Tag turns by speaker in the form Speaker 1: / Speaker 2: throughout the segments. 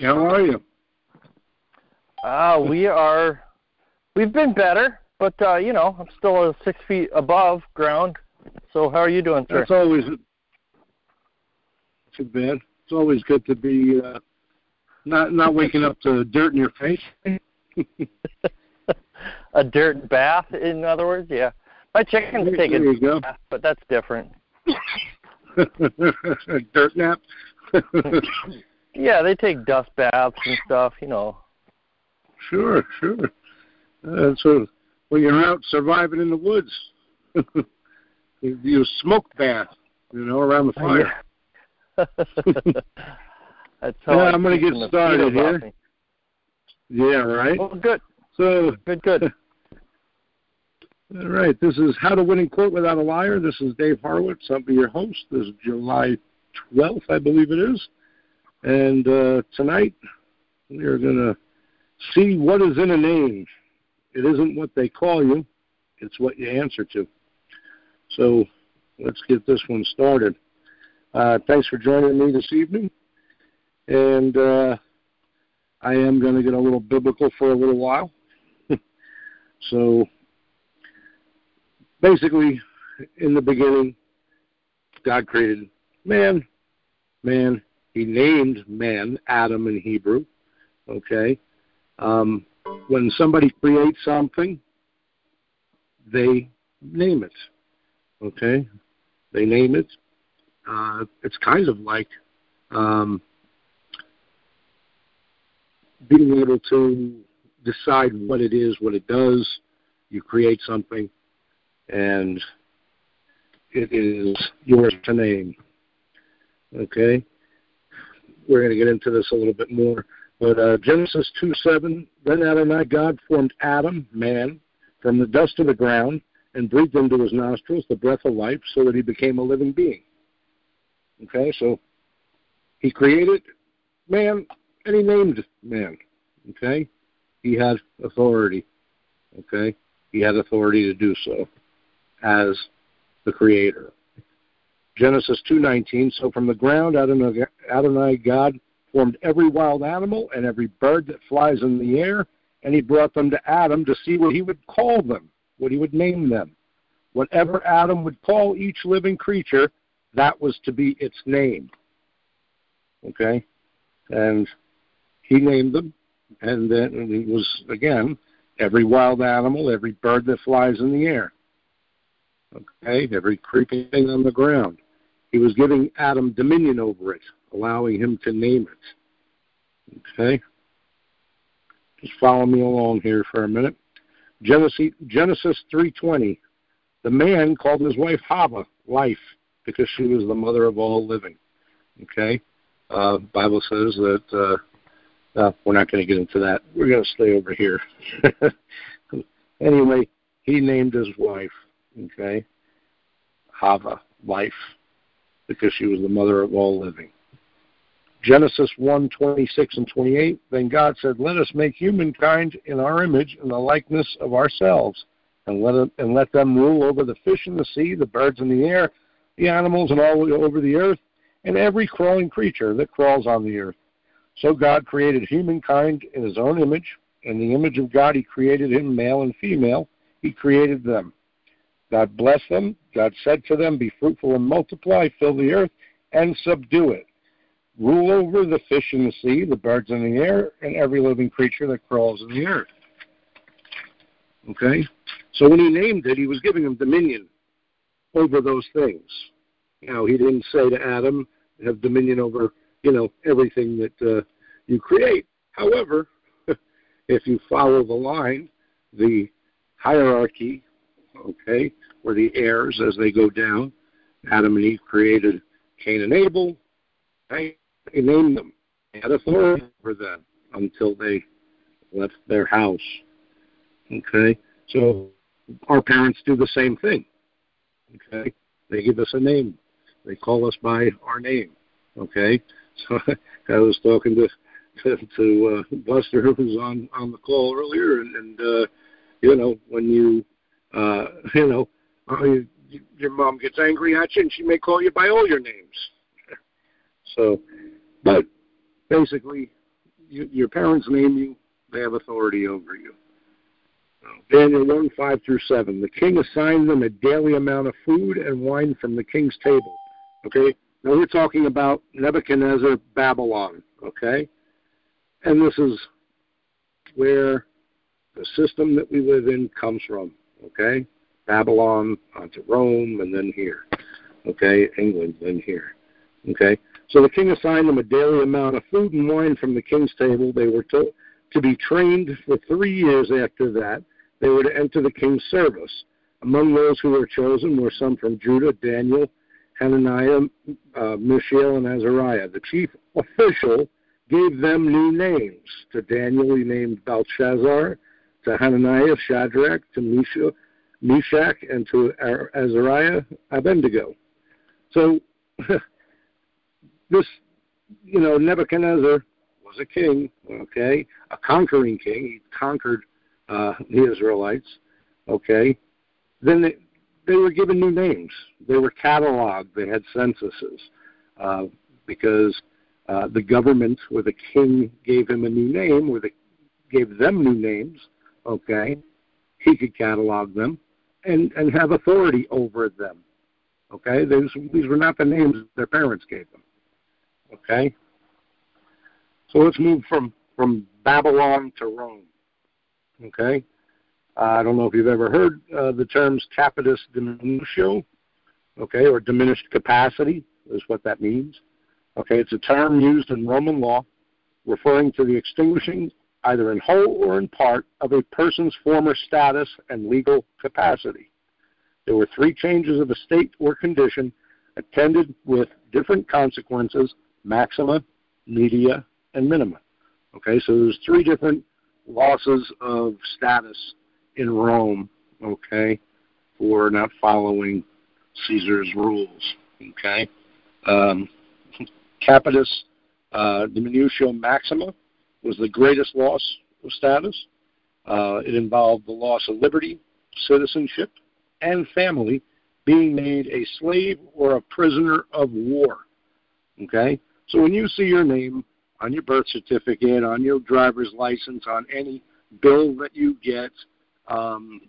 Speaker 1: How are you?
Speaker 2: Uh, we are. We've been better, but uh, you know, I'm still six feet above ground. So, how are you doing, sir?
Speaker 1: That's always too bad. It's always good to be uh, not not waking up to dirt in your face.
Speaker 2: a dirt bath, in other words, yeah. My chickens take a bath, but that's different.
Speaker 1: A dirt nap.
Speaker 2: yeah, they take dust baths and stuff, you know.
Speaker 1: Sure, sure. Uh, so when you're out surviving in the woods, you smoke bath, you know, around the fire.
Speaker 2: That's how
Speaker 1: yeah, I'm going to get started here. Yeah, right.
Speaker 2: Well, good.
Speaker 1: So
Speaker 2: good, good.
Speaker 1: All right. This is How to Win in Court Without a Liar. This is Dave Horowitz. I'll be your host. This is July 12th, I believe it is. And uh, tonight we are going to see what is in a name. It isn't what they call you, it's what you answer to. So let's get this one started. Uh, thanks for joining me this evening. And uh, I am going to get a little biblical for a little while. so basically, in the beginning, God created man. Man, He named man Adam in Hebrew. Okay? Um, when somebody creates something, they name it. Okay? They name it. Uh, it's kind of like um, being able to decide what it is, what it does. You create something, and it is yours to name. Okay? We're going to get into this a little bit more. But uh, Genesis 2 7, then Adonai God formed Adam, man, from the dust of the ground and breathed into his nostrils the breath of life so that he became a living being. Okay, so he created man and he named man. Okay, he had authority. Okay, he had authority to do so as the creator. Genesis 2:19. So from the ground, Adonai, God formed every wild animal and every bird that flies in the air, and he brought them to Adam to see what he would call them, what he would name them. Whatever Adam would call each living creature, that was to be its name. Okay? And he named them, and then it was, again, every wild animal, every bird that flies in the air. Okay? Every creeping thing on the ground. He was giving Adam dominion over it, allowing him to name it. Okay? Just follow me along here for a minute. Genesis Genesis 3:20. The man called his wife Hava, life, because she was the mother of all living. Okay? Uh, Bible says that uh, uh, we're not going to get into that. We're going to stay over here. anyway, he named his wife. Okay, Hava, life because she was the mother of all living. Genesis 1 26 and 28. Then God said, Let us make humankind in our image, in the likeness of ourselves, and let, it, and let them rule over the fish in the sea, the birds in the air, the animals, and all over the earth, and every crawling creature that crawls on the earth. So God created humankind in his own image. In the image of God, he created him, male and female. He created them. God blessed them. God said to them, Be fruitful and multiply, fill the earth, and subdue it. Rule over the fish in the sea, the birds in the air, and every living creature that crawls in the earth. Okay? So when he named it, he was giving them dominion over those things. You know, he didn't say to Adam, have dominion over, you know, everything that uh, you create. However, if you follow the line, the hierarchy okay, were the heirs as they go down. Adam and Eve created Cain and Abel. They, they named them. They had authority over them until they left their house. Okay? So our parents do the same thing. Okay? They give us a name. They call us by our name. Okay? So I was talking to to, to uh, Buster, who was on on the call earlier, and, and uh, you know when you uh, you know, uh, your mom gets angry at you, and she may call you by all your names. so, but basically, you, your parents name you, they have authority over you. Daniel 1, 5 through 7. The king assigned them a daily amount of food and wine from the king's table. Okay? Now we're talking about Nebuchadnezzar, Babylon. Okay? And this is where the system that we live in comes from. Okay? Babylon onto Rome and then here. Okay? England, then here. Okay? So the king assigned them a daily amount of food and wine from the king's table. They were to, to be trained for three years after that. They were to enter the king's service. Among those who were chosen were some from Judah, Daniel, Hananiah, uh, Mishael, and Azariah. The chief official gave them new names. To Daniel, he named Belshazzar. To Hananiah, Shadrach. To Meshach, and to Azariah, Abednego. So this, you know, Nebuchadnezzar was a king, okay, a conquering king. He conquered uh, the Israelites, okay. Then they, they were given new names. They were cataloged. They had censuses uh, because uh, the government or the king gave him a new name, or the, gave them new names. Okay, he could catalog them and and have authority over them. Okay, these these were not the names their parents gave them. Okay? So let's move from, from Babylon to Rome. Okay? Uh, I don't know if you've ever heard uh, the terms capitis diminutio, okay, or diminished capacity is what that means. Okay, it's a term used in Roman law referring to the extinguishing, either in whole or in part, of a person's former status and legal capacity. There were three changes of estate or condition attended with different consequences maxima, media, and minima. Okay, so there's three different losses of status in Rome, okay, for not following Caesar's rules. Okay, um, Capitis uh, diminutio maxima was the greatest loss of status. Uh, it involved the loss of liberty, citizenship, and family, being made a slave or a prisoner of war. Okay, so when you see your name on your birth certificate, on your driver's license, on any bill that you get, um,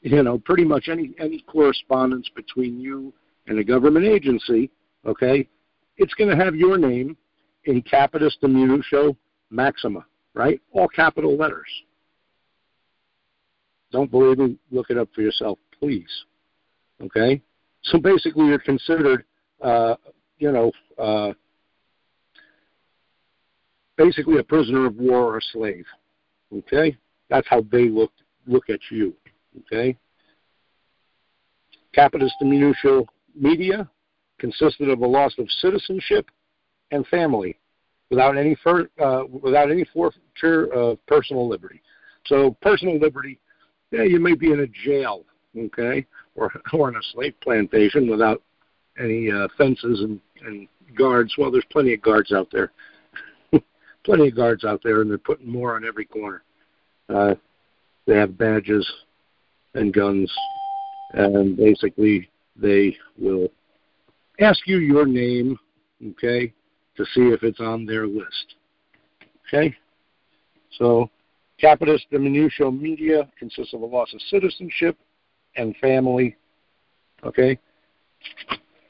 Speaker 1: you know, pretty much any any correspondence between you and a government agency, okay, it's going to have your name in capitis diminutio maxima, right? All capital letters. Don't believe me? Look it up for yourself, please. Okay? So basically, you're considered, uh, you know, uh, basically a prisoner of war or a slave. Okay? That's how they look look at you. Okay? Capitis diminutio media consisted of a loss of citizenship and family without any fur, uh, without any forfeiture of personal liberty. So personal liberty, yeah, you may be in a jail, okay, or or in a slave plantation without any uh, fences and, and guards. Well, there's plenty of guards out there plenty of guards out there, and they're putting more on every corner. Uh, they have badges and guns, and basically they will ask you your name, okay, to see if it's on their list. Okay? So, capitis diminutio media consists of a loss of citizenship and family. Okay?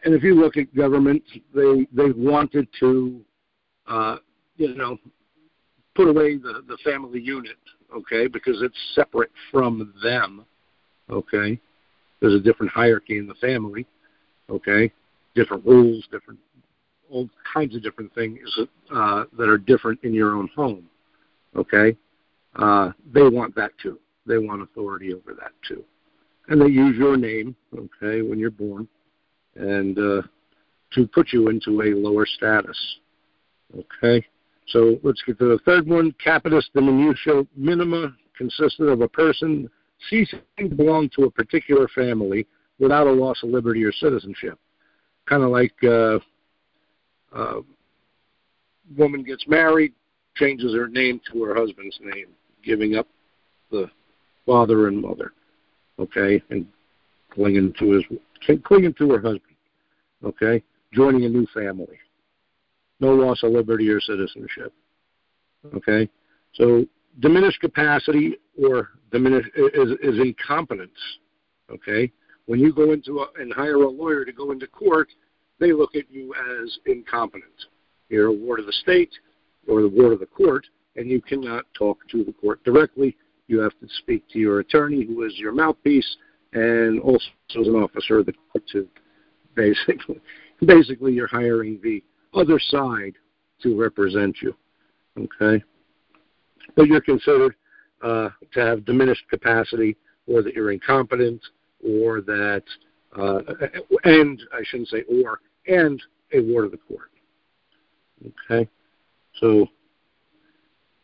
Speaker 1: And if you look at government, they they wanted to uh, you know, put away the, the family unit, okay, because it's separate from them, okay. There's a different hierarchy in the family, okay, different rules, different, all kinds of different things uh, that are different in your own home, okay. Uh, they want that too. They want authority over that too, and they use your name, okay, when you're born, and uh, to put you into a lower status, okay. So let's get to the third one. Capitis diminutio minima consisted of a person ceasing to belong to a particular family without a loss of liberty or citizenship. Kind of like uh, uh, woman gets married, changes her name to her husband's name, giving up the father and mother, okay, and clinging to his clinging to her husband, okay, joining a new family no loss of liberty or citizenship. Okay, so diminished capacity or diminished is, is incompetence. Okay, when you go into a, and hire a lawyer to go into court, they look at you as incompetent. You're a ward of the state or the ward of the court, and you cannot talk to the court directly. You have to speak to your attorney, who is your mouthpiece, and also as an officer of the court to basically, basically you're hiring the other side to represent you. Okay, but you're considered uh, to have diminished capacity, or that you're incompetent, or that, uh, and I shouldn't say or, and a ward of the court. Okay, so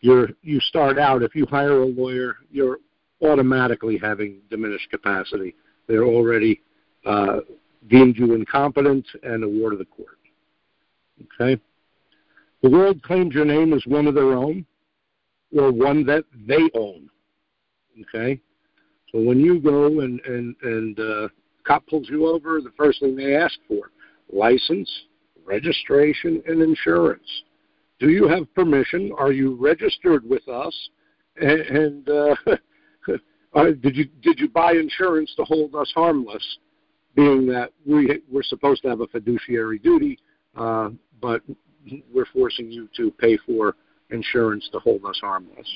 Speaker 1: you're you start out if you hire a lawyer, you're automatically having diminished capacity. They're already uh, deemed you incompetent and a ward of the court. Okay, the world claims your name as one of their own, or one that they own. Okay, so when you go and and and uh, cop pulls you over, the first thing they ask for: license, registration, and insurance. Do you have permission? Are you registered with us? And, uh, did you did you buy insurance to hold us harmless? Being that we we're supposed to have a fiduciary duty, uh, but we're forcing you to pay for insurance to hold us harmless.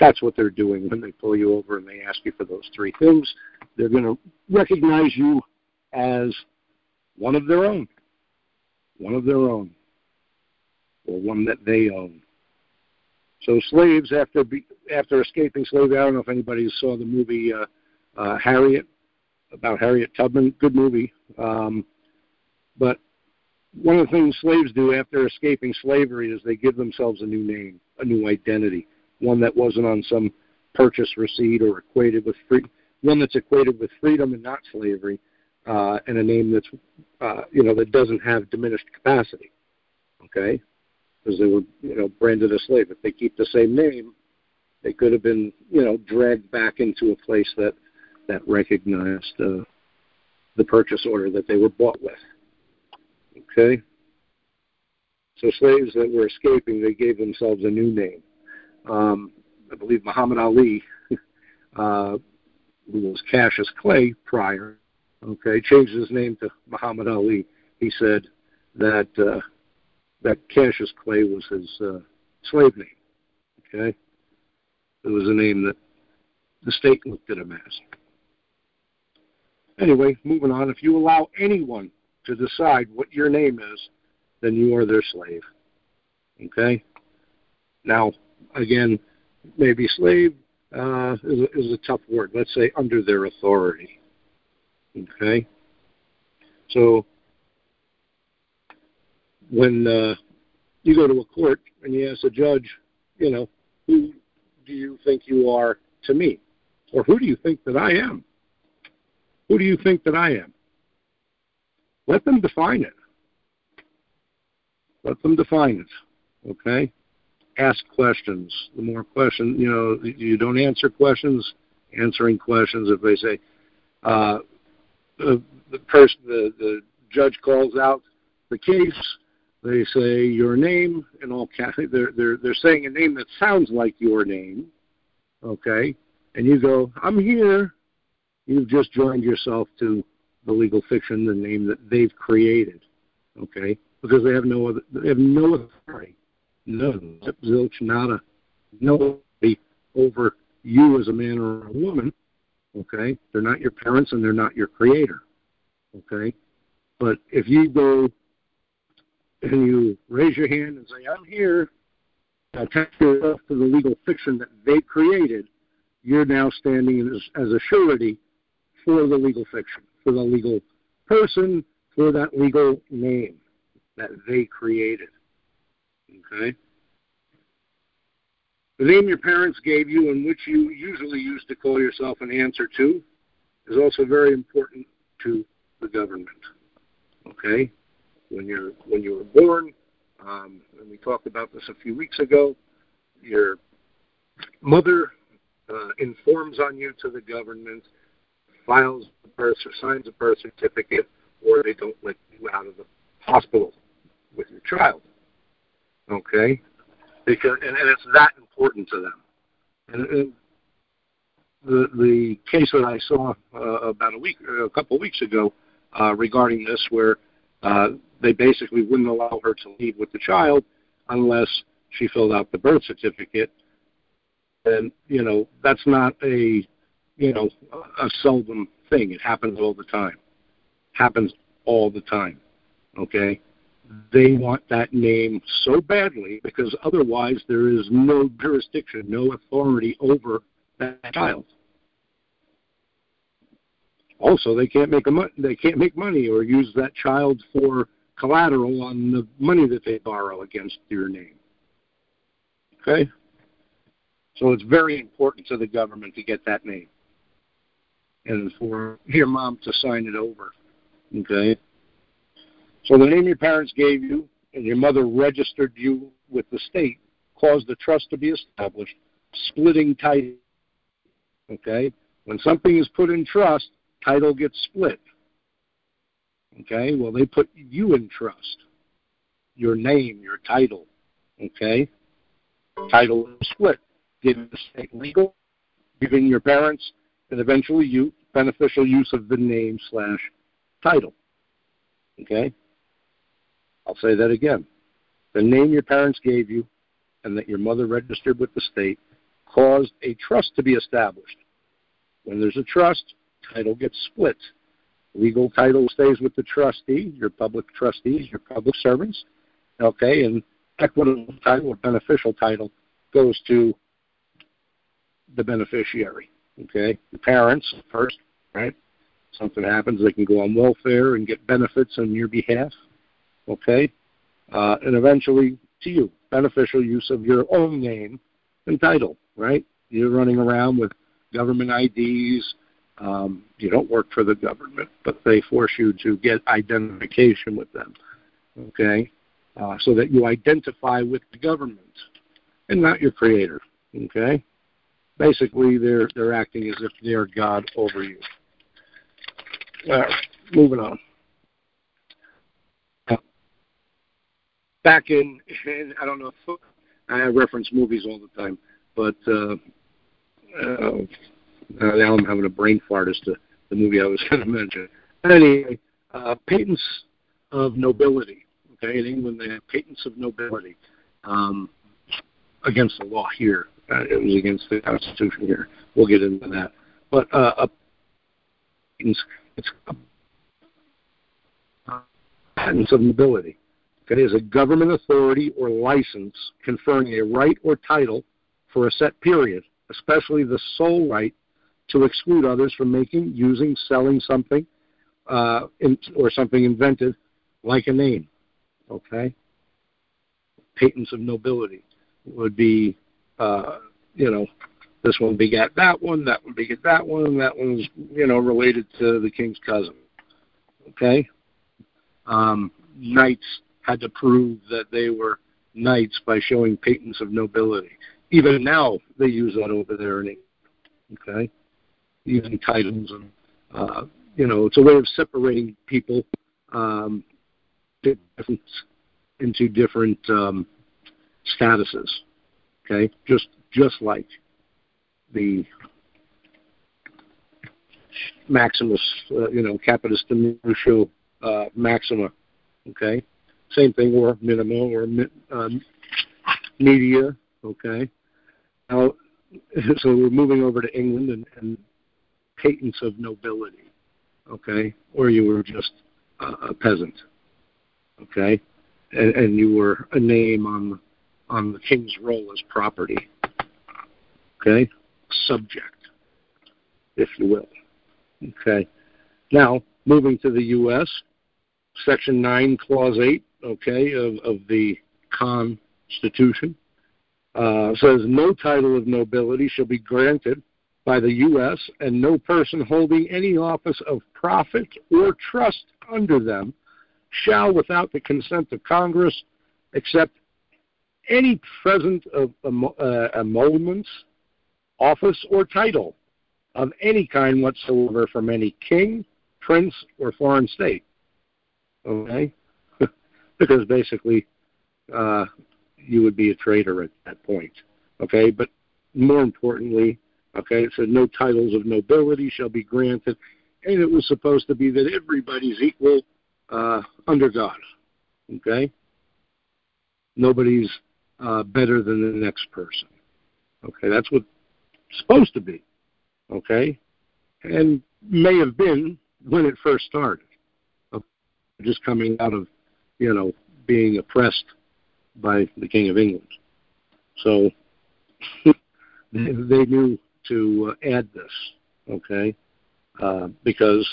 Speaker 1: That's what they're doing when they pull you over and they ask you for those three things. They're going to recognize you as one of their own, one of their own, or one that they own. So slaves, after be, after escaping slavery, I don't know if anybody saw the movie uh, uh, Harriet about Harriet Tubman. Good movie, um, but one of the things slaves do after escaping slavery is they give themselves a new name, a new identity one that wasn't on some purchase receipt or equated with free, one that's equated with freedom and not slavery, uh, and a name that's uh, you know that doesn't have diminished capacity. Okay, because they were you know branded a slave. If they keep the same name, they could have been you know dragged back into a place that that recognized uh, the purchase order that they were bought with. Okay. So slaves that were escaping, they gave themselves a new name um, I believe Muhammad Ali, uh, who was Cassius Clay prior, okay, changed his name to Muhammad Ali. He said that uh, that Cassius Clay was his uh, slave name. Okay, it was a name that the state looked at him as. Anyway, moving on. If you allow anyone to decide what your name is, then you are their slave. Okay. Now, again, maybe slave uh, is, a, is a tough word. Let's say under their authority. Okay? So when uh, you go to a court and you ask a judge, you know, who do you think you are to me? Or who do you think that I am? Who do you think that I am? Let them define it. Let them define it. Okay? Ask questions. The more questions, you know, you don't answer questions. Answering questions, if they say, uh, the, the person, the, the judge calls out the case, they say your name in all caps. They're they're they're saying a name that sounds like your name, okay? And you go, I'm here. You've just joined yourself to the legal fiction, the name that they've created, okay? Because they have no other, they have no authority no, zilch, nada, nobody over you as a man or a woman. Okay, they're not your parents and they're not your creator. Okay, but if you go and you raise your hand and say, "I'm here," attach yourself to the legal fiction that they created, you're now standing as, as a surety for the legal fiction, for the legal person, for that legal name that they created. Okay? The name your parents gave you and which you usually use to call yourself an answer to is also very important to the government. Okay? When you're when you were born, um, and we talked about this a few weeks ago, your mother uh, informs on you to the government, files a birth or signs a birth certificate, or they don't let you out of the hospital with your child. Okay? because and, and it's that important to them. And, and the the case that I saw uh, about a week, a couple of weeks ago, uh, regarding this, where uh, they basically wouldn't allow her to leave with the child unless she filled out the birth certificate. And you know that's not a you know a seldom thing. It happens all the time. Happens all the time. Okay they want that name so badly because otherwise there is no jurisdiction, no authority over that child. Also, they can't make a mo- they can't make money or use that child for collateral on the money that they borrow against your name. Okay, so it's very important to the government to get that name, and for your mom to sign it over. Okay. So the name your parents gave you and your mother registered you with the state caused the trust to be established, splitting title. Okay? When something is put in trust, title gets split. Okay? Well, they put you in trust. Your name, your title. Okay? Title split. Giving the state legal, giving your parents, and eventually you beneficial use of the name slash title. Okay? I'll say that again. The name your parents gave you and that your mother registered with the state caused a trust to be established. When there's a trust, title gets split. Legal title stays with the trustee, your public trustees, your public servants. Okay, and equitable title or beneficial title goes to the beneficiary. Okay, the parents first, right? Something happens, they can go on welfare and get benefits on your behalf okay? Uh, and eventually to you, beneficial use of your own name and title, right? You're running around with government IDs. Um, you don't work for the government, but they force you to get identification with them, okay? Uh, so that you identify with the government and not your creator, okay? Basically, they're they're acting as if they're God over you. All right, moving on. Back in, I don't know I reference movies all the time, but uh, uh, now I'm having a brain fart as to the movie I was going to mention. Anyway, uh, patents of nobility. Okay, in England they have patents of nobility um, against the law here. Uh, it was against the Constitution here. We'll get into that. But uh, a, it's, it's uh, patents of nobility. Okay, is a government authority or license conferring a right or title for a set period, especially the sole right to exclude others from making, using, selling something uh, in, or something invented like a name. Okay? Patents of nobility would be, uh, you know, this one begat that one, that one begat that one, that one's, you know, related to the king's cousin. Okay? Um, knights had to prove that they were knights by showing patents of nobility. Even now, they use that over there in England. Okay, even titles and uh, you know, it's a way of separating people um, into different um, statuses. Okay, just just like the Maximus, uh, you know, Capitis Diminutio uh, Maxima. Okay, same thing, or minimal, or um, media. Okay. Now, so we're moving over to England and, and patents of nobility. Okay, or you were just a peasant. Okay, and, and you were a name on on the king's roll as property. Okay, subject, if you will. Okay. Now, moving to the U.S., Section 9, Clause 8 okay, of, of the Constitution uh, says no title of nobility shall be granted by the U.S. and no person holding any office of profit or trust under them shall, without the consent of Congress, accept any present of uh, emoluments, office, or title of any kind whatsoever from any king, prince, or foreign state. Okay? Because basically, uh, you would be a traitor at that point. Okay, but more importantly, okay, it said no titles of nobility shall be granted, and it was supposed to be that everybody's equal uh, under God. Okay, nobody's uh, better than the next person. Okay, that's what it's supposed to be. Okay, and may have been when it first started, just coming out of, you know, being oppressed by the King of England. So they knew to uh, add this, okay, uh, because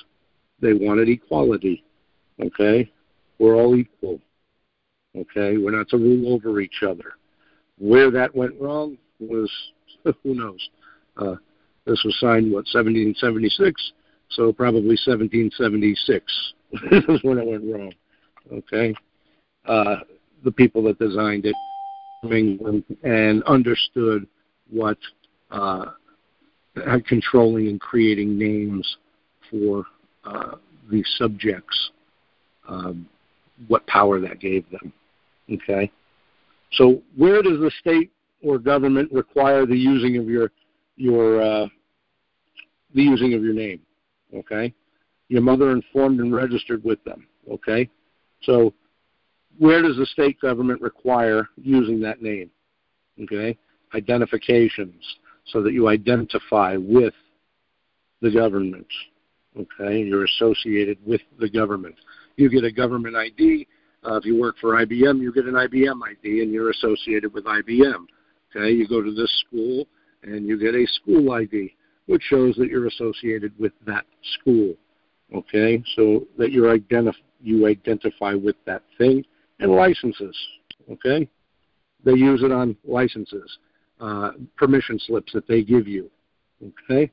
Speaker 1: they wanted equality, okay? We're all equal, okay? We're not to rule over each other. Where that went wrong was, who knows? Uh, this was signed, what, 1776? So probably 1776 is when it went wrong, okay? Uh, the people that designed it England and understood what uh, controlling and creating names for uh, these subjects, um, what power that gave them. Okay, so where does the state or government require the using of your your uh, the using of your name? Okay, your mother informed and registered with them. Okay, so where does the state government require using that name? Okay, identifications so that you identify with the government. Okay, you're associated with the government. You get a government ID. Uh, if you work for IBM, you get an IBM ID, and you're associated with IBM. Okay, you go to this school, and you get a school ID, which shows that you're associated with that school. Okay, so that you're identif- you identify with that thing and licenses. Okay, they use it on licenses, uh, permission slips that they give you. Okay,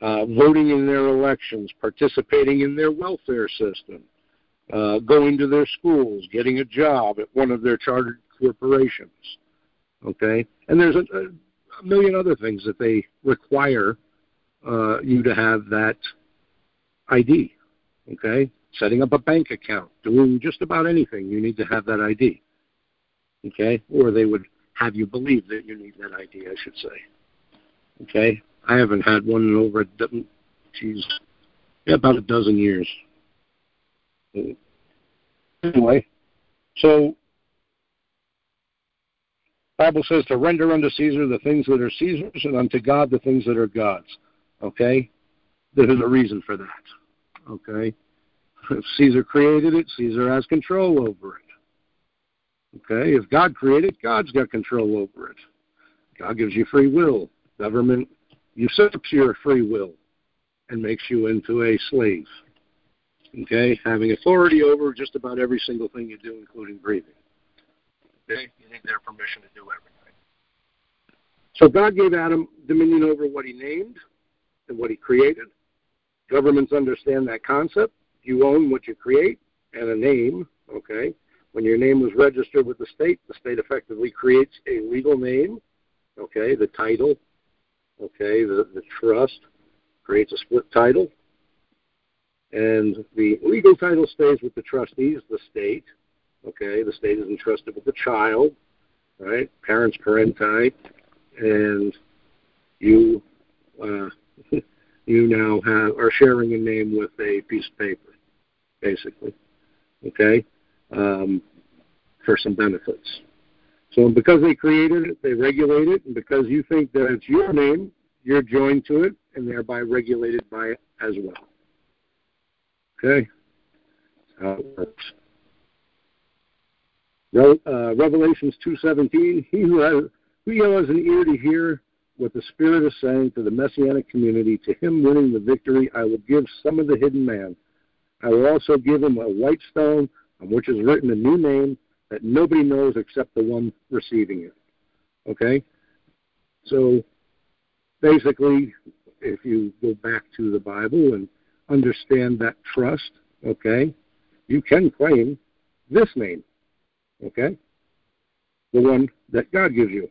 Speaker 1: uh, voting in their elections, participating in their welfare system, uh, going to their schools, getting a job at one of their chartered corporations. Okay, and there's a, a million other things that they require uh, you to have that ID. Okay, setting up a bank account, doing just about anything, you need to have that ID. Okay? Or they would have you believe that you need that ID, I should say. Okay? I haven't had one in over a geez, about a dozen years. Anyway, so Bible says to render unto Caesar the things that are Caesar's and unto God the things that are God's. Okay? There's a reason for that. Okay? If Caesar created it, Caesar has control over it. Okay? If God created it, God's got control over it. God gives you free will. Government usurps your free will and makes you into a slave. Okay? Having authority over just about every single thing you do, including breathing. Okay? You need their permission to do everything. So God gave Adam dominion over what he named and what he created. Governments understand that concept you own what you create and a name, okay? When your name was registered with the state, the state effectively creates a legal name, okay? The title, okay? The, the trust creates a split title. And the legal title stays with the trustees, the state, okay? The state is entrusted with the child, right? Parents, parenti, and you uh, you now have are sharing a name with a piece of paper basically, okay, um, for some benefits. So because they created it, they regulate it, and because you think that it's your name, you're joined to it and thereby regulated by it as well. Okay? That's how it works. Uh, Revelations 2.17, he who, has, who has an ear to hear what the Spirit is saying to the Messianic community, to him winning the victory, I will give some of the hidden man I will also give him a white stone on which is written a new name that nobody knows except the one receiving it. Okay? So basically, if you go back to the Bible and understand that trust, okay, you can claim this name. Okay? The one that God gives you.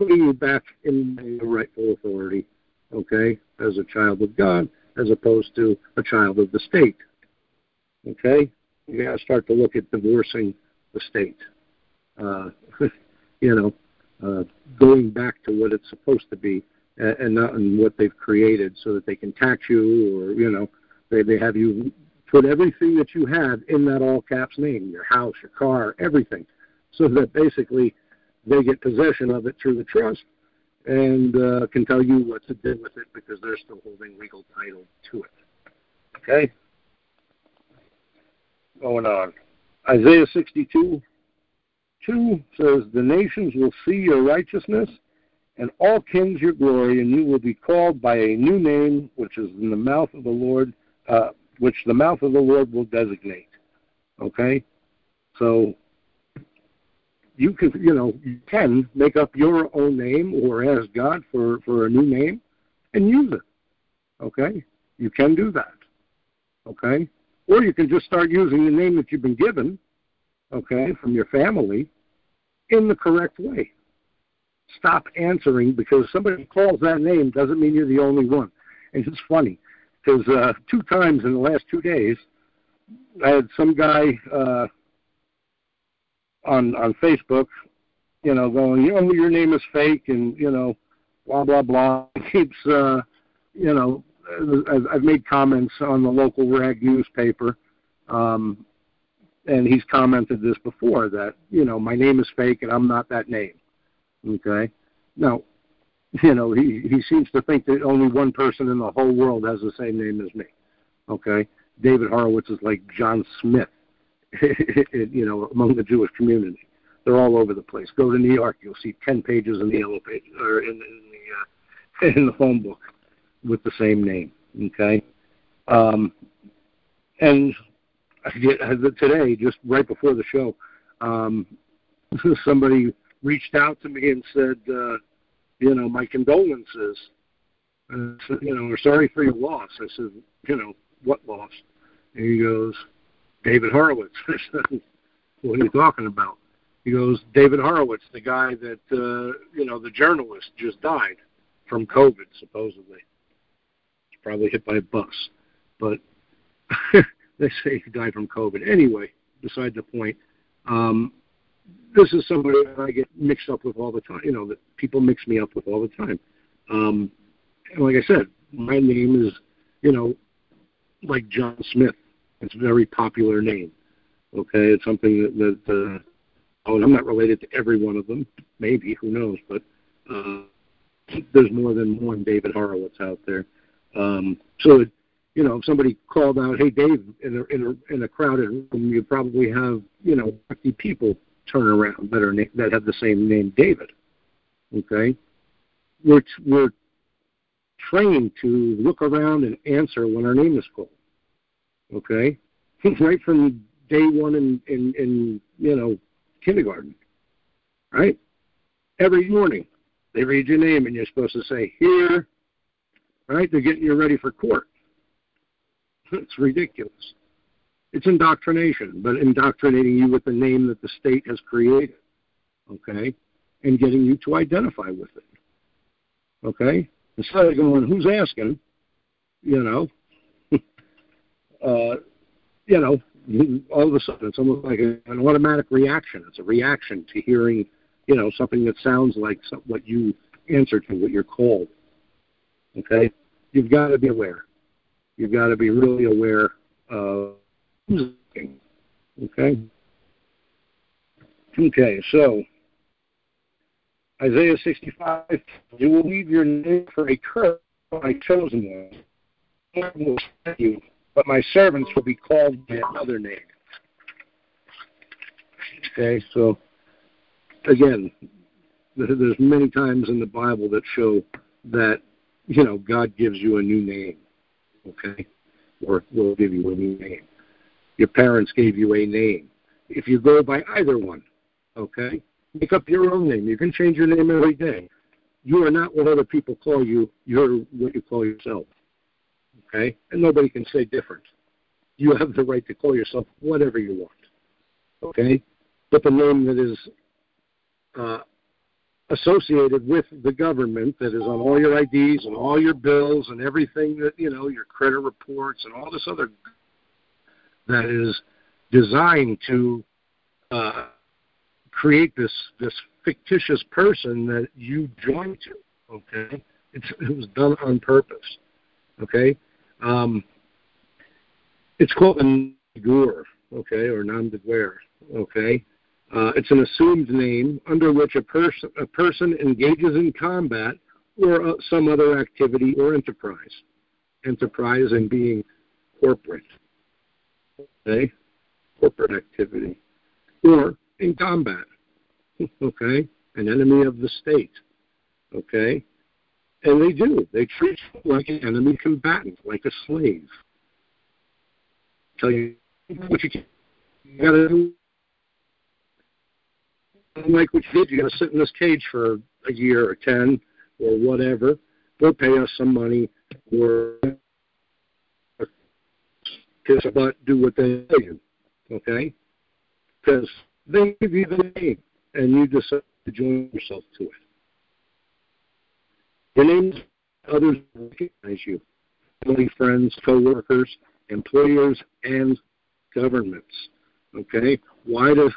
Speaker 1: Putting you back in the rightful authority, okay, as a child of God as opposed to a child of the state. Okay? You got to start to look at divorcing the state. uh, you know, uh, going back to what it's supposed to be and, and not in what they've created so that they can tax you or, you know, they, they have you put everything that you have in that all caps name, your house, your car, everything, so that basically they get possession of it through the trust and uh, can tell you what to do with it because they're still holding legal title to it. Okay? Going on. Isaiah 62 2 says, The nations will see your righteousness, and all kings your glory, and you will be called by a new name, which is in the mouth of the Lord, uh, which the mouth of the Lord will designate. Okay? So you can, you know, you can make up your own name or ask God for, for a new name and use it. Okay? You can do that. Okay? Or you can just start using the name that you've been given, okay, from your family in the correct way. Stop answering because somebody calls that name doesn't mean you're the only one. And it's funny because uh, two times in the last two days, I had some guy uh, on on Facebook, you know, going, you know, your name is fake, and you know, blah blah blah. Keeps, uh, you know, I've made comments on the local rag newspaper, um, and he's commented this before that you know my name is fake and I'm not that name. Okay, now, you know, he he seems to think that only one person in the whole world has the same name as me. Okay, David Horowitz is like John Smith you know, among the Jewish community. They're all over the place. Go to New York, you'll see ten pages in the yellow page or in, in the uh, in the phone book with the same name. Okay, um, and today, just right before the show, um, somebody reached out to me and said, uh, you know, my condolences. And you know, we're sorry for your loss. I said, you know, what loss? And he goes, David Horowitz. what are you talking about? He goes, David Horowitz, the guy that, uh, you know, the journalist just died from COVID, supposedly. He's probably hit by a bus. But they say he died from COVID. Anyway, beside the point, um, this is somebody that I get mixed up with all the time, you know, that people mix me up with all the time. Um, and like I said, my name is, you know, like John Smith it's a very popular name. Okay, it's something that, that uh, oh, and I'm not related to every one of them. Maybe who knows? But uh, there's more than one David Horowitz out there. Um, so, it, you know, if somebody called out, "Hey, Dave," in a in a in a crowded room, you probably have you know 50 people turn around that are na- that have the same name, David. Okay, we're we're trained to look around and answer when our name is called. Okay, right from day one in in, in you know kindergarten, right? Every morning they read your name and you're supposed to say here, right? They're getting you ready for court. It's ridiculous. It's indoctrination, but indoctrinating you with the name that the state has created, okay, and getting you to identify with it, okay. Instead of going, who's asking, you know, uh, you know, all of a sudden it's almost like an automatic reaction. It's a reaction to hearing, you know, something that sounds like some, what you answer to, what you're called. Okay, you've got to be aware. You've got to be really aware of who's looking. Okay. Okay, so Isaiah 65, you will leave your name for a curse, my chosen one. I will set you but my servants will be called by another name. Okay, so again, there's many times in the Bible that show that you know God gives you a new name. Okay, or will give you a new name. Your parents gave you a name. If you go by either one, okay, make up your own name. You can change your name every day. You are not what other people call you. You're what you call yourself okay? And nobody can say different. You have the right to call yourself whatever you want, okay? But the name that is uh, associated with the government, that is on all your IDs and all your bills and everything that, you know, your credit reports and all this other that is designed to uh, create this this fictitious person that you join to. Okay, it's, it was done on purpose. Okay, um, it's called a Gur, okay, or nom de guerre. Okay, uh, it's an assumed name under which a person a person engages in combat or uh, some other activity or enterprise. Enterprise and being corporate. Okay, corporate activity, or in combat. Okay, an enemy of the state. Okay, and they do. They treat you like an enemy combatant, like a slave. Tell you what you, you gotta do. Like what you did, you gotta sit in this cage for a year or ten or whatever. Go pay us some money or kiss a butt, do what they tell you. Okay? Because they give you the name and you decide to join yourself to it. Your names others recognize you. Family, friends, coworkers, employers, and governments. Okay? Why do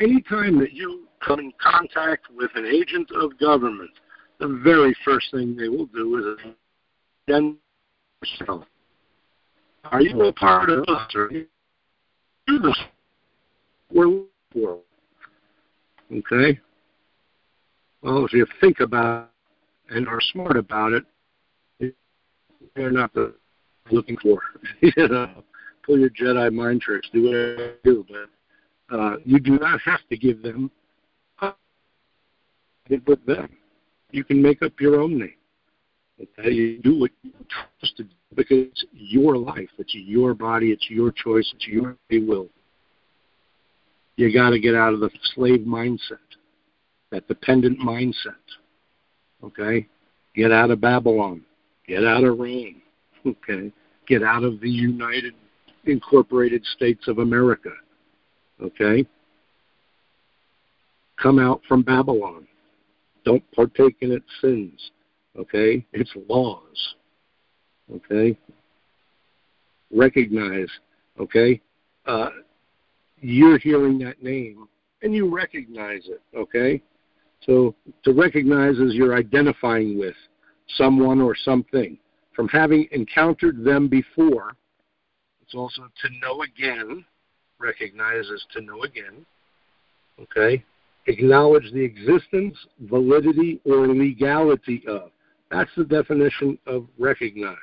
Speaker 1: anytime that you come in contact with an agent of government, the very first thing they will do is then yourself. Are you a part of us? Are you this? We're. Okay? Well, if you think about and are smart about it, they're not the looking for. you know, pull your Jedi mind tricks, do whatever you do, but uh, you do not have to give them. With them, you can make up your own name. Okay, you do what you trust to do because it's your life, it's your body, it's your choice, it's your free will. You got to get out of the slave mindset, that dependent mindset. Okay, get out of Babylon, get out of Rome. Okay, get out of the United Incorporated States of America. Okay, come out from Babylon. Don't partake in its sins. Okay? Its laws. Okay? Recognize. Okay? Uh, you're hearing that name and you recognize it. Okay? So to recognize is you're identifying with someone or something. From having encountered them before, it's also to know again. Recognize is to know again. Okay? acknowledge the existence, validity, or legality of. That's the definition of recognize.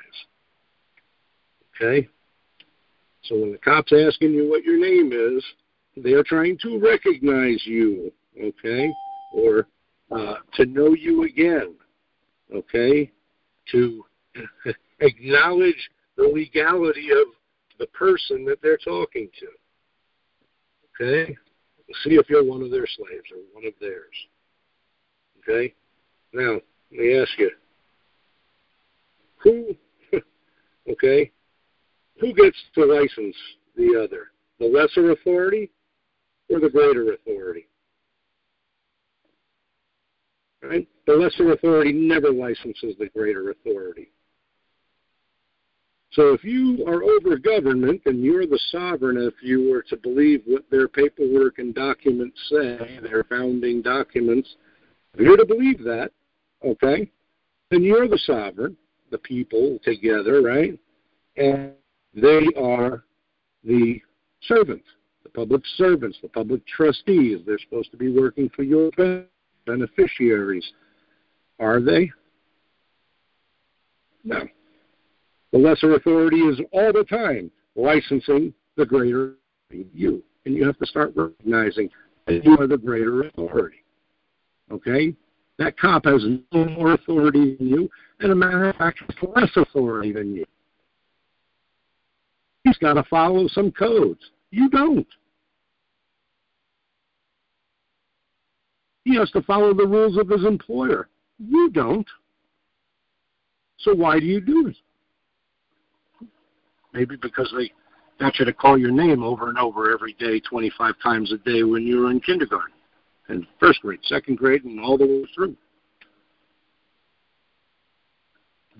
Speaker 1: Okay? So when the cop's asking you what your name is, they're trying to recognize you, okay? Or uh, to know you again, okay? To acknowledge the legality of the person that they're talking to, okay? see if you're one of their slaves or one of theirs. Okay? Now, let me ask you who, okay, who gets to license the other? The lesser authority or the greater authority? Right? The lesser authority never licenses the greater authority. So if you are over government and you're the sovereign, if you were to believe what their paperwork and documents say, their founding documents, if you're to believe that, okay, then you're the sovereign, the people together, right? And they are the servants, the public servants, the public trustees. They're supposed to be working for your beneficiaries. Are they? No. The lesser authority is all the time licensing the greater you. And you have to start recognizing that you are the greater authority. Okay? That cop has no more authority than you, and a matter of fact, less authority than you. He's got to follow some codes. You don't. He has to follow the rules of his employer. You don't. So why do you do it? Maybe because they got you to call your name over and over every day, 25 times a day when you were in kindergarten and first grade, second grade, and all the way through.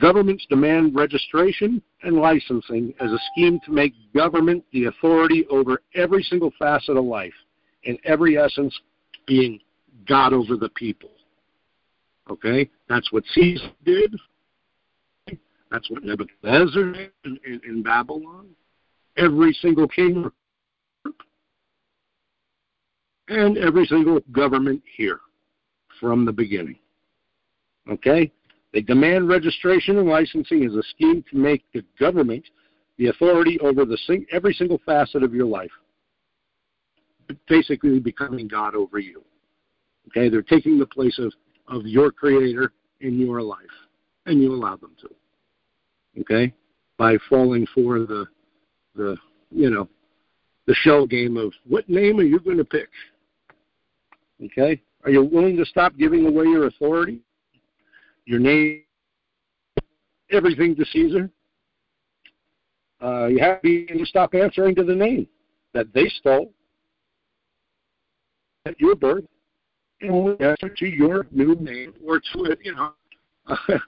Speaker 1: Governments demand registration and licensing as a scheme to make government the authority over every single facet of life in every essence being God over the people. Okay? That's what Caesar did. That's what Nebuchadnezzar did in, in, in Babylon. Every single king and every single government here from the beginning. Okay? They demand registration and licensing as a scheme to make the government the authority over the sing- every single facet of your life, basically becoming God over you. Okay? They're taking the place of, of your creator in your life, and you allow them to. Okay? By falling for the, the you know, the shell game of what name are you going to pick? Okay? Are you willing to stop giving away your authority? Your name, everything to Caesar? Uh, you have to stop answering to the name that they stole at your birth only answer to your new name or to it, you know.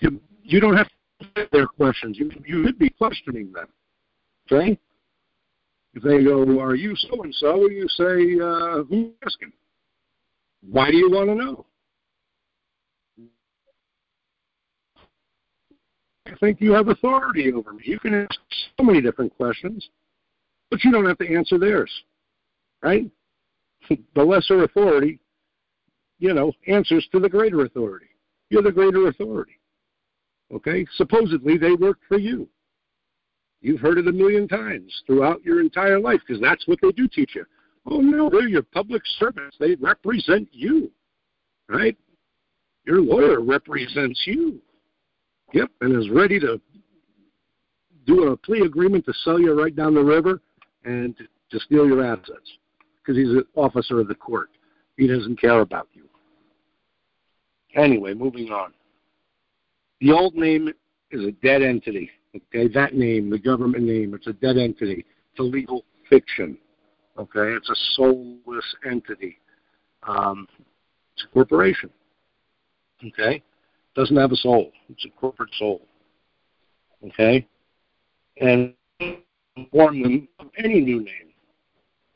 Speaker 1: You, you don't have to answer their questions. You, you should be questioning them. Okay? If they go, Are you so and so? You say, uh, Who's asking? Why do you want to know? I think you have authority over me. You can ask so many different questions, but you don't have to answer theirs, right? The lesser authority, you know, answers to the greater authority. You're the greater authority. Okay? Supposedly they work for you. You've heard it a million times throughout your entire life because that's what they do teach you. Oh no, they're your public servants. They represent you, right? Your lawyer represents you. Yep, and is ready to do a plea agreement to sell you right down the river and to, steal your assets because he's an officer of the court. He doesn't care about you. Anyway, moving on. The old name is a dead entity. Okay, that name, the government name, it's a dead entity. It's a legal fiction. Okay, it's a soulless entity. Um, it's a corporation. Okay, doesn't have a soul. It's a corporate soul. Okay, and form them of any new name.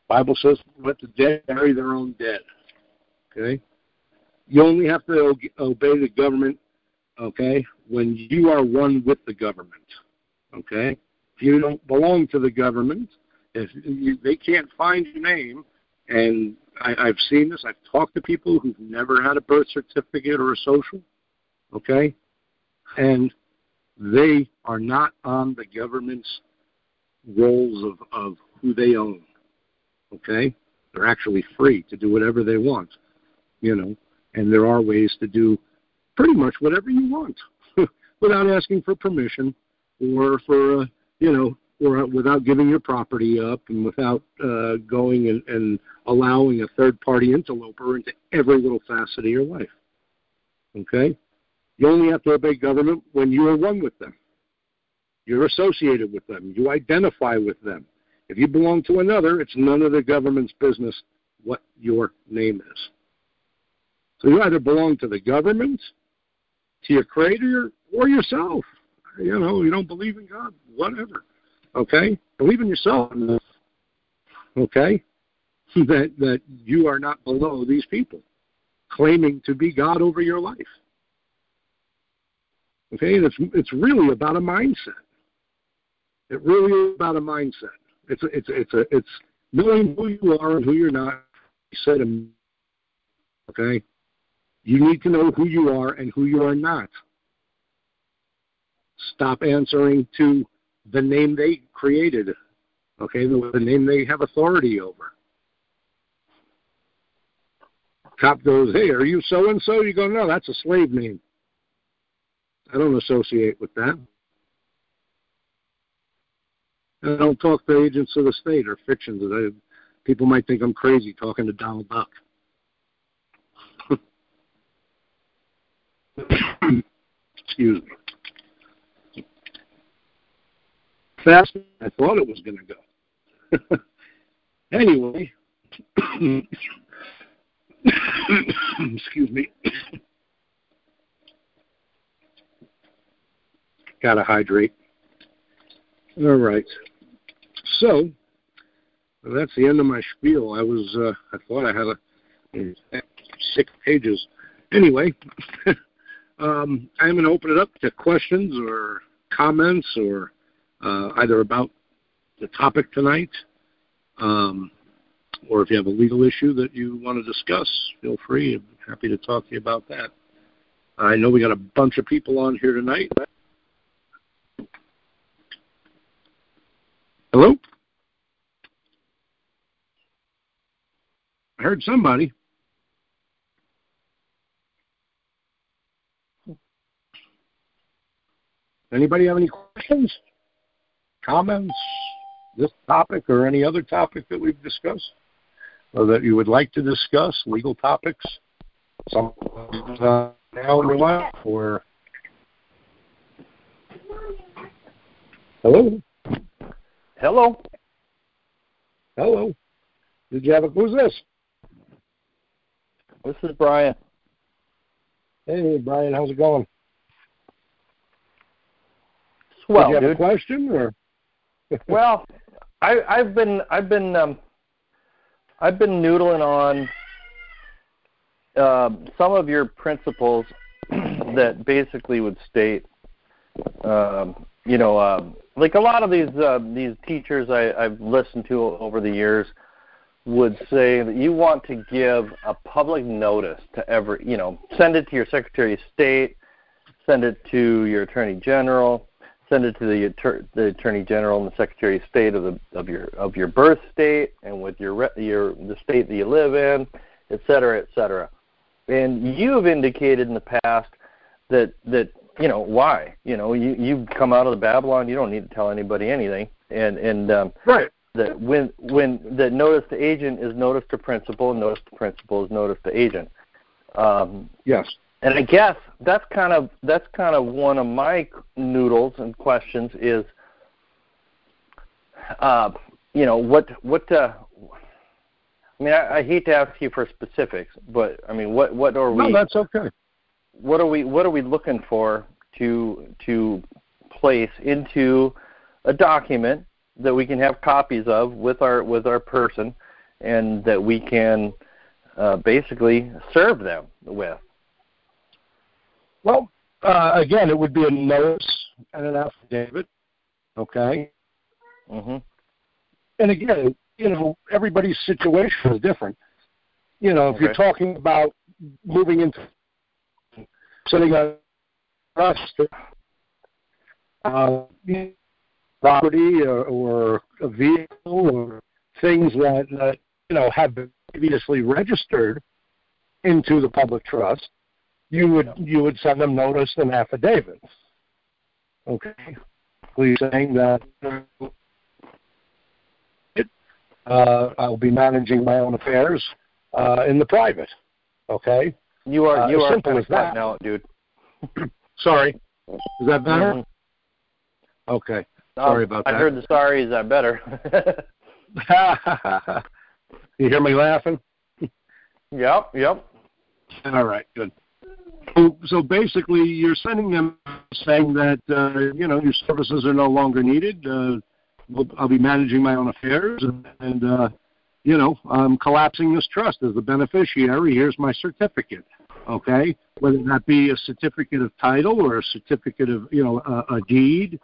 Speaker 1: Bible says, "Let the dead bury their own dead." Okay, you only have to obey the government. Okay, when you are one with the government. Okay, if you don't belong to the government, if you, they can't find your name, and I, I've seen this, I've talked to people who've never had a birth certificate or a social, okay, and they are not on the government's rolls of, of who they own, okay? They're actually free to do whatever they want, you know, and there are ways to do pretty much whatever you want without asking for permission or for, uh, you know, or without giving your property up and without uh, going and, and allowing a third party interloper into every little facet of your life. Okay? You only have to obey government when you are one with them. You're associated with them. You identify with them. If you belong to another, it's none of the government's business what your name is. So you either belong to the government, to your creator, or yourself. You know, you don't believe in God, whatever. Okay? Believe in yourself enough. Okay? That that you are not below these people claiming to be God over your life. Okay, and it's it's really about a mindset. It really is about a mindset. It's a, it's a, it's a, it's knowing who you are and who you're not. Said okay, you need to know who you are and who you are not. Stop answering to the name they created, okay, the, the name they have authority over. Cop goes, hey, are you so and so? You go, no, that's a slave name. I don't associate with that. I don't talk to agents of the state or fictions. People might think I'm crazy talking to Donald Duck. Excuse me. faster than I thought it was going to go. anyway, excuse me. Gotta hydrate. All right. So that's the end of my spiel. I was uh, I thought I had a Six pages. Anyway, um, I'm going to open it up to questions or comments or uh, either about the topic tonight um, or if you have a legal issue that you want to discuss, feel free. I'm happy to talk to you about that. I know we got a bunch of people on here tonight. Hello? I heard somebody. Anybody have any questions, comments, this topic or any other topic that we've discussed, or that you would like to discuss, legal topics, some uh, now in your life, or hello,
Speaker 2: Hello.
Speaker 1: hello. Did you have a who's this?
Speaker 2: This is Brian.
Speaker 1: Hey, Brian, how's it going?
Speaker 2: Swell,
Speaker 1: Did you have
Speaker 2: dude.
Speaker 1: a question or?
Speaker 2: well, I, I've been I've been um, I've been noodling on uh, some of your principles that basically would state, um, you know, um, like a lot of these uh, these teachers I, I've listened to over the years would say that you want to give a public notice to every, you know, send it to your Secretary of State, send it to your Attorney General, send it to the, Attor- the Attorney General and the Secretary of State of the of your of your birth state and with your re- your the state that you live in, et cetera, et cetera. And you've indicated in the past that that you know why you know you you come out of the Babylon you don't need to tell anybody anything and and um,
Speaker 1: Right.
Speaker 2: that when when the notice to agent is notice to principal and notice to principal is notice to agent. Um,
Speaker 1: Yes.
Speaker 2: And I guess that's kind of that's kind of one of my noodles and questions is, uh, you know, what what. Uh, I mean, I, I hate to ask you for specifics, but I mean, what what are we
Speaker 1: No, that's okay.
Speaker 2: what are we what are we looking for to to place into a document that we can have copies of with our with our person and that we can uh, basically serve them with.
Speaker 1: Well, uh, again, it would be a notice and an affidavit. Okay.
Speaker 2: hmm
Speaker 1: And again, you know, everybody's situation is different. You know, if you're talking about moving into setting a trust, uh, property or, or a vehicle or things that, that you know have been previously registered into the public trust, you would you would send them notice and affidavit. Okay, please saying that uh, I'll be managing my own affairs uh, in the private. Okay,
Speaker 2: You are
Speaker 1: Uh,
Speaker 2: you are
Speaker 1: simple as that.
Speaker 2: out, dude.
Speaker 1: sorry. Is that better?
Speaker 2: Mhm.
Speaker 1: Okay. Sorry
Speaker 2: Um,
Speaker 1: about
Speaker 2: I
Speaker 1: that.
Speaker 2: I heard the sorry. Is that better?
Speaker 1: you hear me laughing?
Speaker 2: yep. Yep.
Speaker 1: All right, good. So, so basically, you're sending them saying that uh, you know your services are no longer needed. Uh, I'll be managing my own affairs, and, and uh, you know I'm collapsing this trust as the beneficiary. Here's my certificate. Okay, whether that be a certificate of title or a certificate of you know a, a deed,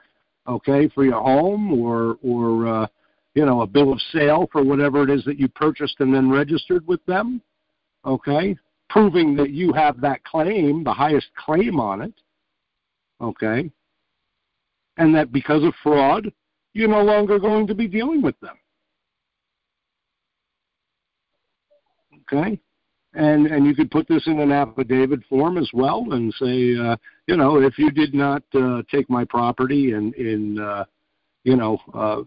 Speaker 1: okay, for your home, or or uh, you know a bill of sale for whatever it is that you purchased and then registered with them. Okay, proving that you have that claim, the highest claim on it, okay, and that because of fraud, you're no longer going to be dealing with them. Okay? And and you could put this in an affidavit form as well and say, uh, you know, if you did not uh, take my property and in uh, you know, uh,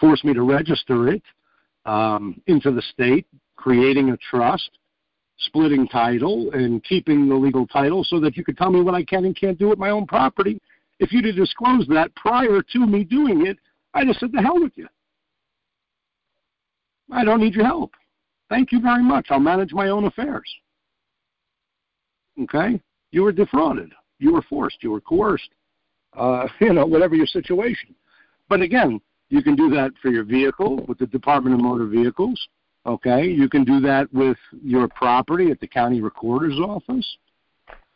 Speaker 1: force me to register it um, into the state, creating a trust, splitting title and keeping the legal title so that you could tell me what I can and can't do with my own property. If you'd have disclosed that prior to me doing it, I'd have said, the hell with you. I don't need your help. Thank you very much. I'll manage my own affairs. Okay? You were defrauded. You were forced. You were coerced. Uh, you know, whatever your situation. But again, you can do that for your vehicle with the Department of Motor Vehicles. Okay, you can do that with your property at the county recorder's office.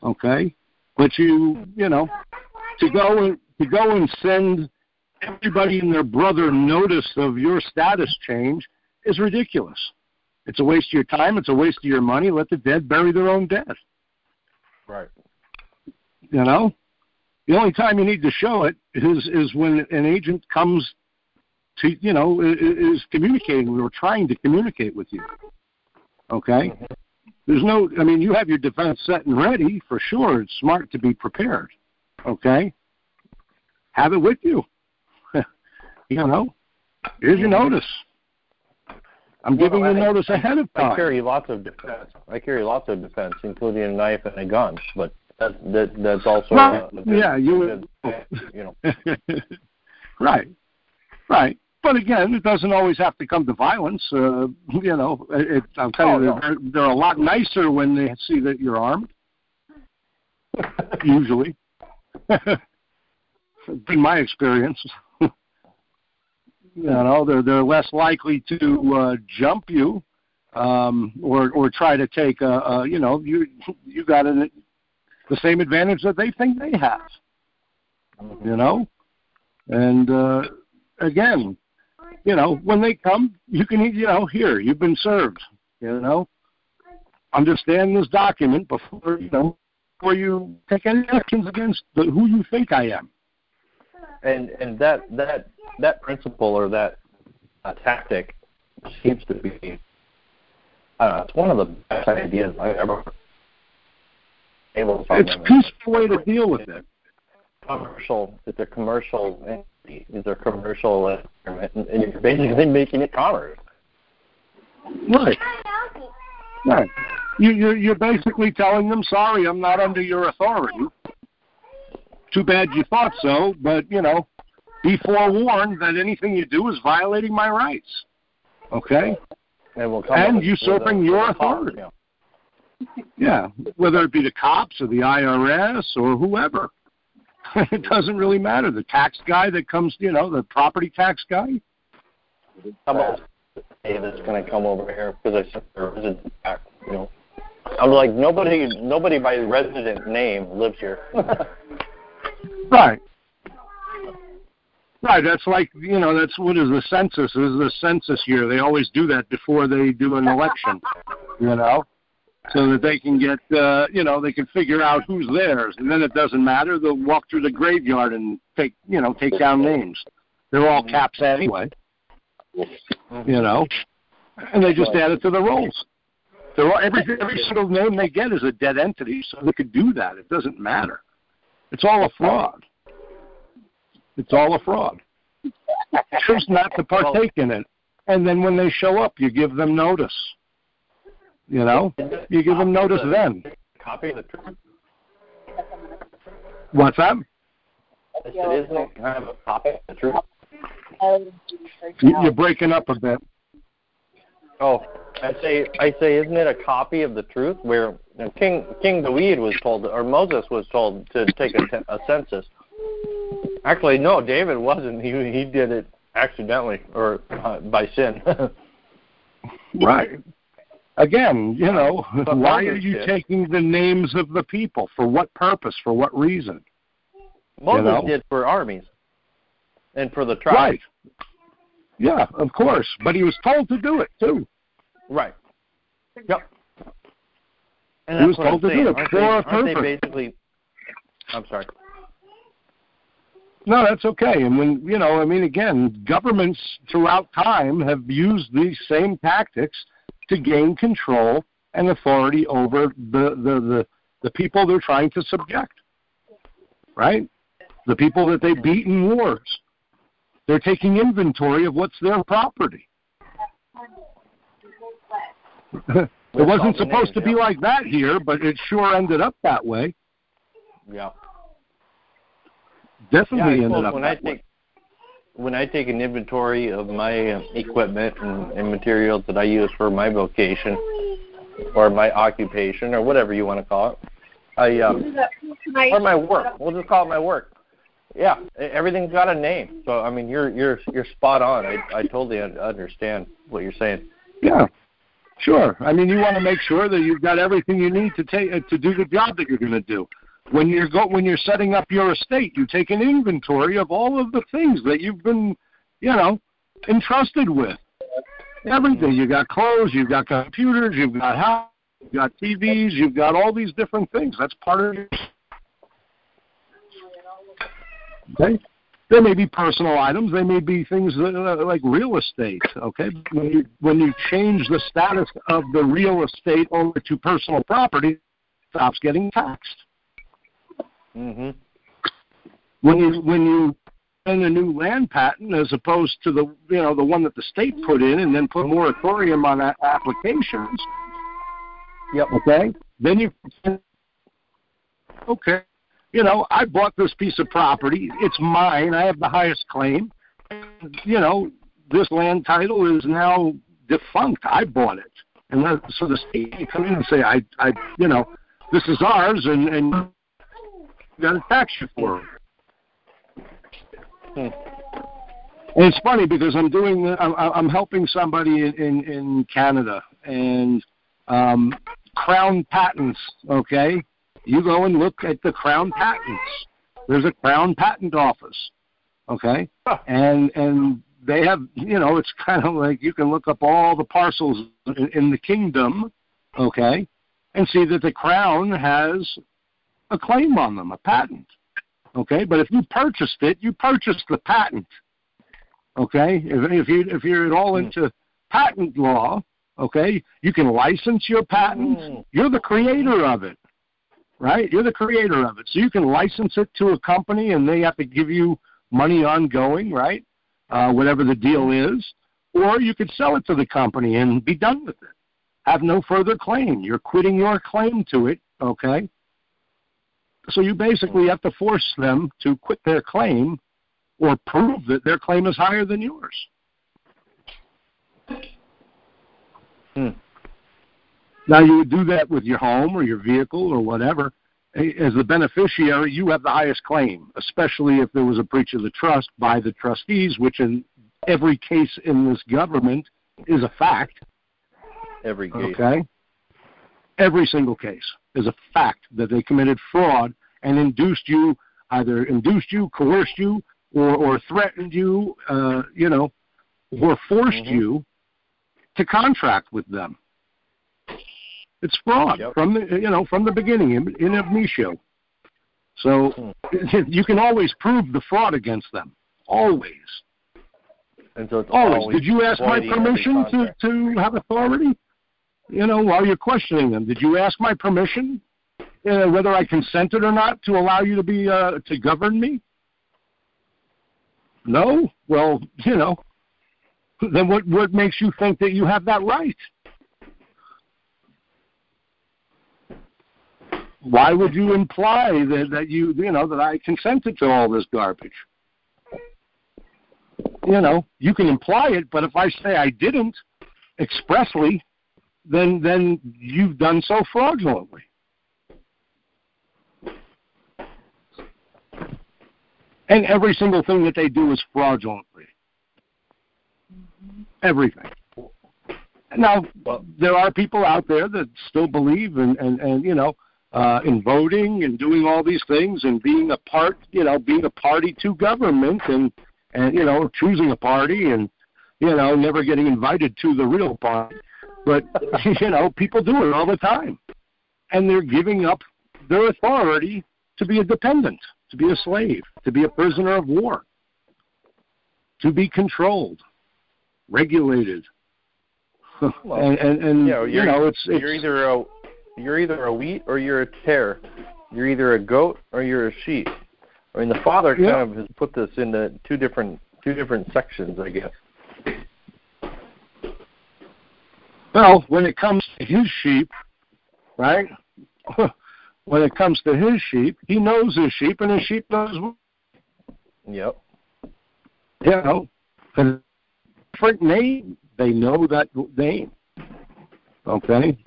Speaker 1: Okay, but you you know to go and to go and send everybody and their brother notice of your status change is ridiculous. It's a waste of your time. It's a waste of your money. Let the dead bury their own dead.
Speaker 2: Right.
Speaker 1: You know, the only time you need to show it is is when an agent comes to you know is communicating or trying to communicate with you. Okay. Mm-hmm. There's no. I mean, you have your defense set and ready for sure. It's smart to be prepared. Okay. Have it with you. you know, here's your mm-hmm. notice. I'm well, giving you notice ahead of time.
Speaker 2: I carry lots of defense. I carry lots of defense, including a knife and a gun. But that, that that's also
Speaker 1: well, a, a yeah, you good, you know. right, right. But again, it doesn't always have to come to violence. Uh, you know, it, I'll tell oh, you, no. they're, they're a lot nicer when they see that you're armed. Usually, in my experience you know they're they're less likely to uh, jump you um, or or try to take a, a you know you you got an, the same advantage that they think they have you know and uh, again you know when they come you can eat, you know here you've been served you know understand this document before you know before you take any actions against the, who you think I am
Speaker 2: and and that that that principle or that uh, tactic seems to be I don't know, it's one of the best ideas I've ever able to find.
Speaker 1: It's a peaceful way to deal with it.
Speaker 2: Commercial, it's a commercial entity. It's a commercial environment, and you're basically making it commerce.
Speaker 1: Right. Right. You, you're, you're basically telling them, sorry, I'm not under your authority. Too bad you thought so, but, you know, be forewarned that anything you do is violating my rights. Okay?
Speaker 2: And, we'll come
Speaker 1: and usurping a, your authority. Yeah. yeah, whether it be the cops or the IRS or whoever. it doesn't really matter. The tax guy that comes, you know, the property tax guy.
Speaker 2: How about David's going to come over here because I sent the resident back, you know. I'm like nobody, nobody by resident name lives here.
Speaker 1: right. Right. That's like you know. That's what is the census? Is the census year? They always do that before they do an election. You know, so that they can get uh, you know they can figure out who's theirs, and then it doesn't matter. They'll walk through the graveyard and take you know take down names. They're all caps anyway. You know, and they just add it to the rolls. They're all, every every single name they get is a dead entity, so they could do that. It doesn't matter. It's all a fraud. It's all a fraud. Choose not to partake in it, and then when they show up, you give them notice. You know, you give them notice then.
Speaker 2: Copy the truth.
Speaker 1: What's that?
Speaker 2: isn't it kind of a copy of the truth?
Speaker 1: You're breaking up a bit.
Speaker 2: Oh, I say, I say, isn't it a copy of the truth where King King David was told, or Moses was told to take a, a census, Actually, no, David wasn't. He he did it accidentally or uh, by sin.
Speaker 1: right. Again, you know, but why are you did. taking the names of the people? For what purpose? For what reason?
Speaker 2: Moses you know? did for armies and for the tribes.
Speaker 1: Right. Yeah, of course, but he was told to do it too.
Speaker 2: Right. Yep. And
Speaker 1: he was told to do it
Speaker 2: aren't
Speaker 1: for
Speaker 2: they,
Speaker 1: a purpose.
Speaker 2: Aren't they basically? I'm sorry.
Speaker 1: No, that's okay. And when you know, I mean, again, governments throughout time have used these same tactics to gain control and authority over the the the, the people they're trying to subject. Right? The people that they beat in wars. They're taking inventory of what's their property. it wasn't supposed to be like that here, but it sure ended up that way.
Speaker 2: Yeah
Speaker 1: definitely
Speaker 2: yeah,
Speaker 1: ended up
Speaker 2: when I take when I take an inventory of my equipment and, and materials that I use for my vocation or my occupation or whatever you want to call it, I um, or my work. We'll just call it my work. Yeah, everything's got a name. So I mean, you're you're you're spot on. I I totally understand what you're saying.
Speaker 1: Yeah, sure. I mean, you want to make sure that you've got everything you need to take uh, to do the job that you're going to do. When you're go when you're setting up your estate, you take an inventory of all of the things that you've been, you know, entrusted with. Everything. You got clothes, you've got computers, you've got house, you've got TVs, you've got all these different things. That's part of your. Okay. There may be personal items. They may be things that, uh, like real estate. Okay, when you when you change the status of the real estate over to personal property, it stops getting taxed.
Speaker 2: Mm-hmm.
Speaker 1: When you when you in a new land patent as opposed to the you know the one that the state put in and then put moratorium on a- applications.
Speaker 2: Yep.
Speaker 1: Okay. Then you okay. You know, I bought this piece of property. It's mine. I have the highest claim. You know, this land title is now defunct. I bought it, and that, so the state can come in and say, I, I, you know, this is ours, and and got to tax you for it.
Speaker 2: Hmm.
Speaker 1: And it's funny because I'm doing I'm, I'm helping somebody in, in in Canada and um, Crown Patents. Okay, you go and look at the Crown Patents. There's a Crown Patent Office. Okay,
Speaker 2: Huh.
Speaker 1: and and they have you know it's kind of like you can look up all the parcels in, in the kingdom. Okay, and see that the Crown has a claim on them, a patent. Okay, but if you purchased it, you purchased the patent. Okay, if, if you if you're at all
Speaker 2: Hmm.
Speaker 1: into patent law, okay, you can license your patent.
Speaker 2: Hmm.
Speaker 1: You're the creator of it, right? You're the creator of it, so you can license it to a company, and they have to give you money ongoing, right? Uh, whatever the deal is, or you could sell it to the company and be done with it. Have no further claim. You're quitting your claim to it, okay? So you basically have to force them to quit their claim or prove that their claim is higher than yours.
Speaker 2: Hmm.
Speaker 1: Now you would do that with your home or your vehicle or whatever. As the beneficiary, you have the highest claim, especially if there was a breach of the trust by the trustees, which in every case in this government is a fact.
Speaker 2: Every case.
Speaker 1: Okay. Every single case is a fact that they committed fraud and induced you, either induced you, coerced you, or, or threatened you, uh, you know, or forced
Speaker 2: Mhm.
Speaker 1: you to contract with them. It's fraud
Speaker 2: Yep.
Speaker 1: from the you know from the beginning in, in initio. So you can always prove the fraud against them. Always.
Speaker 2: And so it's
Speaker 1: Always.
Speaker 2: always
Speaker 1: Did you ask my permission to, to have authority? You know, while you're questioning them, did you ask my permission, uh, whether I consented or not, to allow you to be uh, to govern me? No. Well, you know, then what what makes you think that you have that right? Why would you imply that that you you know that I consented to all this garbage? You know, you can imply it, but if I say I didn't expressly, then then you've done so fraudulently. And every single thing that they do is fraudulently. Everything. Now, there are people out there that still believe in, and, and you know, uh, in voting and doing all these things and being a part, you know, being a party to government and, and you know, choosing a party and, you know, never getting invited to the real party. But, you know, people do it all the time. And they're giving up their authority to be a dependent, to be a slave, to be a prisoner of war, to be controlled, regulated.
Speaker 2: Well,
Speaker 1: and and, and you
Speaker 2: you're,
Speaker 1: know, it's, it's
Speaker 2: you're either a you're either a wheat or you're a tare. You're either a goat or you're a sheep. I mean, the father
Speaker 1: Yeah.
Speaker 2: kind of has put this into two different two different sections, I guess.
Speaker 1: Well, when it comes to his sheep, right? when it comes to his sheep, he knows his sheep, and his sheep knows,
Speaker 2: Yep.
Speaker 1: you know, a different name. They know that name. Okay?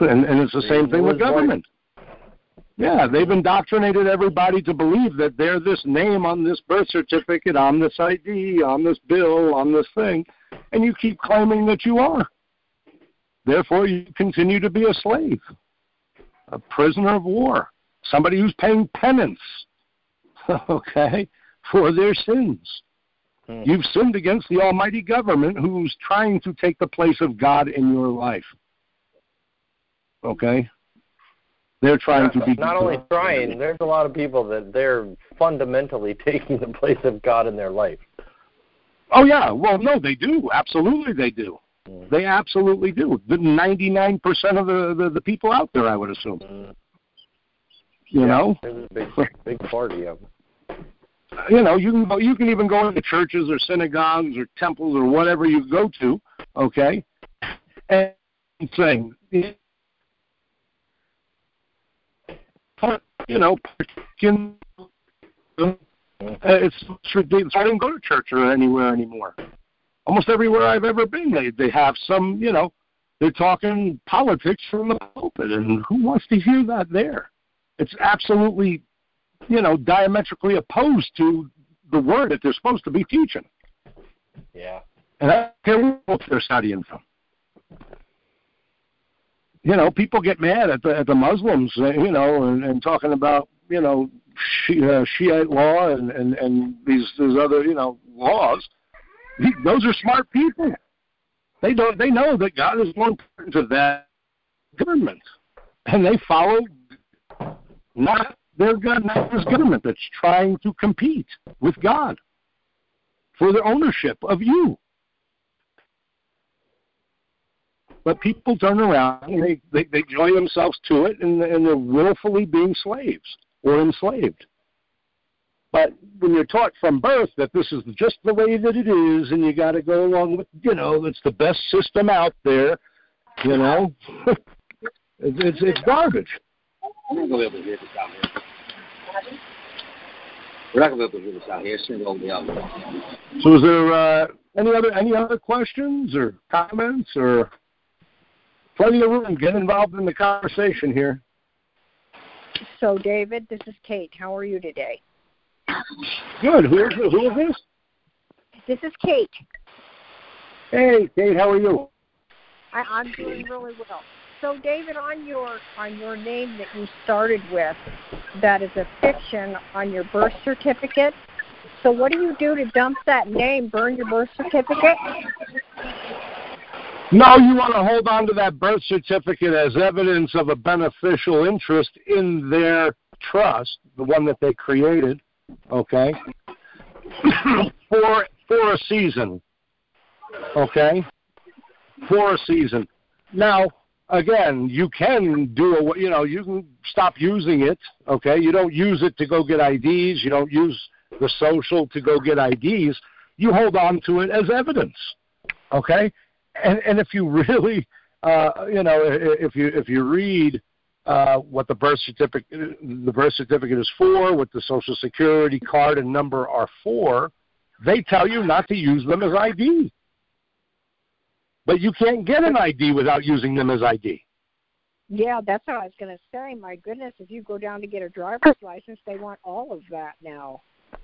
Speaker 1: And, and it's the
Speaker 2: They
Speaker 1: same thing with government. Yeah, they've indoctrinated everybody to believe that they're this name on this birth certificate, on this ID, on this bill, on this thing, and you keep claiming that you are. Therefore, you continue to be a slave, a prisoner of war, somebody who's paying penance, okay, for their sins. Hmm. You've sinned against the Almighty government who's trying to take the place of God in your life. Okay? They're trying
Speaker 2: to
Speaker 1: be.
Speaker 2: Not only trying, there's a lot of people that they're fundamentally taking the place of God in their life.
Speaker 1: Oh, yeah. Well, no, they do. Absolutely, they do. They absolutely do. The 99% of the, the, the people out there, I would assume. You
Speaker 2: yeah,
Speaker 1: know?
Speaker 2: There's a big, big party of them
Speaker 1: you know, you can go, you can even go into churches or synagogues or temples or whatever you go to, okay, and saying, you know, it's ridiculous. I don't go to church or anywhere anymore. Almost everywhere I've ever been, they they have some, you know, they're talking politics from the pulpit, and who wants to hear that there? It's absolutely you know, diametrically opposed to the word that they're supposed to be teaching.
Speaker 2: Yeah.
Speaker 1: And I don't care what they're studying from. You know, people get mad at the at the Muslims, uh, you know, and, and talking about you know Shiite law and and and these these other you know laws. Those are smart people. They don't. They know that God is more important to that government, and they follow not their God, not this government that's trying to compete with God for the ownership of you. But people turn around and they, they, they join themselves to it and, and they're willfully being slaves or enslaved. But when you're taught from birth that this is just the way that it is and you got to go along with, you know, it's the best system out there, you know, it's, it's, it's garbage. I'm going to go able to hear this out here. We're not going to be able to hear this out here. It's going to go the other So, is there uh, any other any other questions or comments or plenty of room? Get involved in the conversation here.
Speaker 3: So, David, this is Kate. How are you today?
Speaker 1: Good. Who is who is this?
Speaker 3: This is Kate.
Speaker 1: Hey, Kate. How are you?
Speaker 3: I, I'm doing really well. So, David, on your on your name that you started with, that is a fiction on your birth certificate. So, what do you do to dump that name? Burn your birth certificate?
Speaker 1: No, you want to hold on to that birth certificate as evidence of a beneficial interest in their trust, the one that they created, okay, for for a season, okay, for a season. Now, again, you can do a, you know, you can stop using it. Okay, you don't use it to go get IDs. You don't use the social to go get IDs. You hold on to it as evidence. Okay, and and if you really, uh, you know, if you if you read uh, what the birth certificate the birth certificate is for, what the social security card and number are for, they tell you not to use them as ID. But you can't get an ID without using them as ID.
Speaker 3: Yeah, that's what I was going to say. My goodness, if you go down to get a driver's license, they want all of that now.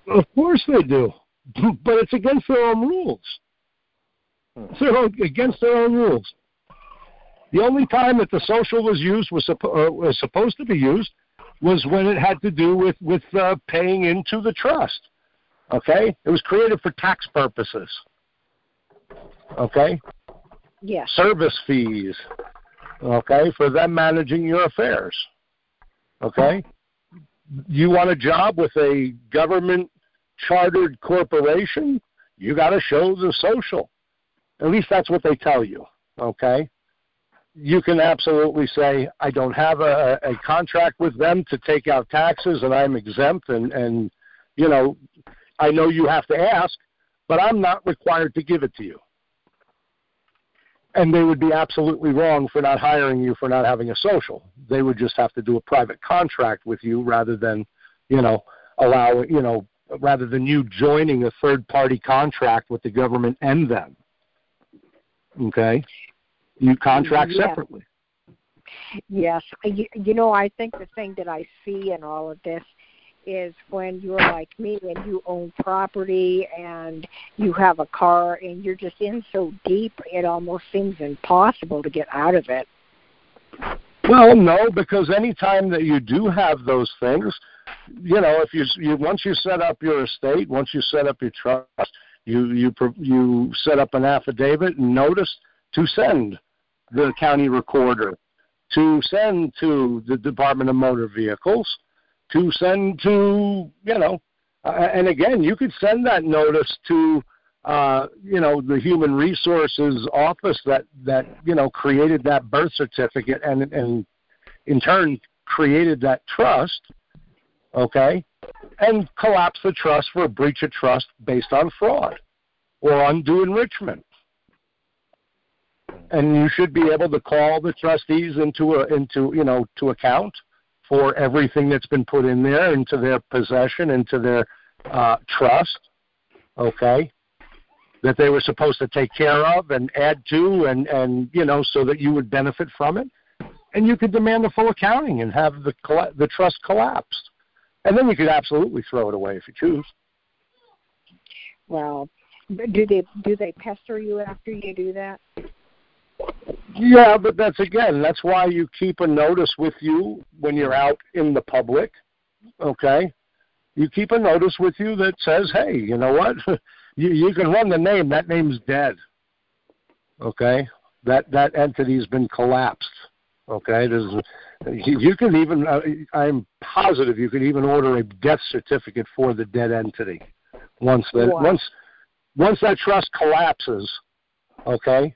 Speaker 1: Of course they do, but it's against their own rules. It's against their own rules. The only time that the social was used was, suppo- uh, was supposed to be used was when it had to do with with uh, paying into the trust. Okay, it was created for tax purposes. Okay,
Speaker 3: Yes.
Speaker 1: Service fees, okay, for them managing your affairs. Okay? You want a job with a government chartered corporation, you got to show the social. At least that's what they tell you. Okay? You can absolutely say, I don't have a, a contract with them to take out taxes and I'm exempt and, and you know, I know you have to ask, but I'm not required to give it to you and they would be absolutely wrong for not hiring you for not having a social. They would just have to do a private contract with you rather than, you know, allow you know rather than you joining a third party contract with the government and them. Okay, you contract
Speaker 3: yeah.
Speaker 1: separately.
Speaker 3: Yes, you, you know I think the thing that I see in all of this is when you're like me and you own property and you have a car and you're just in so deep it almost seems impossible to get out of it.
Speaker 1: Well, no, because anytime that you do have those things, you know, if you, you once you set up your estate, once you set up your trust, you you you set up an affidavit and notice to send the county recorder, to send to the Department of Motor Vehicles, to send to you know, uh, and again, you could send that notice to uh, you know the human resources office that that you know created that birth certificate and and in turn created that trust okay and collapse the trust for a breach of trust based on fraud or undue enrichment and you should be able to call the trustees into a into you know to account for everything that's been put in there into their possession into their uh, trust okay? That they were supposed to take care of and add to and and you know so that you would benefit from it. And you could demand a full accounting and have the the trust collapsed. And then you could absolutely throw it away if you choose.
Speaker 3: Well do they do they pester you after you do that
Speaker 1: yeah but that's again that's why you keep a notice with you when you're out in the public okay you keep a notice with you that says hey you know what you you can run the name. That name's dead. Okay, that that entity's been collapsed. Okay, there's you can even uh, I'm positive you can even order a death certificate for the dead entity once that wow. once once that trust collapses. Okay,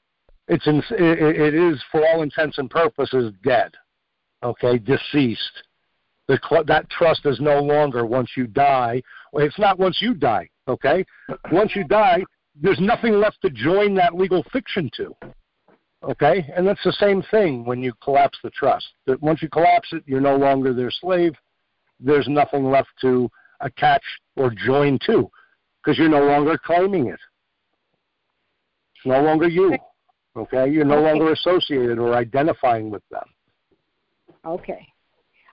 Speaker 1: it's in, it, is for all intents and purposes dead. Okay, deceased. The, that trust is no longer once you die. It's not once you die. Okay? Once you die, there's nothing left to join that legal fiction to. Okay? And that's the same thing when you collapse the trust. That once you collapse it, you're no longer their slave. There's nothing left to attach or join to because you're no longer claiming it. It's no longer you. Okay? You're no okay. longer associated or identifying with them.
Speaker 3: Okay.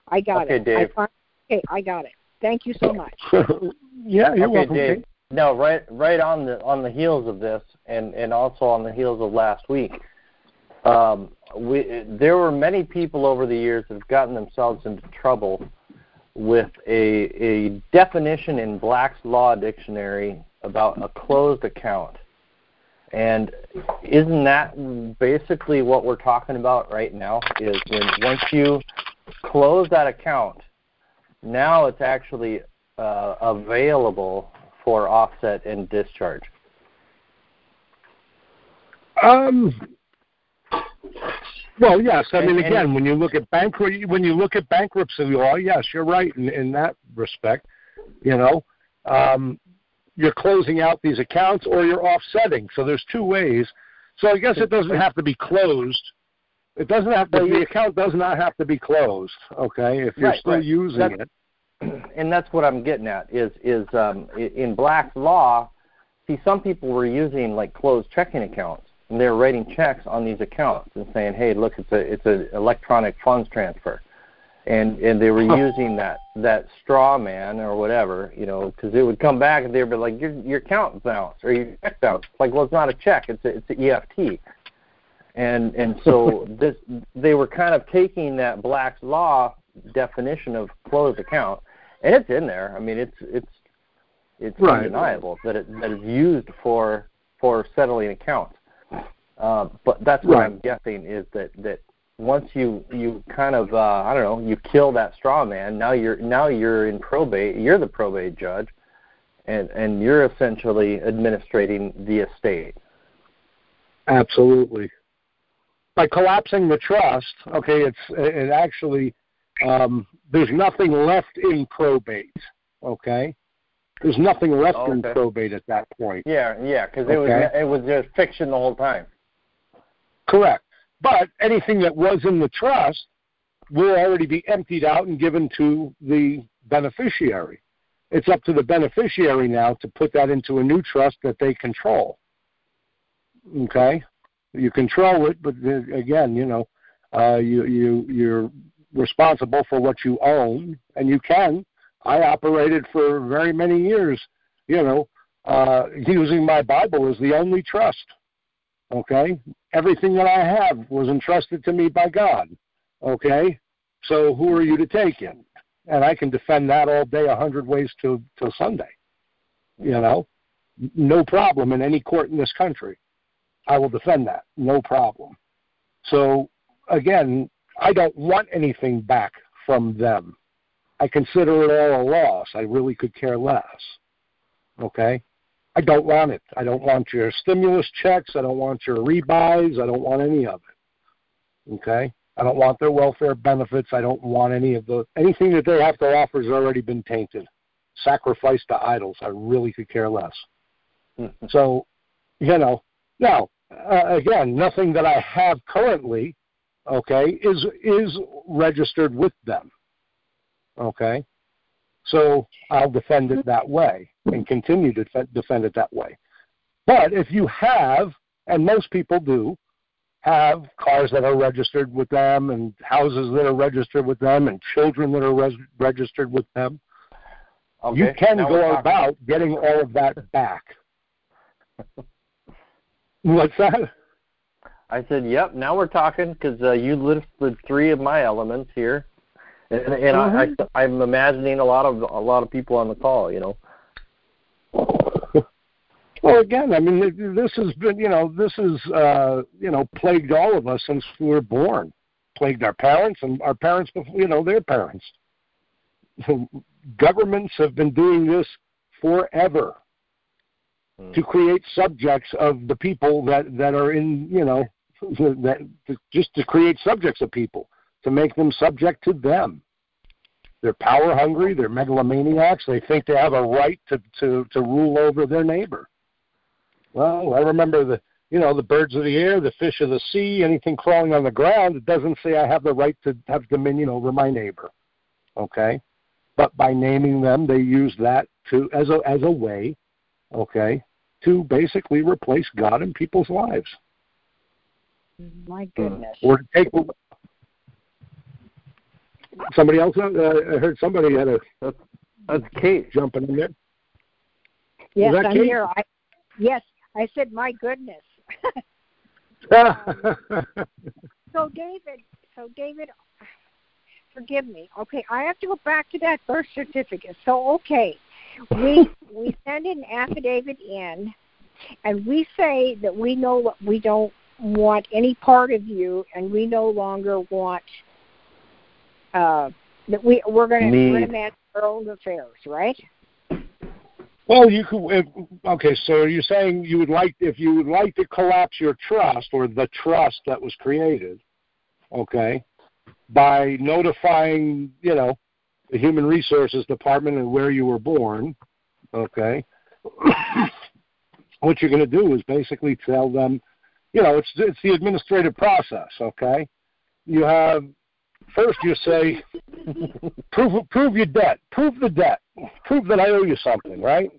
Speaker 3: I got
Speaker 2: okay,
Speaker 3: it.
Speaker 2: Dave.
Speaker 3: I, okay, I got it. Thank you so much.
Speaker 1: yeah, you're
Speaker 2: okay,
Speaker 1: welcome.
Speaker 2: Dave. No, right, right on the on the heels of this, and and also on the heels of last week, um, we there were many people over the years that have gotten themselves into trouble with a a definition in Black's Law Dictionary about a closed account. And isn't that basically what we're talking about right now? Is when once you close that account, now it's actually uh, available for offset and discharge?
Speaker 1: Um. Well, yes. I mean, again, when you look at bankruptcy, when you look at bankruptcy law, yes, you're right in, in that respect. You know, um, you're closing out these accounts or you're offsetting. So there's two ways. So I guess it doesn't have to be closed. It doesn't have to. Well, the account does not have to be closed. Okay, if you're
Speaker 2: right,
Speaker 1: still
Speaker 2: right.
Speaker 1: using
Speaker 2: that's,
Speaker 1: it
Speaker 2: and that's what I'm getting at is is um, in black law. See, some people were using like closed checking accounts, and they're writing checks on these accounts and saying, "Hey, look, it's a it's an electronic funds transfer," and and they were using that that straw man or whatever, you know, because it would come back and they'd be like, "Your your account bounced or your check bounced." Like, well, it's not a check; it's a, it's an EFT. And and so this they were kind of taking that Black's law definition of closed account and it's in there. I mean, it's it's it's
Speaker 1: right.
Speaker 2: undeniable that it that it's used for for settling accounts. Uh, but that's what
Speaker 1: right.
Speaker 2: I'm guessing is that that once you you kind of uh, I don't know you kill that straw man. Now you're now you're in probate. You're the probate judge, and and you're essentially administrating the estate.
Speaker 1: Absolutely. By collapsing the trust, okay, it's it actually um, there's nothing left in probate. Okay, there's nothing left
Speaker 2: okay.
Speaker 1: in probate at that point.
Speaker 2: Yeah, yeah, because it was it was just fiction the whole time.
Speaker 1: Correct, but anything that was in the trust will already be emptied out and given to the beneficiary. It's up to the beneficiary now to put that into a new trust that they control. Okay, you control it, but again, you know, uh, you you you're responsible for what you own, and you can I operated for very many years, you know, uh, using my Bible as the only trust. Okay? Everything that I have was entrusted to me by God. Okay? So who are you to take it? And I can defend that all day a hundred ways till till Sunday. You know? No problem in any court in this country. I will defend that. No problem. So again, I don't want anything back from them. I consider it all a loss. I really could care less. Okay? I don't want it. I don't want your stimulus checks. I don't want your rebuys. I don't want any of it. Okay? I don't want their welfare benefits. I don't want any of the anything that they have to offer has already been tainted. Sacrificed to idols. I really could care less. so, you know, now uh, again, nothing that I have currently, okay, is is registered with them. Okay, so I'll defend it that way and continue to defend it that way. But if you have, and most people do, have cars that are registered with them and houses that are registered with them and children that are res- registered with them, okay. you can now go about getting all of that back. What's that?
Speaker 2: I said, "Yep." Now we're talking because uh, you listed three of my elements here, and, and mm-hmm. I, I, I'm imagining a lot of a lot of people on the call. You know.
Speaker 1: Well, again, I mean, this has been, you know, this has, uh, you know, plagued all of us since we were born. Plagued our parents and our parents, before, you know, their parents. Governments have been doing this forever mm. to create subjects of the people that that are in, you know, that just to create subjects of people to make them subject to them. They're power hungry. They're megalomaniacs. They think they have a right to to to rule over their neighbor. Well, I remember the you know the birds of the air, the fish of the sea, anything crawling on the ground. It doesn't say I have the right to have dominion over my neighbor. Okay, but by naming them, they use that to as a as a way, okay, to basically replace God in people's lives.
Speaker 3: My hmm. goodness.
Speaker 1: or to take somebody else. Uh, I heard somebody had a.
Speaker 2: That's Kate
Speaker 1: jumping in there.
Speaker 3: Yes, I'm Kate? here. I, yes, I said, my goodness. so David, so David, forgive me. Okay, I have to go back to that birth certificate. So okay, we we send an affidavit in, and we say that we know we don't want any part of you, and we no longer want uh, that we we're going to manage our own affairs, right?
Speaker 1: Well, you could. If, okay, so you're saying you would like if you would like to collapse your trust or the trust that was created, okay, by notifying you know the Human Resources Department and where you were born, okay. what you're going to do is basically tell them, you know, it's it's the administrative process, okay. You have first you say, prove prove your debt, prove the debt, prove that I owe you something, right?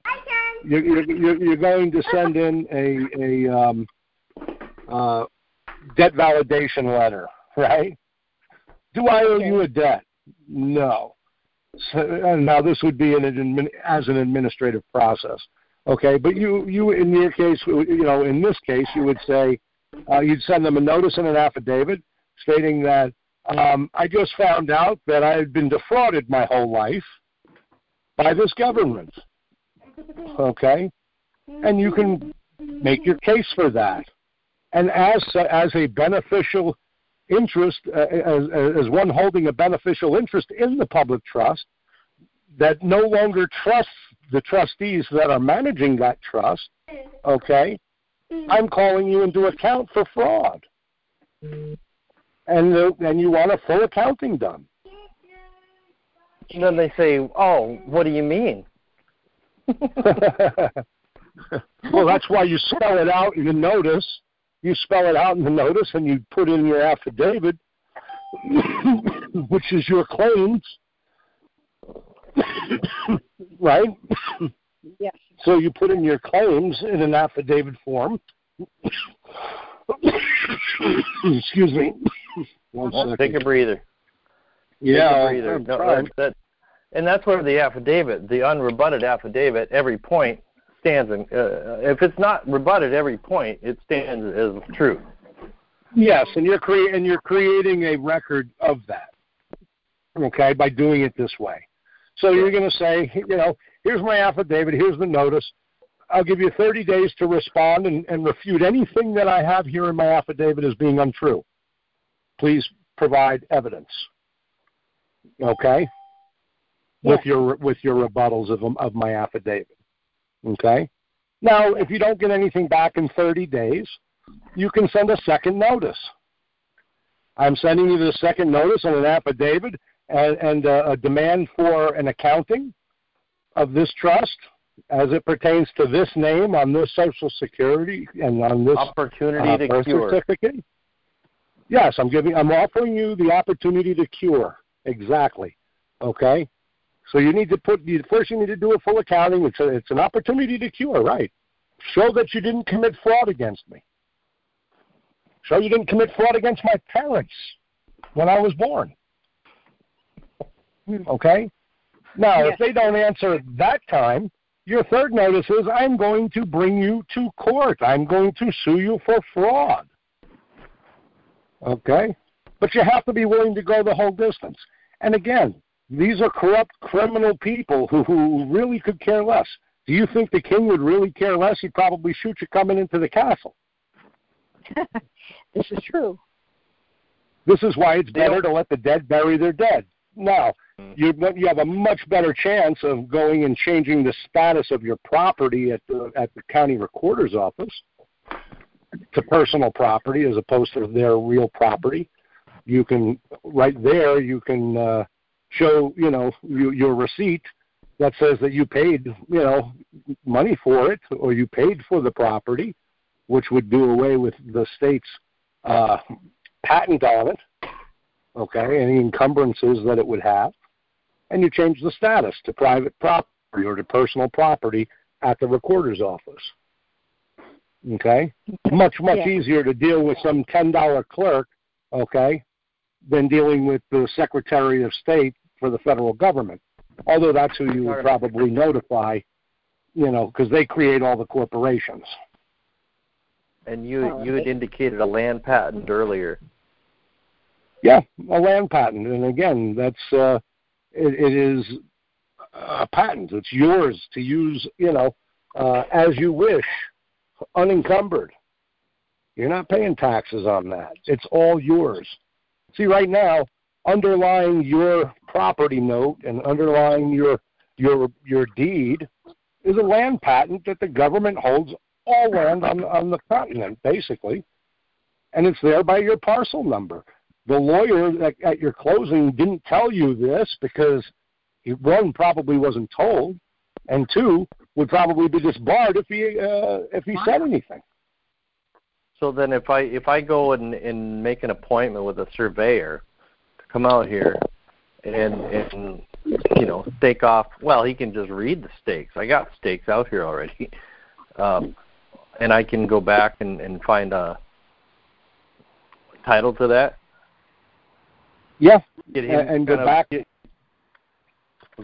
Speaker 1: You're you're, you're going to send in a a um, uh, debt validation letter, right? Do I owe you a debt? No. So, and now this would be an admin, as an administrative process, okay? But you you in your case, you know, in this case, you would say uh, you'd send them a notice and an affidavit stating that um, I just found out that I had been defrauded my whole life by this government. Okay? And you can make your case for that. And as, as a beneficial interest, uh, as, as one holding a beneficial interest in the public trust, that no longer trusts the trustees that are managing that trust, okay, I'm calling you into account for fraud and the, and you want a full accounting done.
Speaker 2: And then they say, "Oh, what do you mean?"
Speaker 1: well, that's why you spell it out in the notice. You spell it out in the notice, and you put in your affidavit, which is your claims, right?
Speaker 3: Yes.
Speaker 1: So you put in your claims in an affidavit form. Excuse me.
Speaker 2: One second. Take a breather.
Speaker 1: Yeah,
Speaker 2: Take a breather. No, that, that, and that's where the affidavit, the unrebutted affidavit, every point stands. In, uh, if it's not rebutted every point, it stands as true.
Speaker 1: Yes, and you're cre- and you're creating a record of that. Okay, by doing it this way. So you're going to say, you know, here's my affidavit, here's the notice. I'll give you 30 days to respond and, and refute anything that I have here in my affidavit as being untrue. Please provide evidence. Okay? With your with your rebuttals of of my affidavit. Okay? Now, if you don't get anything back in 30 days, you can send a second notice. I'm sending you the second notice and an affidavit and, and uh, a demand for an accounting of this trust as it pertains to this name on this Social Security and on this
Speaker 2: opportunity
Speaker 1: uh,
Speaker 2: to
Speaker 1: birth
Speaker 2: cure.
Speaker 1: certificate. Yes, I'm giving. I'm offering you the opportunity to cure. Exactly. Okay. So you need to put. You, first, you need to do a full accounting. It's a, it's an opportunity to cure, right? Show that you didn't commit fraud against me. Show you didn't commit fraud against my parents when I was born. Hmm. Okay? Now,
Speaker 3: Yes.
Speaker 1: if they don't answer that time, your third notice is I'm going to bring you to court. I'm going to sue you for fraud. Okay? But you have to be willing to go the whole distance. And again, these are corrupt criminal people who, who really could care less. Do you think the king would really care less? He'd probably shoot you coming into the castle.
Speaker 3: this is true.
Speaker 1: This is why it's better to let the dead bury their dead. Now, you you have a much better chance of going and changing the status of your property at the at the county recorder's office to personal property as opposed to their real property. You can right there you can uh, show you know you, your receipt that says that you paid you know money for it or you paid for the property, which would do away with the state's uh, patent on it okay, any encumbrances that it would have, and you change the status to private property or to personal property at the recorder's office. Okay? Much, much
Speaker 3: Yeah.
Speaker 1: easier to deal with some $10 clerk, okay, than dealing with the Secretary of State for the federal government. Although that's who you would probably notify, you know, because they create all the corporations.
Speaker 2: And you you had indicated a land patent earlier.
Speaker 1: Yeah, a land patent, and again, that's uh, it, it is a patent. It's yours to use, you know, uh, as you wish, unencumbered. You're not paying taxes on that. It's all yours. See, right now, underlying your property note and underlying your your your deed is a land patent that the government holds all land on on the continent, basically, and it's there by your parcel number the lawyer at, at your closing didn't tell you this because he one probably wasn't told, and two would probably be disbarred if he uh, if he said anything.
Speaker 2: So then, if I if I go and and make an appointment with a surveyor to come out here and and you know stake off, well, he can just read the stakes. I got stakes out here already, um, and I can go back and and find a title to that.
Speaker 1: Yeah, and, and go
Speaker 2: kind of-
Speaker 1: back.
Speaker 2: get-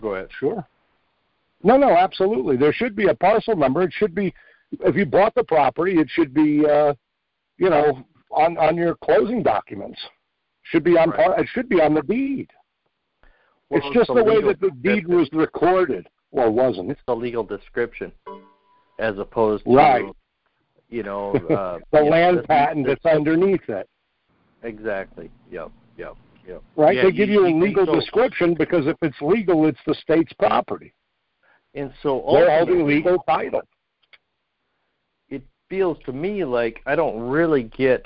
Speaker 2: go ahead.
Speaker 1: Sure. No, no, absolutely. There should be a parcel number. It should be if you bought the property, it should be uh, you know on on your closing documents. Should be on
Speaker 2: Right.
Speaker 1: par, it should be on the deed.
Speaker 2: Well,
Speaker 1: it's just
Speaker 2: a
Speaker 1: the way that the deed was recorded, or wasn't.
Speaker 2: It's the legal description, as opposed to
Speaker 1: Right.
Speaker 2: you know uh,
Speaker 1: the
Speaker 2: you
Speaker 1: land patent that's underneath it.
Speaker 2: Exactly. Yep. Yep. Yep.
Speaker 1: right?
Speaker 2: Yeah,
Speaker 1: they give you, a legal
Speaker 2: so.
Speaker 1: description because if it's legal, it's the state's property.
Speaker 2: And so
Speaker 1: They're holding legal title.
Speaker 2: it feels to me like I don't really get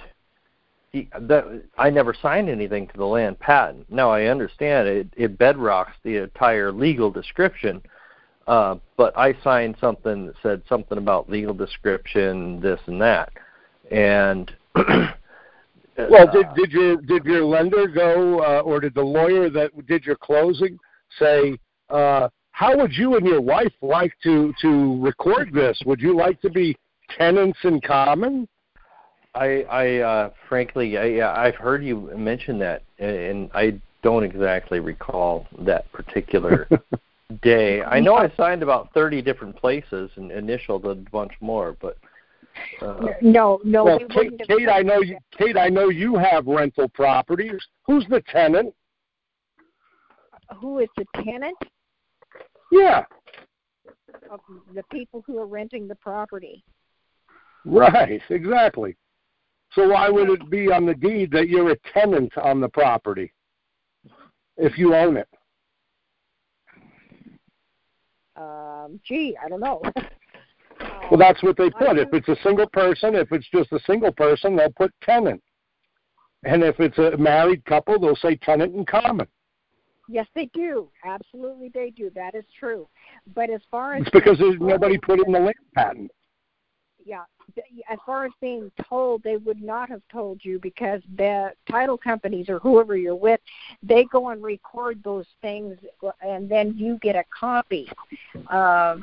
Speaker 2: the, that. I never signed anything to the land patent. Now I understand it. It bedrocks the entire legal description. Uh, but I signed something that said something about legal description, this and that, and
Speaker 1: Well,
Speaker 2: uh,
Speaker 1: did did your did your lender go, uh, or did the lawyer that did your closing say, uh, "How would you and your wife like to to record this? Would you like to be tenants in common?"
Speaker 2: I, I uh, frankly, I, I've heard you mention that, and I don't exactly recall that particular day. I know I signed about 30 different places and initialed a bunch more, but uh,
Speaker 3: no, no,
Speaker 1: well,
Speaker 3: we
Speaker 1: Kate, Kate, I know you, Kate, I know you have rental properties. Who's the tenant?
Speaker 3: who is the tenant
Speaker 1: Yeah,
Speaker 3: of the people who are renting the property.
Speaker 1: right, exactly. So why would it be on the deed that you're a tenant on the property if you own it?
Speaker 3: Um, gee, I don't know.
Speaker 1: Well, that's what they put. If it's a single person, if it's just a single person, they'll put tenant. And if it's a married couple, they'll say tenant in common.
Speaker 3: Yes, they do. Absolutely, they do. That is true. But as far as
Speaker 1: It's because there's nobody put in the land patent.
Speaker 3: yeah, as far as being told, they would not have told you because the title companies or whoever you're with, they go and record those things, and then you get a copy uh,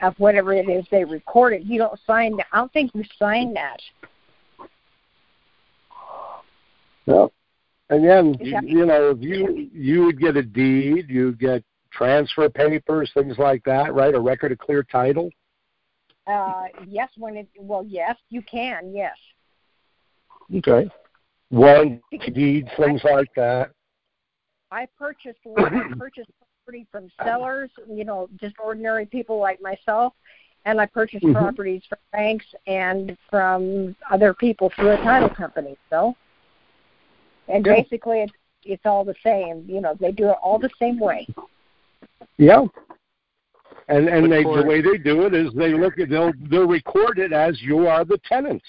Speaker 3: of whatever it is they recorded. You don't sign that. I don't think you sign that.
Speaker 1: Yeah. Again,
Speaker 3: Is
Speaker 1: you, you know, if you you would get a deed, you'd get transfer papers, things like that, right? A record of clear title.
Speaker 3: Uh, yes, when it well, yes, you can. Yes,
Speaker 1: Okay. One deed, things like that.
Speaker 3: I purchased I purchased property from sellers, you know, just ordinary people like myself, and I purchased
Speaker 1: Mhm.
Speaker 3: properties from banks and from other people through a title company. So, and
Speaker 1: Yeah.
Speaker 3: basically, it's it's all the same. You know, they do it all the same way.
Speaker 1: Yeah. And and they the way they do it is they look at they'll they'll record it as you are the tenant.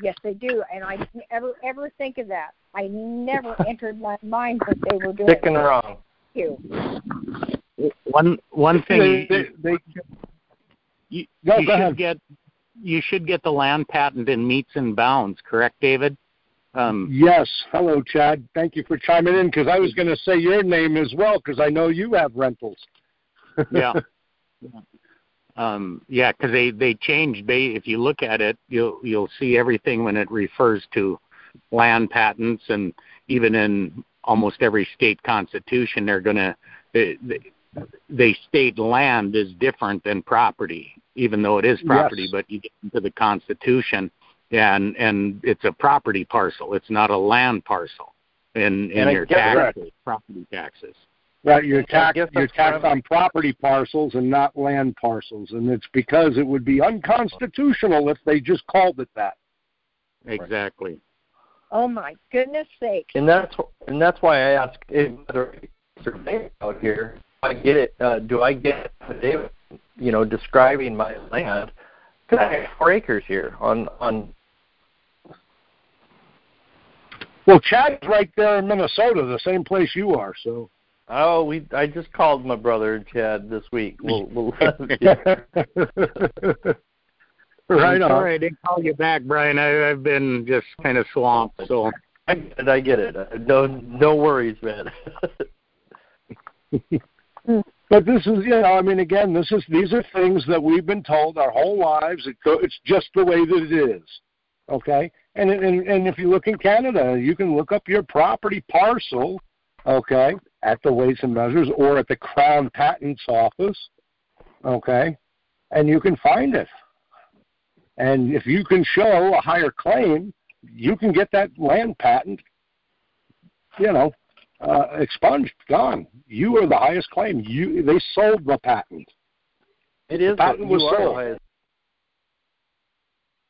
Speaker 3: Yes, they do, and I didn't ever ever think of that. I never entered my mind that they were doing.
Speaker 2: thick and wrong.
Speaker 3: you.
Speaker 4: One one thing
Speaker 1: They,
Speaker 4: you,
Speaker 1: they, they,
Speaker 4: you,
Speaker 1: no,
Speaker 4: you
Speaker 1: go
Speaker 4: should
Speaker 1: ahead.
Speaker 4: get you should get the land patent in metes and bounds, correct, David? Um,
Speaker 1: Yes. Hello, Chad. Thank you for chiming in because I was going to say your name as well because I know you have rentals.
Speaker 4: yeah. Um, yeah, because they they changed. They, if you look at it, you'll you'll see everything when it refers to land patents, and even in almost every state constitution, they're gonna they, they, they state land is different than property, even though it is property.
Speaker 1: Yes.
Speaker 4: But you get into the Constitution, and and it's a property parcel. It's not a land parcel. In in
Speaker 2: And
Speaker 4: your
Speaker 2: guess-
Speaker 4: taxes, property taxes.
Speaker 1: Right, you're
Speaker 2: I
Speaker 1: taxed
Speaker 2: guess
Speaker 1: you're taxed on property parcels and not land parcels, and it's because it would be unconstitutional if they just called it that.
Speaker 4: Exactly.
Speaker 3: Oh my goodness sakes!
Speaker 2: And that's and that's why I ask if whether survey out here. I get it. Uh, do I get a David, you know, describing my land? 'Cause I have four acres here on on.
Speaker 1: Well, Chad's right there in Minnesota, the same place you are. So.
Speaker 2: Oh, we. I just called my brother Chad this week. We'll. we'll
Speaker 1: right
Speaker 4: I'm
Speaker 1: on.
Speaker 4: sorry I didn't call you back, Brian. I, I've been just kind of swamped. So
Speaker 2: I get it. I get it. Uh, No, no worries, man.
Speaker 1: But this is, you know, I mean, again, this is these are things that we've been told our whole lives. It go, it's just the way that it is, okay? And and and if you look in Canada, you can look up your property parcel, okay, at the Weights and Measures or at the Crown Patents Office, okay, and you can find it. And if you can show a higher claim, you can get that land patent, you know, uh, expunged, gone. You are the highest claim. You they sold the patent.
Speaker 2: it is.
Speaker 1: patent
Speaker 2: you
Speaker 1: was
Speaker 2: are
Speaker 1: sold.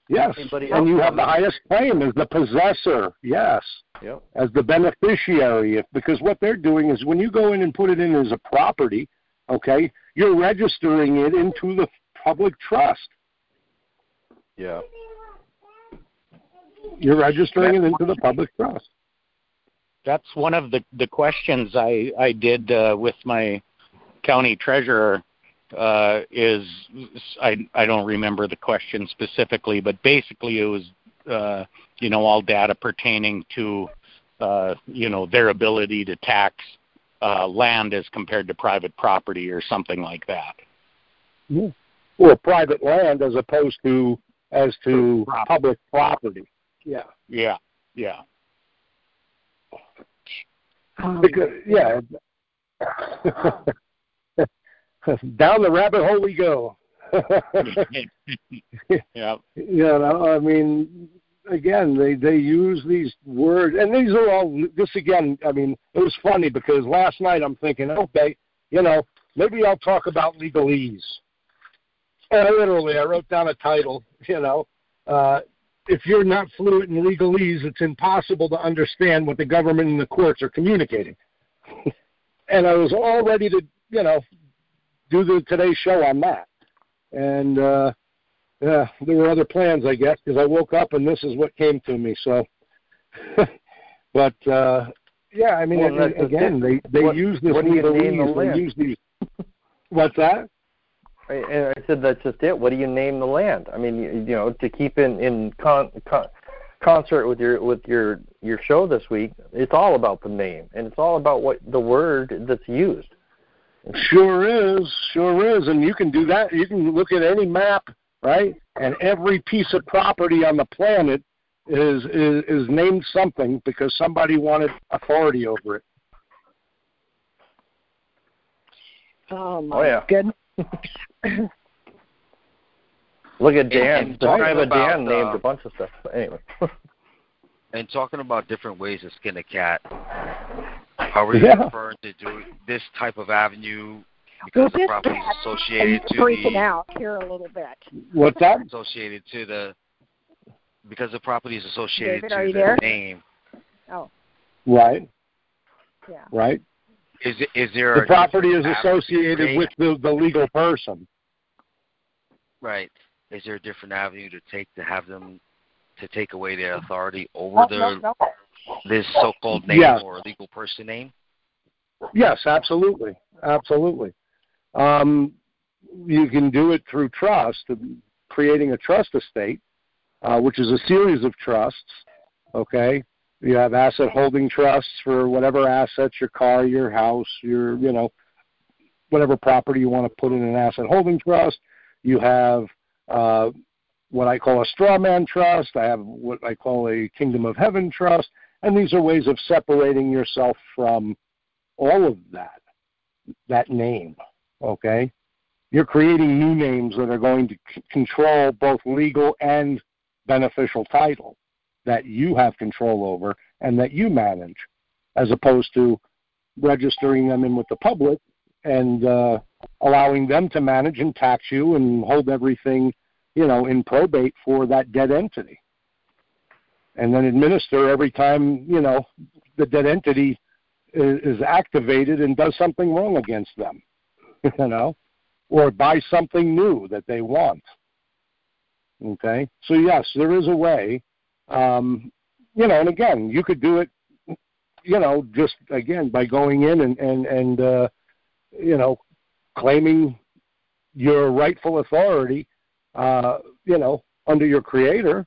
Speaker 1: Yes,
Speaker 2: Anybody
Speaker 1: and you have the highest claim as the possessor. Yes,
Speaker 2: Yep.
Speaker 1: as the beneficiary. If, because what they're doing is when you go in and put it in as a property, okay, you're registering it into the public trust.
Speaker 2: Yeah.
Speaker 1: You're registering it into the public trust.
Speaker 4: that's one of the the questions I I did uh, with my county treasurer. Uh, is I I don't remember the question specifically, but basically it was uh, you know all data pertaining to uh, you know their ability to tax uh, land as compared to private property or something like that. Yeah.
Speaker 1: Or private land as opposed to as to
Speaker 4: Property.
Speaker 1: public property. Yeah.
Speaker 4: Yeah, yeah.
Speaker 3: Um,
Speaker 1: because yeah, down the rabbit hole we go.
Speaker 4: yeah.
Speaker 1: You know, I mean, again, they they use these words, and these are all. This again, I mean, it was funny because last night I'm thinking, okay, you know, maybe I'll talk about legalese. And I literally, I wrote down a title. You know, uh, if you're not fluent in legalese, it's impossible to understand what the government and the courts are communicating. and I was all ready to, you know, do the today's show on that. And uh, yeah, there were other plans, I guess, because I woke up and this is what came to me. So, but uh, yeah, I mean,
Speaker 2: Well,
Speaker 1: again, they they
Speaker 2: what-
Speaker 1: use this
Speaker 2: what do you name the
Speaker 1: legalese. They
Speaker 2: land?
Speaker 1: use these. What's that?
Speaker 2: I- And I said that's just it. What do you name the land? I mean, you, you know, to keep in in con, con, concert with your with your your show this week, it's all about the name, and it's all about what the word that's used.
Speaker 1: Sure is, sure is, and you can do that. You can look at any map, right? And every piece of property on the planet is is, is named something because somebody wanted authority over it.
Speaker 3: oh my
Speaker 2: Oh, yeah.
Speaker 3: goodness.
Speaker 2: Look at Dan.
Speaker 5: and
Speaker 2: The
Speaker 5: talking
Speaker 2: tribe of
Speaker 5: about,
Speaker 2: Dan named
Speaker 5: uh,
Speaker 2: a bunch of stuff. But anyway,
Speaker 5: And talking about different ways to skin a cat, are we
Speaker 1: Yeah.
Speaker 5: referring to do this type of avenue
Speaker 3: Well,
Speaker 5: because the property is associated to
Speaker 3: freaking
Speaker 5: the
Speaker 3: out here a little bit.
Speaker 1: What's that?
Speaker 5: associated to the because the property is associated
Speaker 3: David,
Speaker 5: to the
Speaker 3: there?
Speaker 5: name.
Speaker 3: Oh,
Speaker 1: Right,
Speaker 3: yeah.
Speaker 1: right.
Speaker 5: Is it, is there
Speaker 1: The
Speaker 5: a
Speaker 1: property is
Speaker 5: different avenue
Speaker 1: associated
Speaker 5: to
Speaker 1: with the the legal person.
Speaker 5: right? Is there a different avenue to take to have them to take away their authority over
Speaker 3: Oh,
Speaker 5: the
Speaker 3: no, no.
Speaker 5: This so-called name
Speaker 1: Yes.
Speaker 5: or legal person name?
Speaker 1: Yes, absolutely, absolutely. Um, you can do it through trust, creating a trust estate, uh, which is a series of trusts. Okay, you have asset holding trusts for whatever assets, your car, your house, your you know, whatever property you want to put in an asset holding trust. You have uh, what I call a straw man trust. I have what I call a kingdom of heaven trust, and these are ways of separating yourself from all of that, that name, okay? You're creating new names that are going to c- control both legal and beneficial title that you have control over and that you manage, as opposed to registering them in with the public and uh, allowing them to manage and tax you and hold everything, you know, in probate for that dead entity. And then administer every time, you know, the dead entity is, is activated and does something wrong against them, you know, or buy something new that they want. Okay, so yes, there is a way, um, you know, and again, you could do it, you know, just again by going in and and and uh, you know, claiming your rightful authority, uh, you know, under your creator,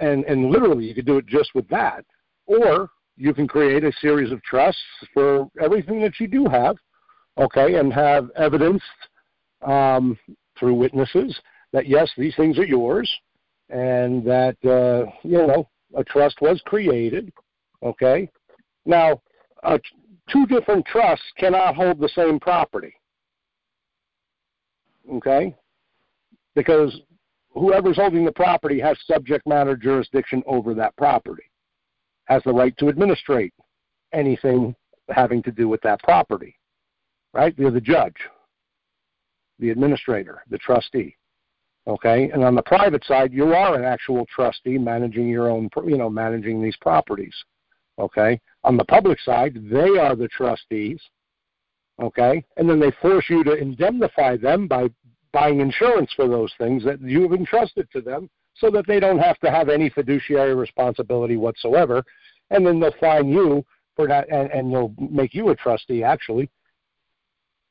Speaker 1: and and literally you could do it just with that, or you can create a series of trusts for everything that you do have, okay, and have evidence um, through witnesses that yes, these things are yours, and that uh, you know a trust was created, okay. Now, uh, two different trusts cannot hold the same property, okay, because whoever's holding the property has subject matter jurisdiction over that property has the right to administrate anything having to do with that property. Right? They're the judge, the administrator, the trustee. Okay? And on the private side, you are an actual trustee managing your own, you know, managing these properties. Okay? On the public side, they are the trustees. Okay? And then they force you to indemnify them by buying insurance for those things that you have entrusted to them so that they don't have to have any fiduciary responsibility whatsoever and then they'll fine you for that, and, and they'll make you a trustee. Actually,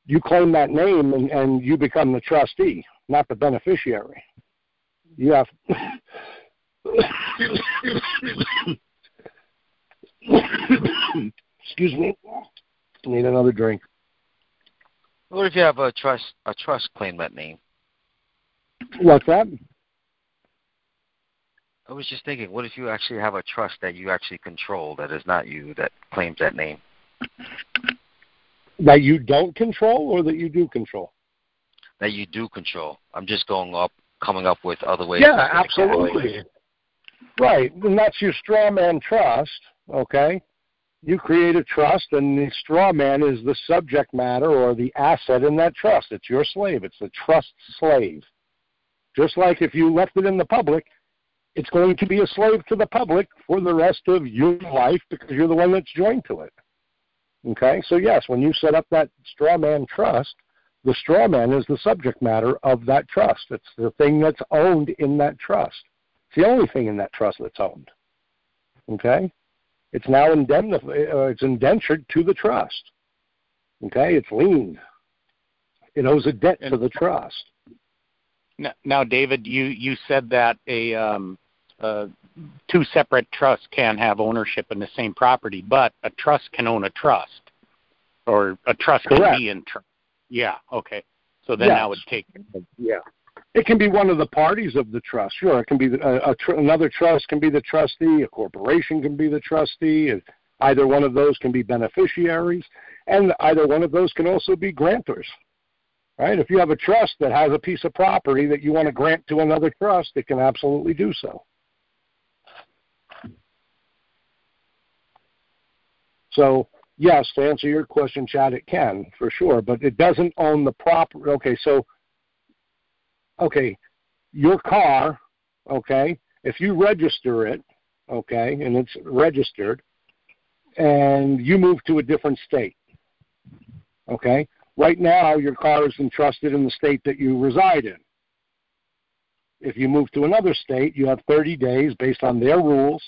Speaker 1: you claim that name, and, and you become the trustee, not the beneficiary. You have. Excuse me. Need another drink.
Speaker 5: What if you have a trust a trust claim that name?
Speaker 1: What's that?
Speaker 5: I was just thinking, what if you actually have a trust that you actually control that is not you that claims that name?
Speaker 1: That you don't control or that you do control?
Speaker 5: That you do control. I'm just going up, coming up with other ways.
Speaker 1: Yeah, absolutely. Right, and that's your straw man trust, okay? You create a trust, and the straw man is the subject matter or the asset in that trust. It's your slave. It's the trust slave. Just like if you left it in the public, it's going to be a slave to the public for the rest of your life because you're the one that's joined to it. Okay? So, yes, when you set up that straw man trust, the straw man is the subject matter of that trust. It's the thing that's owned in that trust. It's the only thing in that trust that's owned. Okay? It's now indemnified, uh, it's indentured to the trust. Okay? It's lien. It owes a debt and, to the trust.
Speaker 4: Now, now, David, you, you said that a um, uh, two separate trusts can have ownership in the same property, but a trust can own a trust, or a trust
Speaker 1: Correct.
Speaker 4: can be in trust. Yeah. Okay. So then
Speaker 1: yes.
Speaker 4: that would take.
Speaker 1: Yeah. It can be one of the parties of the trust. Sure, it can be a, a tr- another trust can be the trustee. A corporation can be the trustee. And either one of those can be beneficiaries, and either one of those can also be grantors. Right? If you have a trust that has a piece of property that you want to grant to another trust, it can absolutely do so. So yes, to answer your question, Chad, it can for sure, but it doesn't own the property. Okay, so okay, your car, okay, if you register it, okay, and it's registered, and you move to a different state, okay, right now your car is entrusted in the state that you reside in. If you move to another state, you have 30 days based on their rules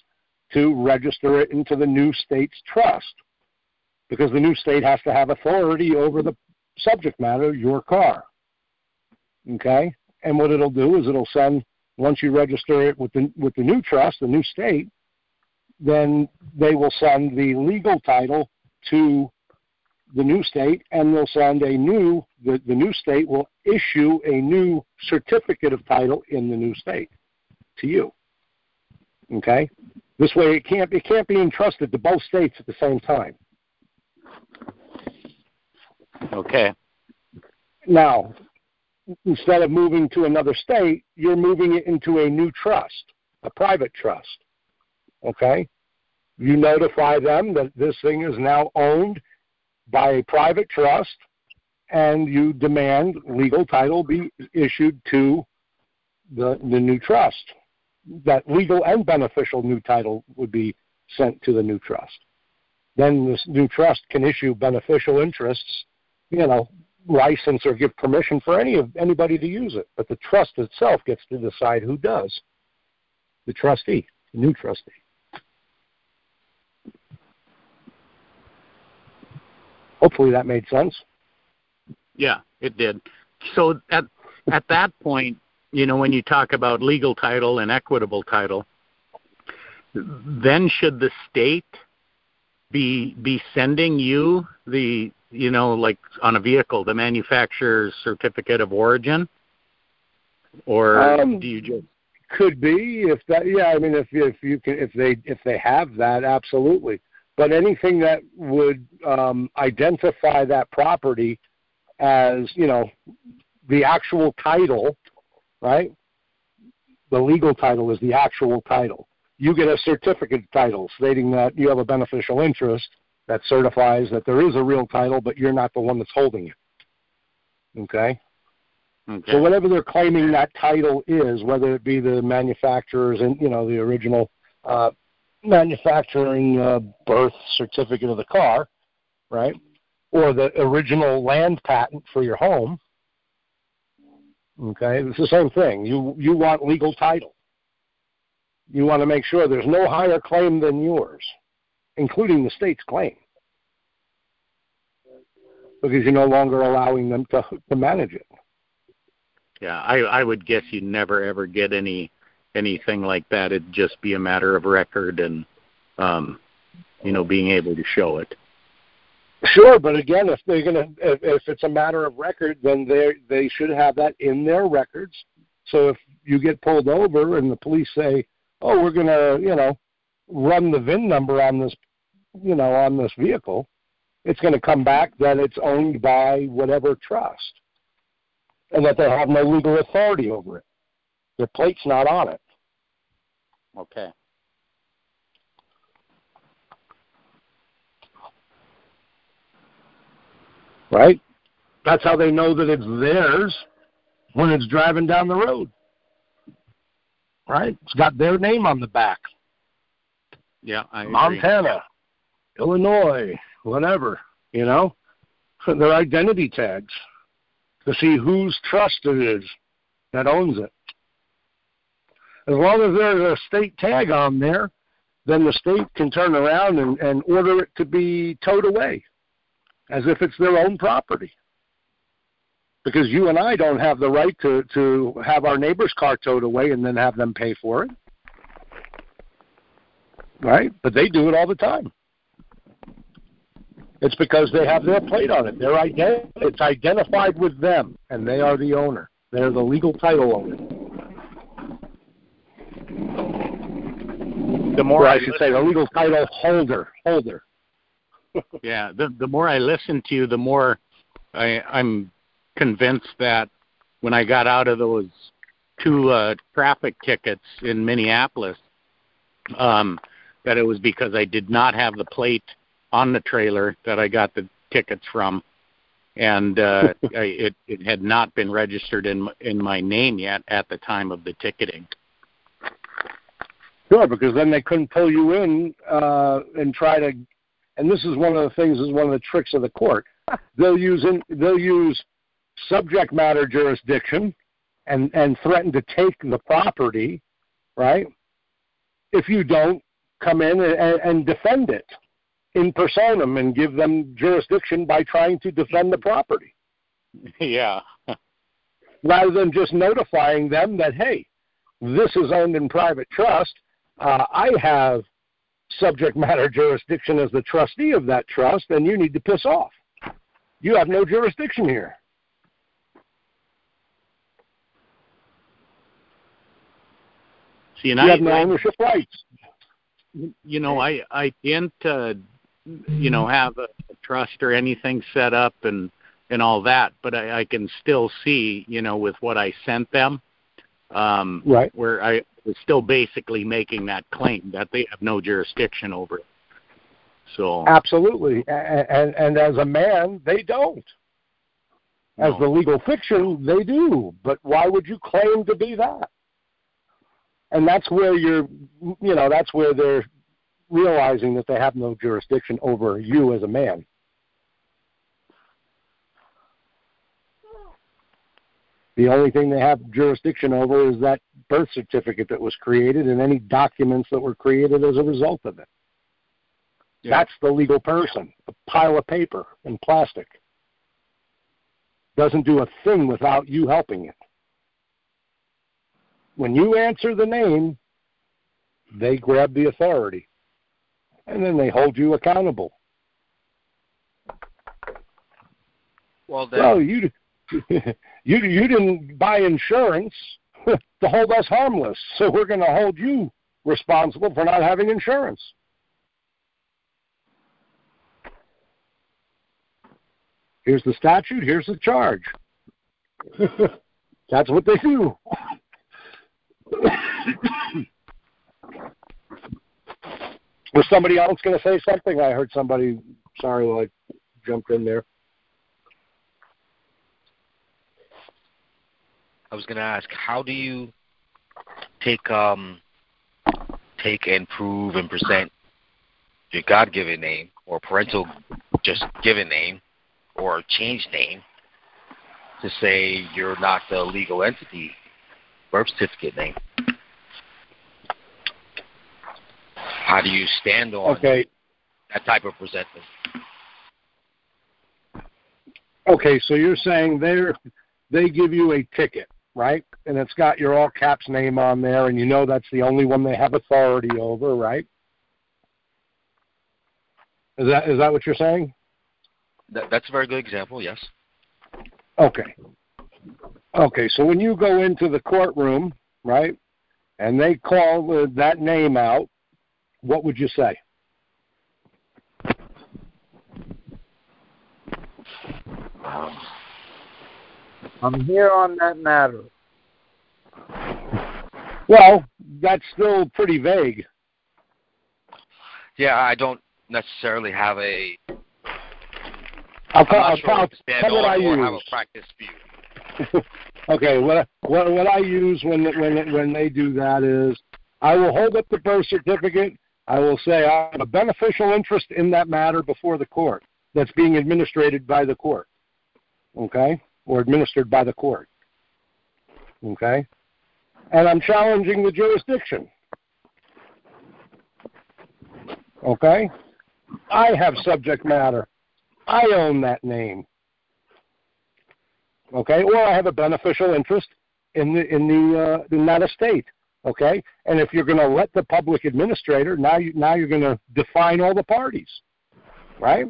Speaker 1: to register it into the new state's trust because the new state has to have authority over the subject matter, your car. Okay? And what it'll do is it'll send once you register it with the with the new trust, the new state, then they will send the legal title to the new state and they'll send a new the, the new state will issue a new certificate of title in the new state to you. Okay? This way it can't it can't be entrusted to both states at the same time.
Speaker 4: Okay.
Speaker 1: Now, instead of moving to another state, you're moving it into a new trust, a private trust. Okay? You notify them that this thing is now owned by a private trust, and you demand legal title be issued to the, the new trust. That legal and beneficial new title would be sent to the new trust. Then this new trust can issue beneficial interests you know, license or give permission for any of anybody to use it. But the trust itself gets to decide who does. The trustee, the new trustee. Hopefully that made sense.
Speaker 4: Yeah, it did. So at at that point, you know, when you talk about legal title and equitable title, then should the state be be sending you the you know, like on a vehicle, the manufacturer's certificate of origin, or
Speaker 1: um,
Speaker 4: do you just?
Speaker 1: Could be if that. Yeah, I mean, if if you can, if they if they have that, absolutely. But anything that would um, identify that property as you know the actual title, right? The legal title is the actual title. You get a certificate title stating that you have a beneficial interest that certifies that there is a real title, but you're not the one that's holding it. Okay?
Speaker 4: okay.
Speaker 1: So whatever they're claiming that title is, whether it be the manufacturer's and you know the original uh, manufacturing uh, birth certificate of the car, right, or the original land patent for your home. Okay, it's the same thing. You you want legal title. You want to make sure there's no higher claim than yours including the state's claim, because you're no longer allowing them to to manage it.
Speaker 4: Yeah, I I would guess you never ever get any anything like that. It'd just be a matter of record and um, you know being able to show it.
Speaker 1: Sure, but again, if they're gonna if, if it's a matter of record, then they they should have that in their records. So if you get pulled over and the police say, oh, we're going to, you know, run the VIN number on this, you know, on this vehicle, it's going to come back that it's owned by whatever trust and that they have no legal authority over it. Their plate's not on it.
Speaker 4: Okay.
Speaker 1: Right? That's how they know that it's theirs when it's driving down the road. Right? It's got their name on the back.
Speaker 4: Yeah, I agree.
Speaker 1: Montana, Illinois, whatever, you know? Their identity tags to see whose trust it is that owns it. As long as there's a state tag on there, then the state can turn around and, and order it to be towed away as if it's their own property. Because you and I don't have the right to, to have our neighbor's car towed away and then have them pay for it. Right? But they do it all the time. It's because they have their plate on it. They're ident- it's identified with them, and they are the owner. They're the legal title owner.
Speaker 4: The more
Speaker 1: or I,
Speaker 4: I
Speaker 1: should say, the legal title holder. Holder.
Speaker 4: yeah, the the more I listen to you, the more I, I'm convinced that when I got out of those two uh, traffic tickets in Minneapolis, um, that it was because I did not have the plate on the trailer that I got the tickets from, and uh, I, it it had not been registered in my- in my name yet at the time of the ticketing.
Speaker 1: Sure, because then they couldn't pull you in uh, and try to. And this is one of the things. Is one of the tricks of the court. They'll use in, they'll use subject matter jurisdiction and and threaten to take the property, right? If you don't come in and, and defend it in personam and give them jurisdiction by trying to defend the property,
Speaker 4: yeah,
Speaker 1: rather than just notifying them that hey, this is owned in private trust. Uh, I have subject matter jurisdiction as the trustee of that trust, and you need to piss off. You have no jurisdiction here.
Speaker 4: see, and
Speaker 1: You
Speaker 4: I,
Speaker 1: have no
Speaker 4: I
Speaker 1: ownership rights.
Speaker 4: You know, I I didn't, uh, you know, have a, a trust or anything set up and and all that, but I, I can still see, you know, with what I sent them, um,
Speaker 1: Right.
Speaker 4: where I was still basically making that claim that they have no jurisdiction over it. So
Speaker 1: Absolutely, and, and and as a man, they don't. As
Speaker 4: No.
Speaker 1: the legal fiction, they do. But why would you claim to be that? And that's where you're, you know, that's where they're realizing that they have no jurisdiction over you as a man. The only thing they have jurisdiction over is that birth certificate that was created and any documents that were created as a result of it.
Speaker 4: Yeah.
Speaker 1: That's the legal person. A pile of paper and plastic. Doesn't do a thing without you helping it. When you answer the name, they grab the authority. And then they hold you accountable.
Speaker 5: Well, then,
Speaker 1: Well, you you you didn't buy insurance to hold us harmless, so we're going to hold you responsible for not having insurance. Here's the statute. Here's the charge. That's what they do. Was somebody else going to say something? I heard somebody. Sorry, I jumped in there.
Speaker 5: I was going to ask, how do you take um take and prove and present your God-given name or parental just given name or change name to say you're not the legal entity birth certificate name? How do you stand on
Speaker 1: Okay.
Speaker 5: that type of presentment?
Speaker 1: Okay, so you're saying they're they give you a ticket, right? And it's got your all caps name on there, and you know that's the only one they have authority over, right? Is that is that what you're saying?
Speaker 5: That, that's a very good example. Yes.
Speaker 1: Okay. Okay, so when you go into the courtroom, right, and they call that name out, what would you say?
Speaker 6: I'm here on that matter.
Speaker 1: Well, that's still pretty vague.
Speaker 5: Yeah, I don't necessarily have a.
Speaker 1: I'll,
Speaker 5: I'm not
Speaker 1: I'll,
Speaker 5: sure
Speaker 1: I'll
Speaker 5: what to
Speaker 1: what I use.
Speaker 5: have a practice view.
Speaker 1: okay, what, what what I use when when when they do that is I will hold up the birth certificate. I will say I have a beneficial interest in that matter before the court that's being administered by the court. Okay, or administered by the court. Okay, and I'm challenging the jurisdiction. Okay, I have subject matter. I own that name okay, or I have a beneficial interest in the in the uh, in that estate, okay. And if you're going to let the public administrator, now you now you're going to define all the parties, right?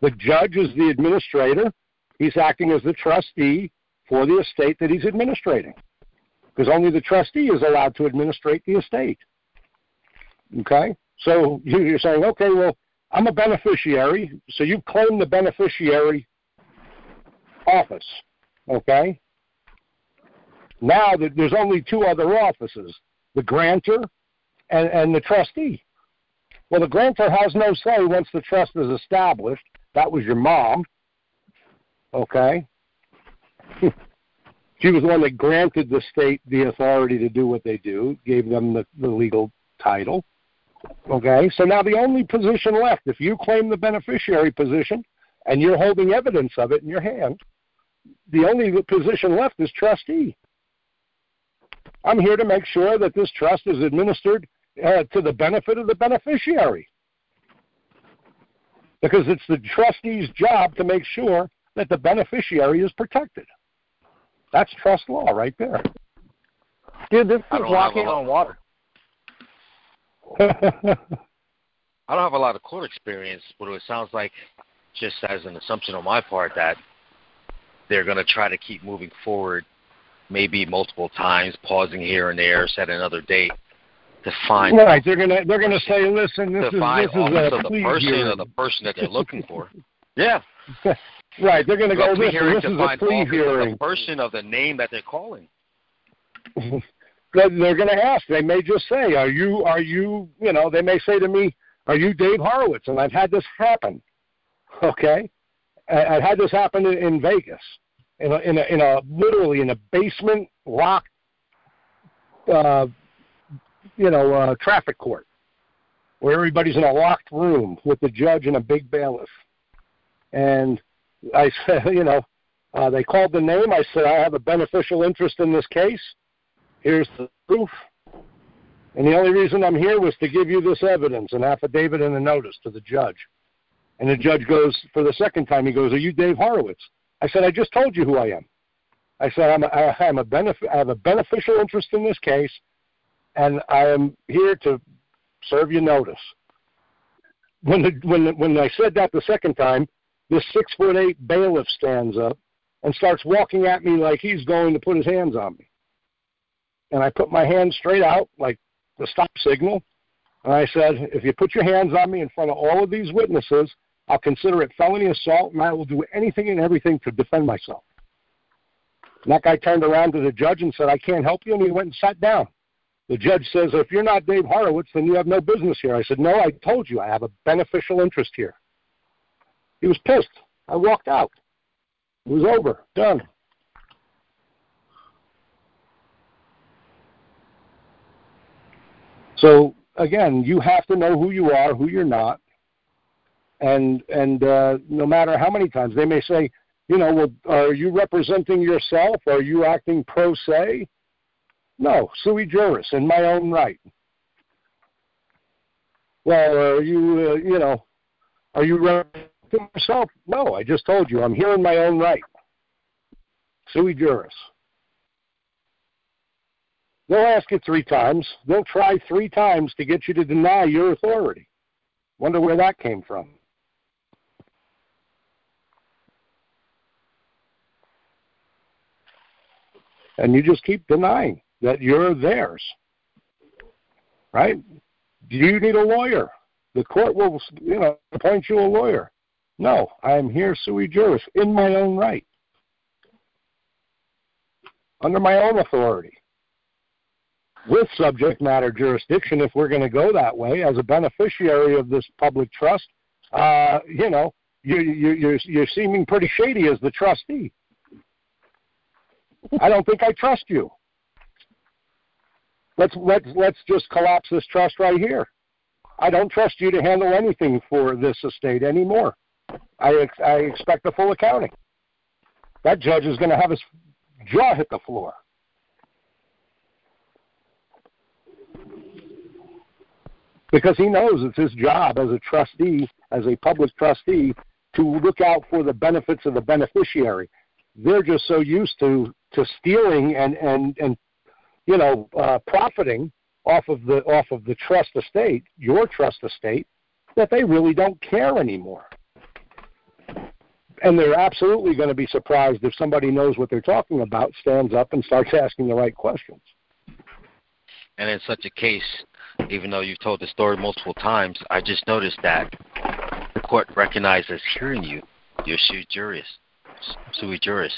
Speaker 1: The judge is the administrator; he's acting as the trustee for the estate that he's administrating, because only the trustee is allowed to administrate the estate. Okay, so you're saying, okay, well, I'm a beneficiary, so you claim the beneficiary office Okay? Now that there's only two other offices the grantor and, and the trustee. Well, the grantor has no say once the trust is established. That was your mom. Okay? she was the one that granted the state the authority to do what they do, gave them the, the legal title. Okay? So now the only position left, if you claim the beneficiary position and you're holding evidence of it in your hand, the only position left is trustee. I'm here to make sure that this trust is administered uh, to the benefit of the beneficiary. Because it's the trustee's job to make sure that the beneficiary is protected. That's trust law right there.
Speaker 2: Dude, this
Speaker 5: I
Speaker 2: is
Speaker 5: don't
Speaker 2: walking
Speaker 5: have a-
Speaker 2: on water.
Speaker 5: I don't have a lot of court experience, but it sounds like, just as an assumption on my part, that they're going to try to keep moving forward, maybe multiple times, pausing here and there, set another date to find
Speaker 1: right, they're gonna they're gonna say, listen, this
Speaker 5: to
Speaker 1: is this is a
Speaker 5: of the
Speaker 1: plea
Speaker 5: person
Speaker 1: hearing.
Speaker 5: or the person that they're looking for. Yeah,
Speaker 1: Right, they're gonna go,
Speaker 5: plea
Speaker 1: listen,
Speaker 5: hearing
Speaker 1: this
Speaker 5: to
Speaker 1: is a plea hearing.
Speaker 5: the person of the name that they're calling.
Speaker 1: they're, going to ask. They may just say, "Are you? Are you? You know?" They may say to me, "Are you Dave Horowitz?" And I've had this happen. Okay, I, I've had this happen in, in Vegas, in a, in a in a literally in a basement locked, uh, you know, uh, traffic court, where everybody's in a locked room with the judge and a big bailiff. And I said, you know, uh, they called the name. I said, I have a beneficial interest in this case. Here's the proof. And the only reason I'm here was to give you this evidence, an affidavit and a notice to the judge. And the judge goes, for the second time, he goes, Are you Dave Horowitz? I said, I just told you who I am. I said, I'm a, I, am a benef- I have a beneficial interest in this case, and I am here to serve you notice. When, the, when, when I said that the second time, this six foot eight bailiff stands up and starts walking at me like he's going to put his hands on me. And I put my hand straight out, like the stop signal. And I said, if you put your hands on me in front of all of these witnesses, I'll consider it felony assault and I will do anything and everything to defend myself. And that guy turned around to the judge and said, I can't help you. And he went and sat down. The judge says, if you're not Dave Horowitz, then you have no business here. I said, no, I told you I have a beneficial interest here. He was pissed. I walked out. It was over. Done. So again, you have to know who you are, who you're not, and and uh, no matter how many times they may say, you know, well, are you representing yourself? Are you acting pro se? No, sui juris, in my own right. Well, are you, uh, you know, are you representing yourself? No, I just told you I'm here in my own right. Sui juris. They'll ask you three times. They'll try three times to get you to deny your authority. Wonder where that came from. And you just keep denying that you're theirs. Right? Do you need a lawyer? The court will, you know, appoint you a lawyer. No, I am here sui juris in my own right, under my own authority, with subject matter jurisdiction. If we're going to go that way, as a beneficiary of this public trust, uh, you know, you, you, you're you're seeming pretty shady as the trustee. I don't think I trust you. Let's let's let's just collapse this trust right here. I don't trust you to handle anything for this estate anymore. I ex- I expect a full accounting. That judge is going to have his jaw hit the floor. Because he knows it's his job as a trustee, as a public trustee, to look out for the benefits of the beneficiary. They're just so used to to stealing and and and you know uh, profiting off of the off of the trust estate, your trust estate, that they really don't care anymore. And they're absolutely going to be surprised if somebody knows what they're talking about, stands up and starts asking the right questions.
Speaker 5: And in such a case, even though you've told the story multiple times, I just noticed that the court recognizes hearing you, your sui sui juris,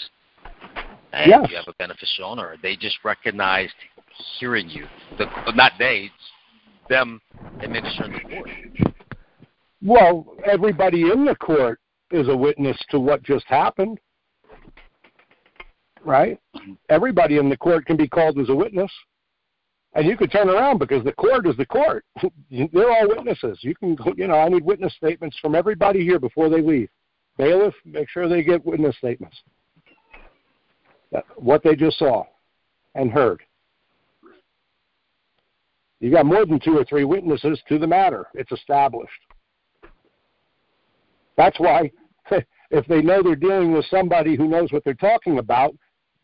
Speaker 5: and
Speaker 1: yes.
Speaker 5: you have a beneficial owner. They just recognized hearing you. The, not they, them administering the court.
Speaker 1: Well, everybody in the court is a witness to what just happened, right? Everybody in the court can be called as a witness. And you could turn around because the court is the court. They're all witnesses. You can, you know, I need witness statements from everybody here before they leave. Bailiff, make sure they get witness statements. Uh, what they just saw and heard. You got more than two or three witnesses to the matter. It's established. That's why, if they know they're dealing with somebody who knows what they're talking about,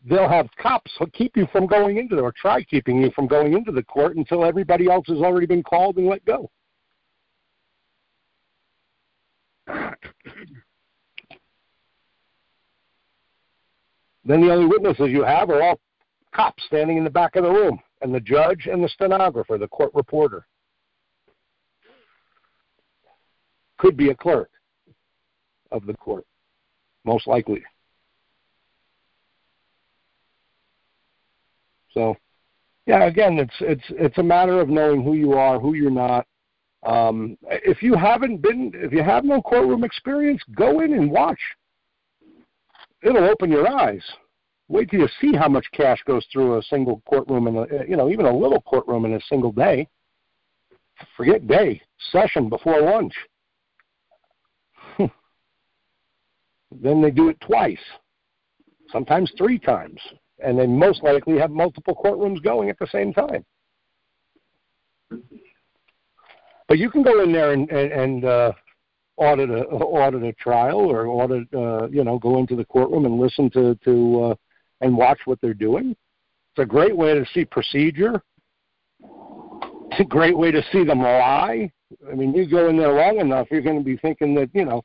Speaker 1: they'll have cops keep you from going into the, or try keeping you from going into the court until everybody else has already been called and let go. Then the only witnesses you have are all cops standing in the back of the room, and the judge and the stenographer, the court reporter. Could be a clerk of the court, most likely. So, yeah, again, it's it's it's a matter of knowing who you are, who you're not. Um, if you haven't been, if you have no courtroom experience, go in and watch. It'll open your eyes. Wait till you see how much cash goes through a single courtroom in a, you know, even a little courtroom in a single day. Forget day, session before lunch. then they do it twice, sometimes three times and they most likely have multiple courtrooms going at the same time. But you can go in there and and, and uh, audit a audit a trial or audit uh, you know go into the courtroom and listen to to uh, and watch what they're doing. It's a great way to see procedure. It's a great way to see them lie. I mean, you go in there long enough, you're going to be thinking that you know,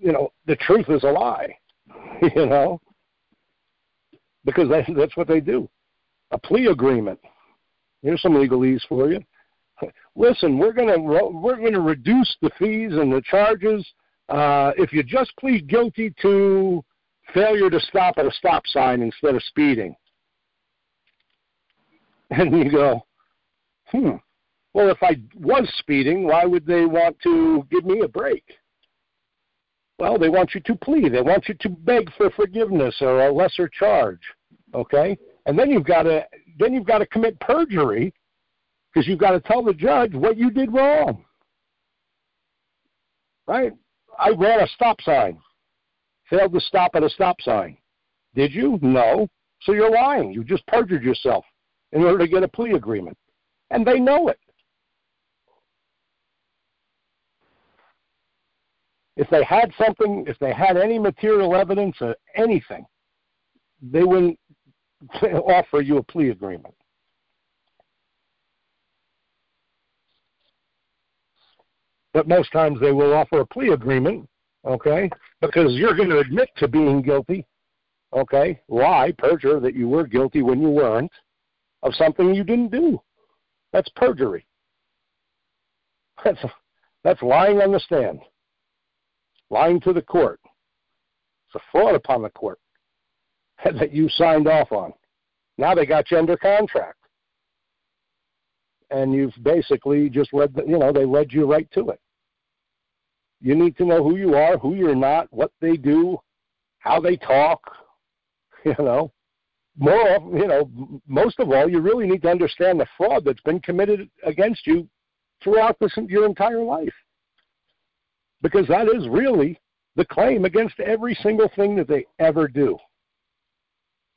Speaker 1: you know, the truth is a lie. you know, because that's, that's what they do. A plea agreement. Here's some legalese for you. Listen, we're gonna we're gonna reduce the fees and the charges uh, if you just plead guilty to failure to stop at a stop sign instead of speeding. And you go, hmm. Well, if I was speeding, why would they want to give me a break? Well, they want you to plead. They want you to beg for forgiveness or a lesser charge. Okay? And then you've got to then you've got to commit perjury because you've got to tell the judge what you did wrong. Right? I ran a stop sign. Failed to stop at a stop sign. Did you? No. So you're lying. You just perjured yourself in order to get a plea agreement. And they know it. If they had something, if they had any material evidence or anything, they wouldn't offer you a plea agreement. But most times they will offer a plea agreement, okay, because you're going to admit to being guilty, okay, lie, perjure that you were guilty when you weren't of something you didn't do. That's perjury. That's that's lying on the stand, lying to the court. It's a fraud upon the court that you signed off on. Now they got you under contract, and you've basically just led. You know, they led you right to it. You need to know who you are, who you're not, what they do, how they talk. You know, more, you know, most of all, you really need to understand the fraud that's been committed against you throughout this, your entire life. Because that is really the claim against every single thing that they ever do.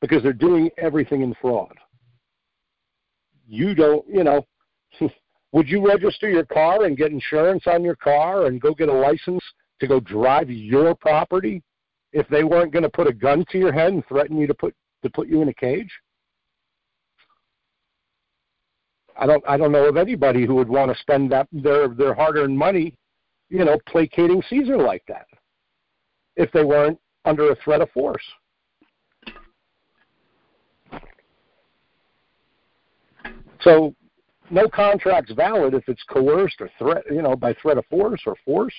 Speaker 1: Because they're doing everything in fraud. You don't, you know, would you register your car and get insurance on your car and go get a license to go drive your property if they weren't going to put a gun to your head and threaten you to put to put you in a cage? I don't I don't know of anybody who would want to spend that their their hard-earned money, you know, placating Caesar like that if they weren't under a threat of force. So no contract's valid if it's coerced or threat, you know, by threat of force or force.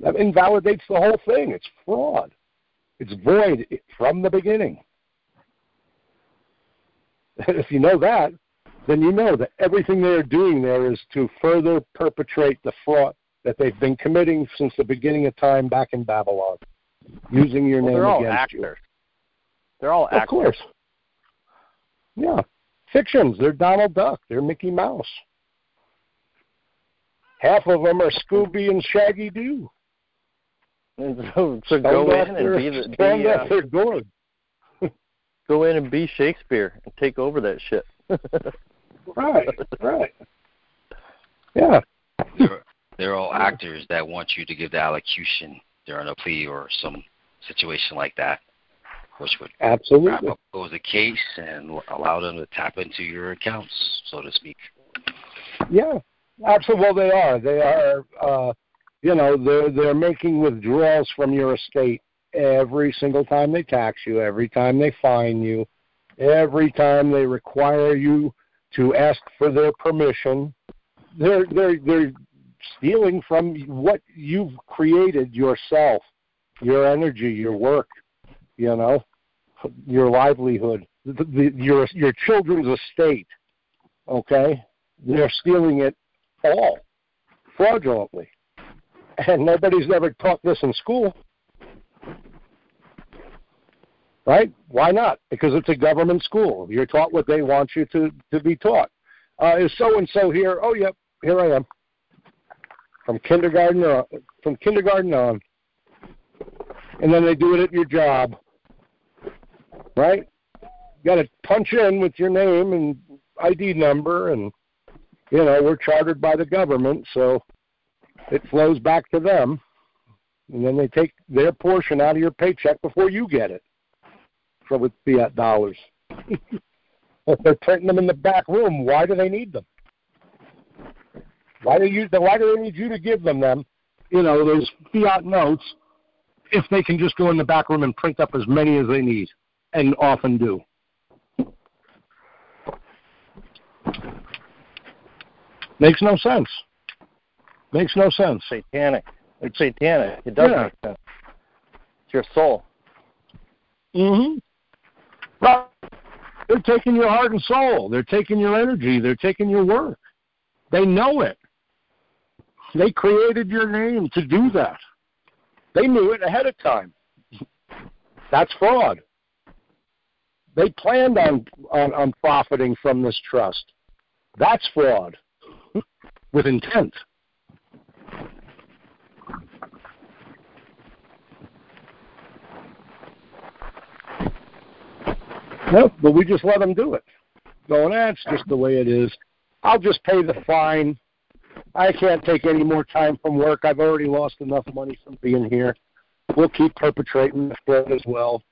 Speaker 1: That invalidates the whole thing. It's fraud. It's void from the beginning. if you know that, then you know that everything they're doing there is to further perpetrate the fraud that they've been committing since the beginning of time back in Babylon, using your
Speaker 2: well,
Speaker 1: name
Speaker 2: they're all actors.
Speaker 1: you.
Speaker 2: They're all actors.
Speaker 1: Of course. Yeah. Fictions. They're Donald Duck. They're Mickey Mouse. Half of them are Scooby and Shaggy Doo.
Speaker 2: And so, so go in and be the be, uh,
Speaker 1: their door.
Speaker 2: go in and be Shakespeare and take over that shit.
Speaker 1: right, right. Yeah.
Speaker 5: They're, they're all actors that want you to give the allocution during a plea or some situation like that, which would
Speaker 1: absolutely
Speaker 5: close the case and allow them to tap into your accounts, so to speak.
Speaker 1: Yeah, absolutely. Well, they are. They are. Uh, you know, they're they're making withdrawals from your estate every single time they tax you, every time they fine you, every time they require you to ask for their permission. They're they're they're stealing from what you've created yourself, your energy, your work, you know, your livelihood, the, the, your your children's estate. Okay, they're stealing it all fraudulently, and nobody's ever taught this in school. Right? Why not? Because it's a government school. You're taught what they want you to to be taught. Uh, is so and so here? Oh, yep, here I am. From kindergarten on, from kindergarten on, and then they do it at your job. Right? You got to punch in with your name and ID number, and you know we're chartered by the government, so it flows back to them, and then they take their portion out of your paycheck before you get it for with fiat dollars. if they're printing them in the back room, why do they need them? Why do you? Why do they need you to give them them? You know those fiat notes if they can just go in the back room and print up as many as they need, and often do. Makes no sense. Makes no sense.
Speaker 2: Satanic. It's satanic. It does
Speaker 1: Yeah.
Speaker 2: make sense. It's your soul.
Speaker 1: Mm-hmm. Right. They're taking your heart and soul. They're taking your energy. They're taking your work. They know it. They created your name to do that. They knew it ahead of time. That's fraud. They planned on, on, on profiting from this trust. That's fraud with intent. No, but we just let them do it. Going, that's just the way it is. I'll just pay the fine. I can't take any more time from work. I've already lost enough money from being here. We'll keep perpetrating the fraud as well.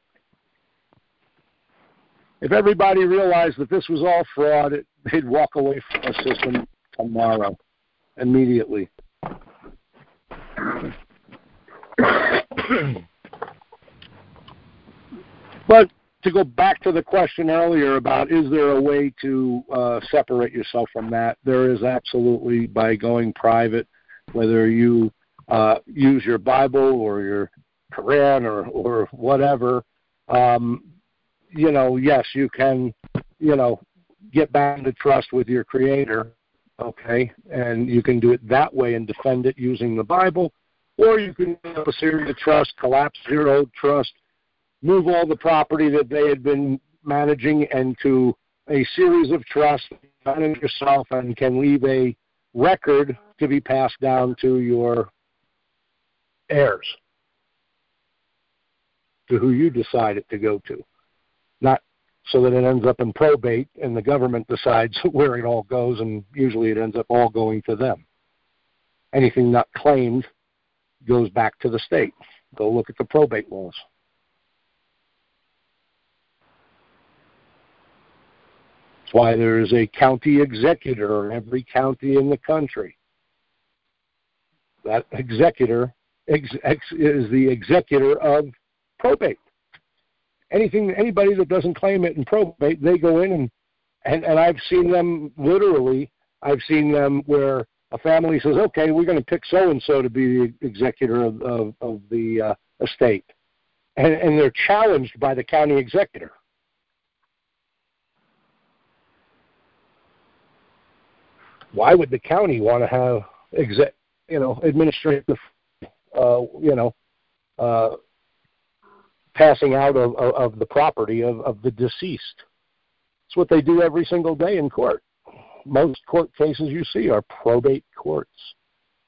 Speaker 1: If everybody realized that this was all fraud, it, they'd walk away from the system tomorrow, immediately. but to go back to the question earlier about is there a way to uh, separate yourself from that? There is absolutely by going private, whether you uh, use your Bible or your Quran or or whatever. Um, you know, yes, you can, you know, get back into trust with your Creator, okay, and you can do it that way and defend it using the Bible, or you can have a series of trust, collapse zero trust, move all the property that they had been managing into a series of trusts, manage yourself, and can leave a record to be passed down to your heirs, to who you decide it to go to. So that it ends up in probate and the government decides where it all goes, and usually it ends up all going to them. Anything not claimed goes back to the state. Go look at the probate laws. That's why there is a county executor in every county in the country. That executor ex, ex, is the executor of probate. Anything, anybody that doesn't claim it in probate, they go in and and and I've seen them literally. I've seen them where a family says, "Okay, we're going to pick so and so to be the executor of of, of the uh, estate," and and they're challenged by the county executor. Why would the county want to have exec, you know, administrative, uh, you know, uh, passing out of, of, of the property of, of the deceased? It's what they do every single day in court. Most court cases you see are probate courts,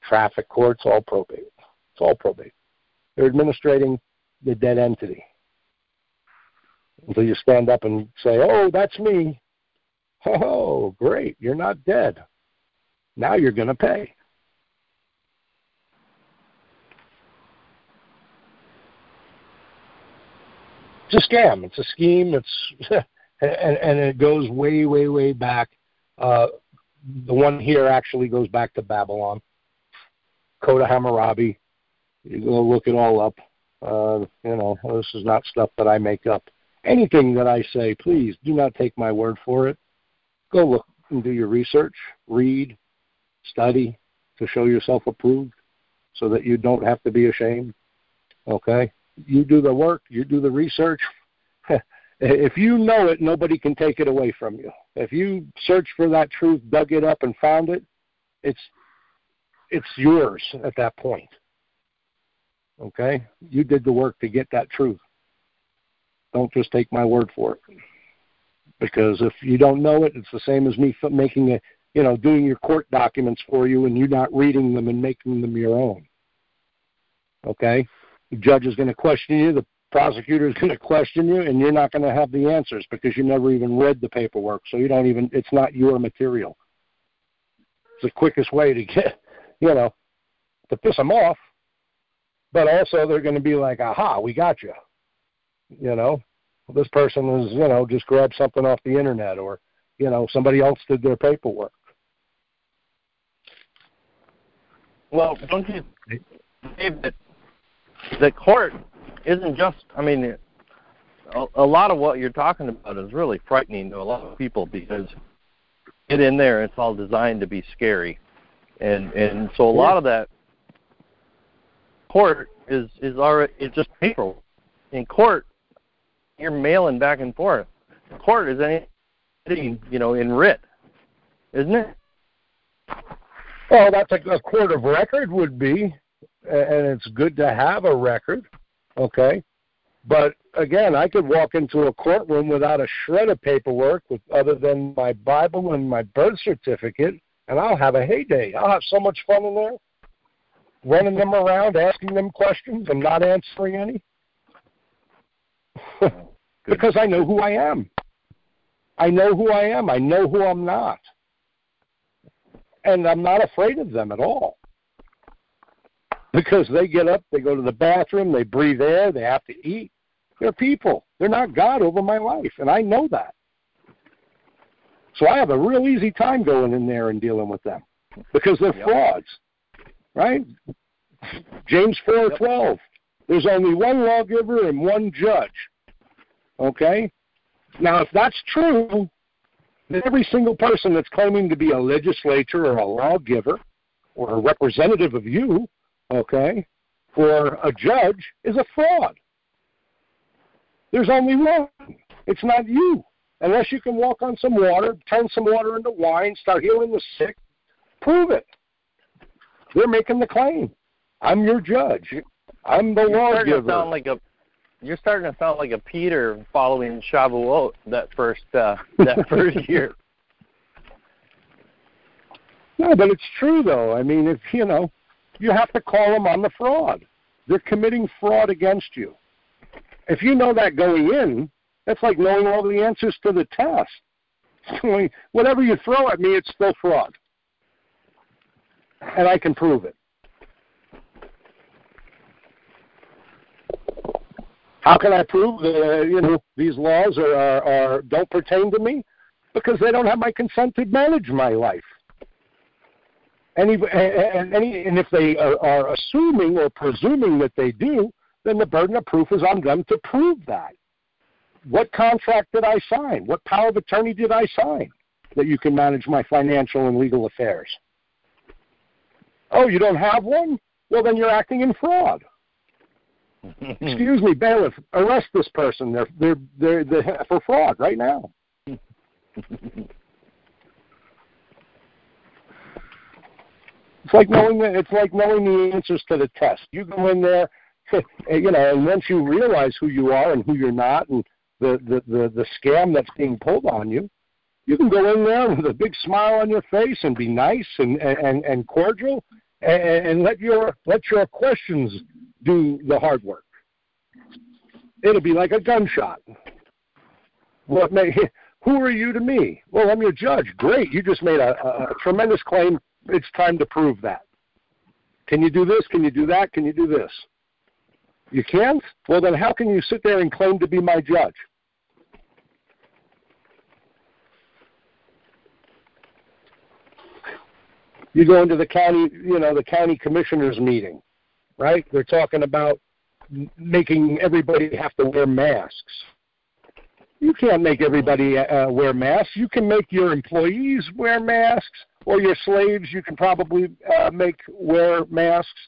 Speaker 1: traffic courts, all probate. It's all probate. They're administrating the dead entity until you stand up and say, "Oh, that's me." Oh, great! You're not dead. Now you're going to pay. It's a scam. It's a scheme. It's and and it goes way, way, way back. Uh, the one here actually goes back to Babylon. Code of Hammurabi. You go look it all up. Uh, you know, this is not stuff that I make up. Anything that I say, please do not take my word for it. Go look and do your research, read, study to show yourself approved so that you don't have to be ashamed. Okay? You do the work, you do the research. if you know it, nobody can take it away from you. If you search for that truth, dug it up and found it, it's it's yours at that point. Okay? You did the work to get that truth. Don't just take my word for it. Because if you don't know it, it's the same as me making a you know, doing your court documents for you and you not reading them and making them your own. Okay? Judge is going to question you, the prosecutor is going to question you, and you're not going to have the answers because you never even read the paperwork. So you don't even, it's not your material. It's the quickest way to get, you know, to piss them off. But also they're going to be like, aha, we got you. You know, this person is, you know, just grabbed something off the internet or, you know, somebody else did their paperwork.
Speaker 2: Well, don't you Dave, that the court isn't just? I mean, a, a lot of what you're talking about is really frightening to a lot of people because get in there, it's all designed to be scary, and and so a lot of that court is is already it's just paper. In court, you're mailing back and forth. Court is anything you know in writ, isn't it?
Speaker 1: Well, that's a, a court of record would be, and it's good to have a record, okay? But again, I could walk into a courtroom without a shred of paperwork, with, other than my Bible and my birth certificate, and I'll have a heyday. I'll have so much fun in there, running them around, asking them questions, and not answering any, because I know who I am. I know who I am. I know who I'm not and I'm not afraid of them at all. Because they get up, they go to the bathroom, they breathe air, they have to eat. They're people. They're not God over my life, and I know that. So I have a real easy time going in there and dealing with them because they're yep. frauds, right? James four twelve. There's only one lawgiver and one judge. Okay? Now, if that's true, then every single person that's claiming to be a legislator or a lawgiver or a representative of you, okay, for a judge is a fraud. There's only one. It's not you. Unless you can walk on some water, turn some water into wine, start healing the sick, prove it. They're making the claim. I'm your judge. I'm the
Speaker 2: you're
Speaker 1: lawgiver.
Speaker 2: Starting to sound like a, you're starting to sound like a Peter following Shavuot that first uh, that first year.
Speaker 1: No, but it's true though. I mean, if you know, you have to call them on the fraud. They're committing fraud against you. If you know that going in, that's like knowing all the answers to the test. Whatever you throw at me, it's still fraud. And I can prove it. How can I prove that uh, you know these laws are, are, are don't pertain to me? Because they don't have my consent to manage my life. Any, and, any, and if they are, are assuming or presuming that they do, then the burden of proof is on them to prove that. What contract did I sign? What power of attorney did I sign that you can manage my financial and legal affairs? Oh, you don't have one? Well, then you're acting in fraud. Excuse me, bailiff, arrest this person. They're they're they're, they're for fraud right now. It's like knowing the, it's like knowing the answers to the test. You go in there, you know, and once you realize who you are and who you're not, and the the the, the scam that's being pulled on you, you can go in there with a big smile on your face and be nice and and and cordial, and, and let your let your questions do the hard work. It'll be like a gunshot. What may? Who are you to me? Well, I'm your judge. Great, you just made a, a, a tremendous claim it's time to prove that. Can you do this? Can you do that? Can you do this? You can't? Well, then how can you sit there and claim to be my judge? You go into the county, you know, the county commissioners meeting, right? They're talking about making everybody have to wear masks. You can't make everybody uh, wear masks. You can make your employees wear masks or your slaves you can probably uh, make wear masks.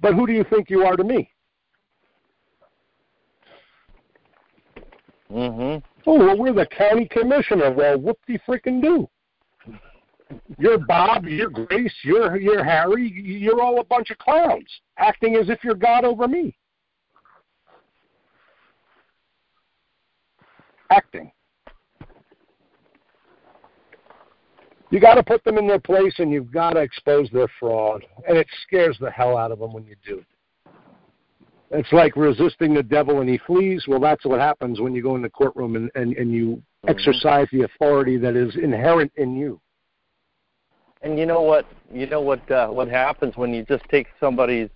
Speaker 1: But who do you think you are to me?
Speaker 2: Mhm.
Speaker 1: Oh, well, we're the county commissioner. Well, whoop de freaking do. You're Bob, you're Grace, you're you're Harry, you're all a bunch of clowns, acting as if you're God over me. Acting. You got to put them in their place and you've got to expose their fraud. And it scares the hell out of them when you do. It's like resisting the devil and he flees. Well, that's what happens when you go in the courtroom and, and, and you mm-hmm. exercise the authority that is inherent in you.
Speaker 2: And you know what? You know what? Uh, what happens when you just take somebody's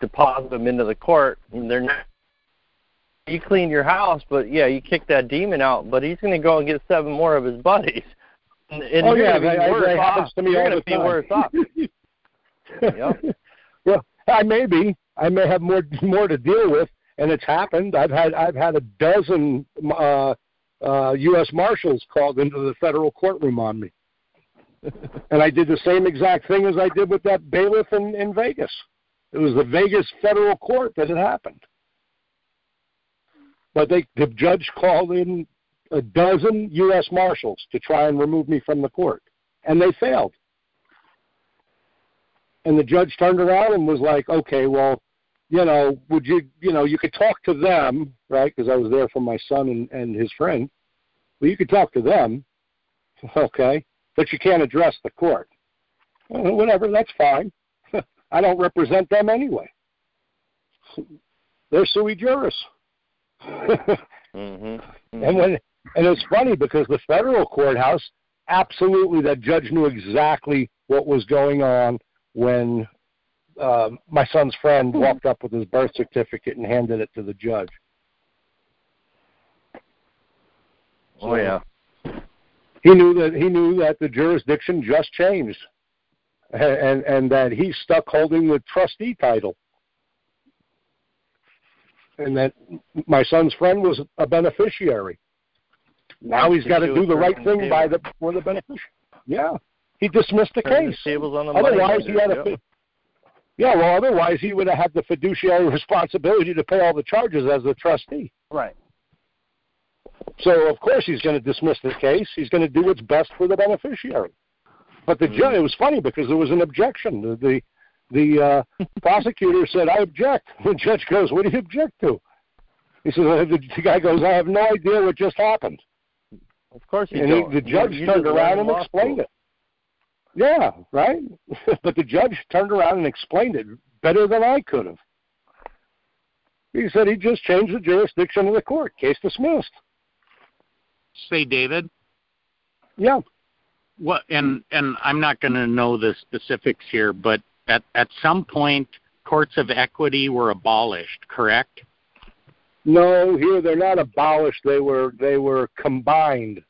Speaker 2: deposit them into the court and they're not you clean your house, but yeah, you kick that demon out. But he's going to go and get seven more of his buddies. And, and
Speaker 1: oh
Speaker 2: you're
Speaker 1: yeah,
Speaker 2: that,
Speaker 1: that happens to me
Speaker 2: you're
Speaker 1: all the
Speaker 2: be worse off.
Speaker 1: yep. Well, I may be. I may have more more to deal with, and it's happened. I've had I've had a dozen uh, uh, U.S. Marshals called into the federal courtroom on me, and I did the same exact thing as I did with that bailiff in, in Vegas. It was the Vegas federal court that it happened. But they, the judge called in a dozen U.S. Marshals to try and remove me from the court, and they failed. And the judge turned around and was like, "Okay, well, you know, would you, you know, you could talk to them, right? Because I was there for my son and, and his friend. Well, you could talk to them, okay, but you can't address the court. Well, whatever, that's fine. I don't represent them anyway. They're sui juris
Speaker 2: mm-hmm. Mm-hmm.
Speaker 1: And when and it's funny because the federal courthouse absolutely that judge knew exactly what was going on when uh, my son's friend mm-hmm. walked up with his birth certificate and handed it to the judge.
Speaker 2: oh yeah.
Speaker 1: He knew that he knew that the jurisdiction just changed, and and, and that he's stuck holding the trustee title. And that my son's friend was a beneficiary. Now he's got to do the right thing by the for the beneficiary. Yeah, he dismissed the case.
Speaker 2: the tables on the money
Speaker 1: Otherwise, he had a yeah. Well, otherwise he would have had the fiduciary responsibility to pay all the charges as the trustee.
Speaker 2: right.
Speaker 1: So of course he's going to dismiss the case. He's going to do what's best for the beneficiary. But the hmm. judge, it was funny because there was an objection. The the, the uh, prosecutor said, "I object." The judge goes, "What do you object to?" He says, the, the guy goes, "I have no idea what just happened."
Speaker 2: Of course you
Speaker 1: and
Speaker 2: don't.
Speaker 1: he, the judge
Speaker 2: you
Speaker 1: turned around and explained
Speaker 2: school.
Speaker 1: it. Yeah, right. but the judge turned around and explained it better than I could have. He said he just changed the jurisdiction of the court. Case dismissed.
Speaker 4: Say, David.
Speaker 1: Yeah.
Speaker 4: What? And and I'm not going to know the specifics here, but at at some point, courts of equity were abolished. Correct?
Speaker 1: No, here they're not abolished. They were they were combined.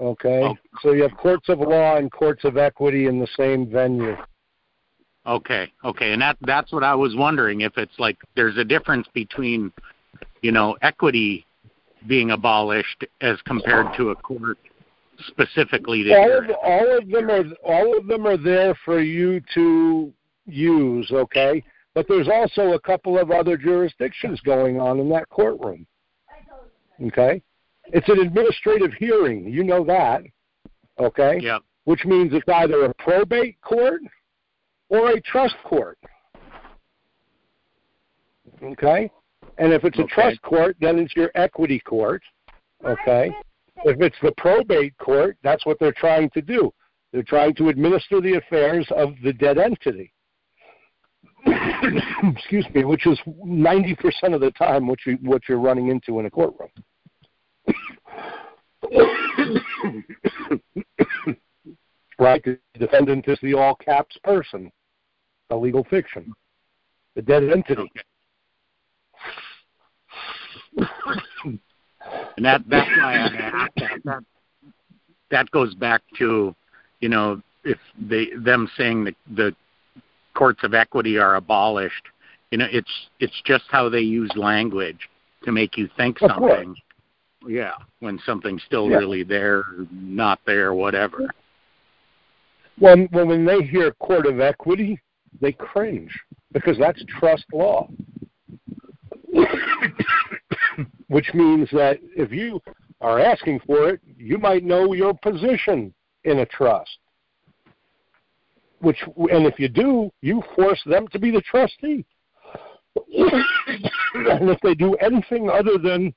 Speaker 1: Okay.
Speaker 4: Oh.
Speaker 1: So you have courts of law and courts of equity in the same venue.
Speaker 4: Okay, okay, and that that's what I was wondering if it's like there's a difference between, you know, equity being abolished as compared to a court specifically to
Speaker 1: All of all of them are all of them are there for you to use, okay? But there's also a couple of other jurisdictions going on in that courtroom. Okay? It's an administrative hearing, you know that. Okay?
Speaker 4: Yep.
Speaker 1: which means it's either a probate court or a trust court. Okay? And if it's a
Speaker 4: Okay.
Speaker 1: trust court, then it's your equity court. Okay? If it's the probate court, that's what they're trying to do. They're trying to administer the affairs of the dead entity. Excuse me, which is 90% of the time what, you, what you're running into in a courtroom. right? The defendant is the all caps person, a legal fiction, the dead entity.
Speaker 4: And that that's why I asked that. that. That goes back to, you know, if they them saying that the courts of equity are abolished. You know, it's it's just how they use language to make you think
Speaker 1: Of course.
Speaker 4: something. Yeah, when something's still
Speaker 1: Yeah.
Speaker 4: really there, not there, whatever.
Speaker 1: When when they hear court of equity, they cringe because that's trust law. Which means that if you are asking for it, you might know your position in a trust. Which and if you do, you force them to be the trustee. and if they do anything other than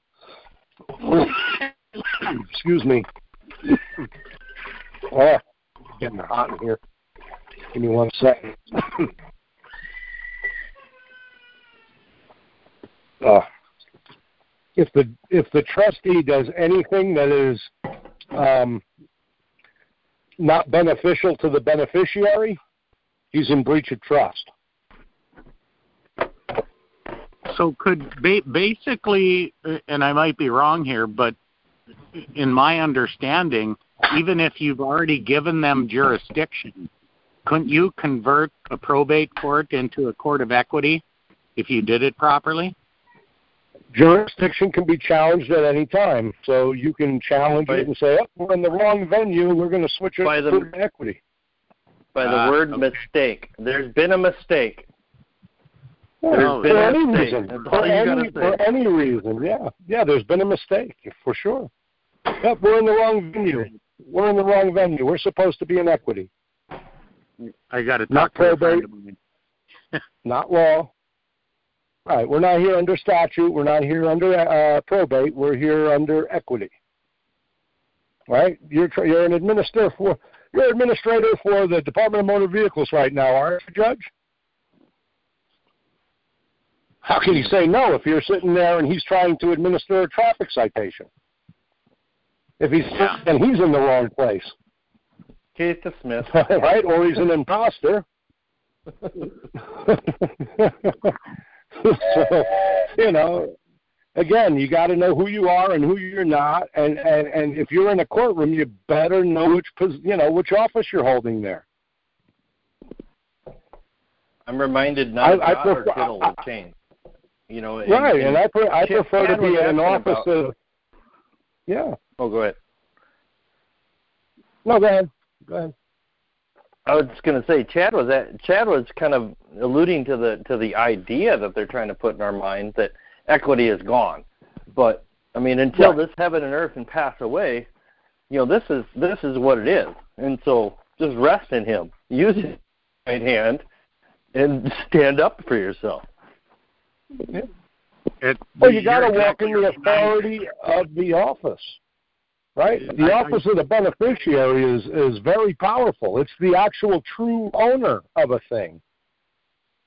Speaker 1: excuse me. Oh, getting hot in here. Give me one second. uh, if the if the trustee does anything that is um, not beneficial to the beneficiary, he's in breach of trust.
Speaker 4: So could ba- basically, uh, and I might be wrong here, but in my understanding, even if you've already given them jurisdiction, couldn't you convert a probate court into a court of equity if you did it properly?
Speaker 1: Jurisdiction can be challenged at any time, so you can challenge
Speaker 2: Right.
Speaker 1: it and say, "Oh, we're in the wrong venue. We're going to switch it
Speaker 2: By the-
Speaker 1: to equity."
Speaker 2: By the
Speaker 4: Ah,
Speaker 2: word
Speaker 4: okay.
Speaker 2: mistake. There's been a mistake.
Speaker 1: Yeah,
Speaker 4: There's
Speaker 2: been
Speaker 1: for
Speaker 2: a
Speaker 1: any
Speaker 2: mistake.
Speaker 1: reason. For any, for any reason, yeah. Yeah, there's been a mistake, for sure. Yep, we're in the wrong venue. We're in the wrong venue. We're supposed to be in equity,
Speaker 4: I got to
Speaker 1: Not
Speaker 4: talk to
Speaker 1: probate. not law. All right, we're not here under statute. We're not here under uh, probate. We're here under equity. Right? You're you're an administrator for you're administrator for the Department of Motor Vehicles right now, aren't you, Judge? How can you say no if you're sitting there and he's trying to administer a traffic citation? If he's
Speaker 4: Yeah.
Speaker 1: and he's in the wrong place,
Speaker 2: Case dismissed.
Speaker 1: right? Or he's an imposter. so, you know, again, you got to know who you are and who you're not, and and and if you're in a courtroom, you better know which pos- you know which office you're holding there.
Speaker 2: I'm reminded not
Speaker 1: I- I
Speaker 2: or
Speaker 1: prefer- I-
Speaker 2: will change. You know, and,
Speaker 1: right, and I pre- I prefer to be in an office.
Speaker 2: about-
Speaker 1: Of, yeah.
Speaker 2: Oh, go ahead.
Speaker 1: No, go ahead. Go ahead.
Speaker 2: I was just going to say, Chad was at, Chad was kind of alluding to the to the idea that they're trying to put in our minds that equity is gone. But I mean, until
Speaker 1: Right.
Speaker 2: this heaven and earth and pass away, you know, this is this is what it is. And so, just rest in Him. Use His right hand, and stand up for yourself.
Speaker 4: It,
Speaker 1: Well, you got to walk in the authority of the office, right? The
Speaker 4: I- I-
Speaker 1: office of the beneficiary is is very powerful. It's the actual true owner of a thing.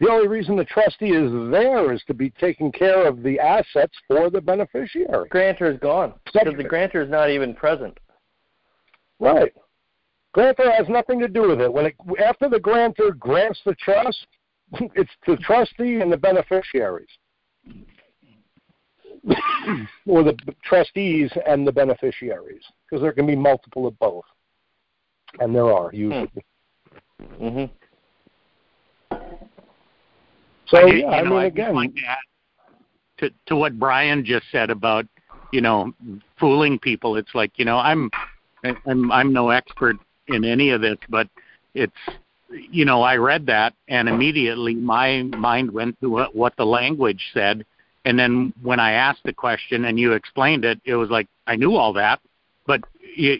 Speaker 1: The only reason the trustee is there is to be taking care of the assets for the beneficiary.
Speaker 2: Grantor is gone because the grantor is not even present.
Speaker 1: Right. Grantor has nothing to do with it. When it, after the grantor grants the trust, it's the trustee and the beneficiaries, or the trustees and the beneficiaries, because there can be multiple of both, and there are usually.
Speaker 2: hmm
Speaker 1: So
Speaker 4: I,
Speaker 1: yeah, I
Speaker 4: know,
Speaker 1: mean,
Speaker 4: I'd
Speaker 1: again,
Speaker 4: like to add to to what Brian just said about you know fooling people. It's like you know I'm I'm I'm no expert in any of this, but it's you know I read that and immediately my mind went to what, what the language said, and then when I asked the question and you explained it, it was like I knew all that, but you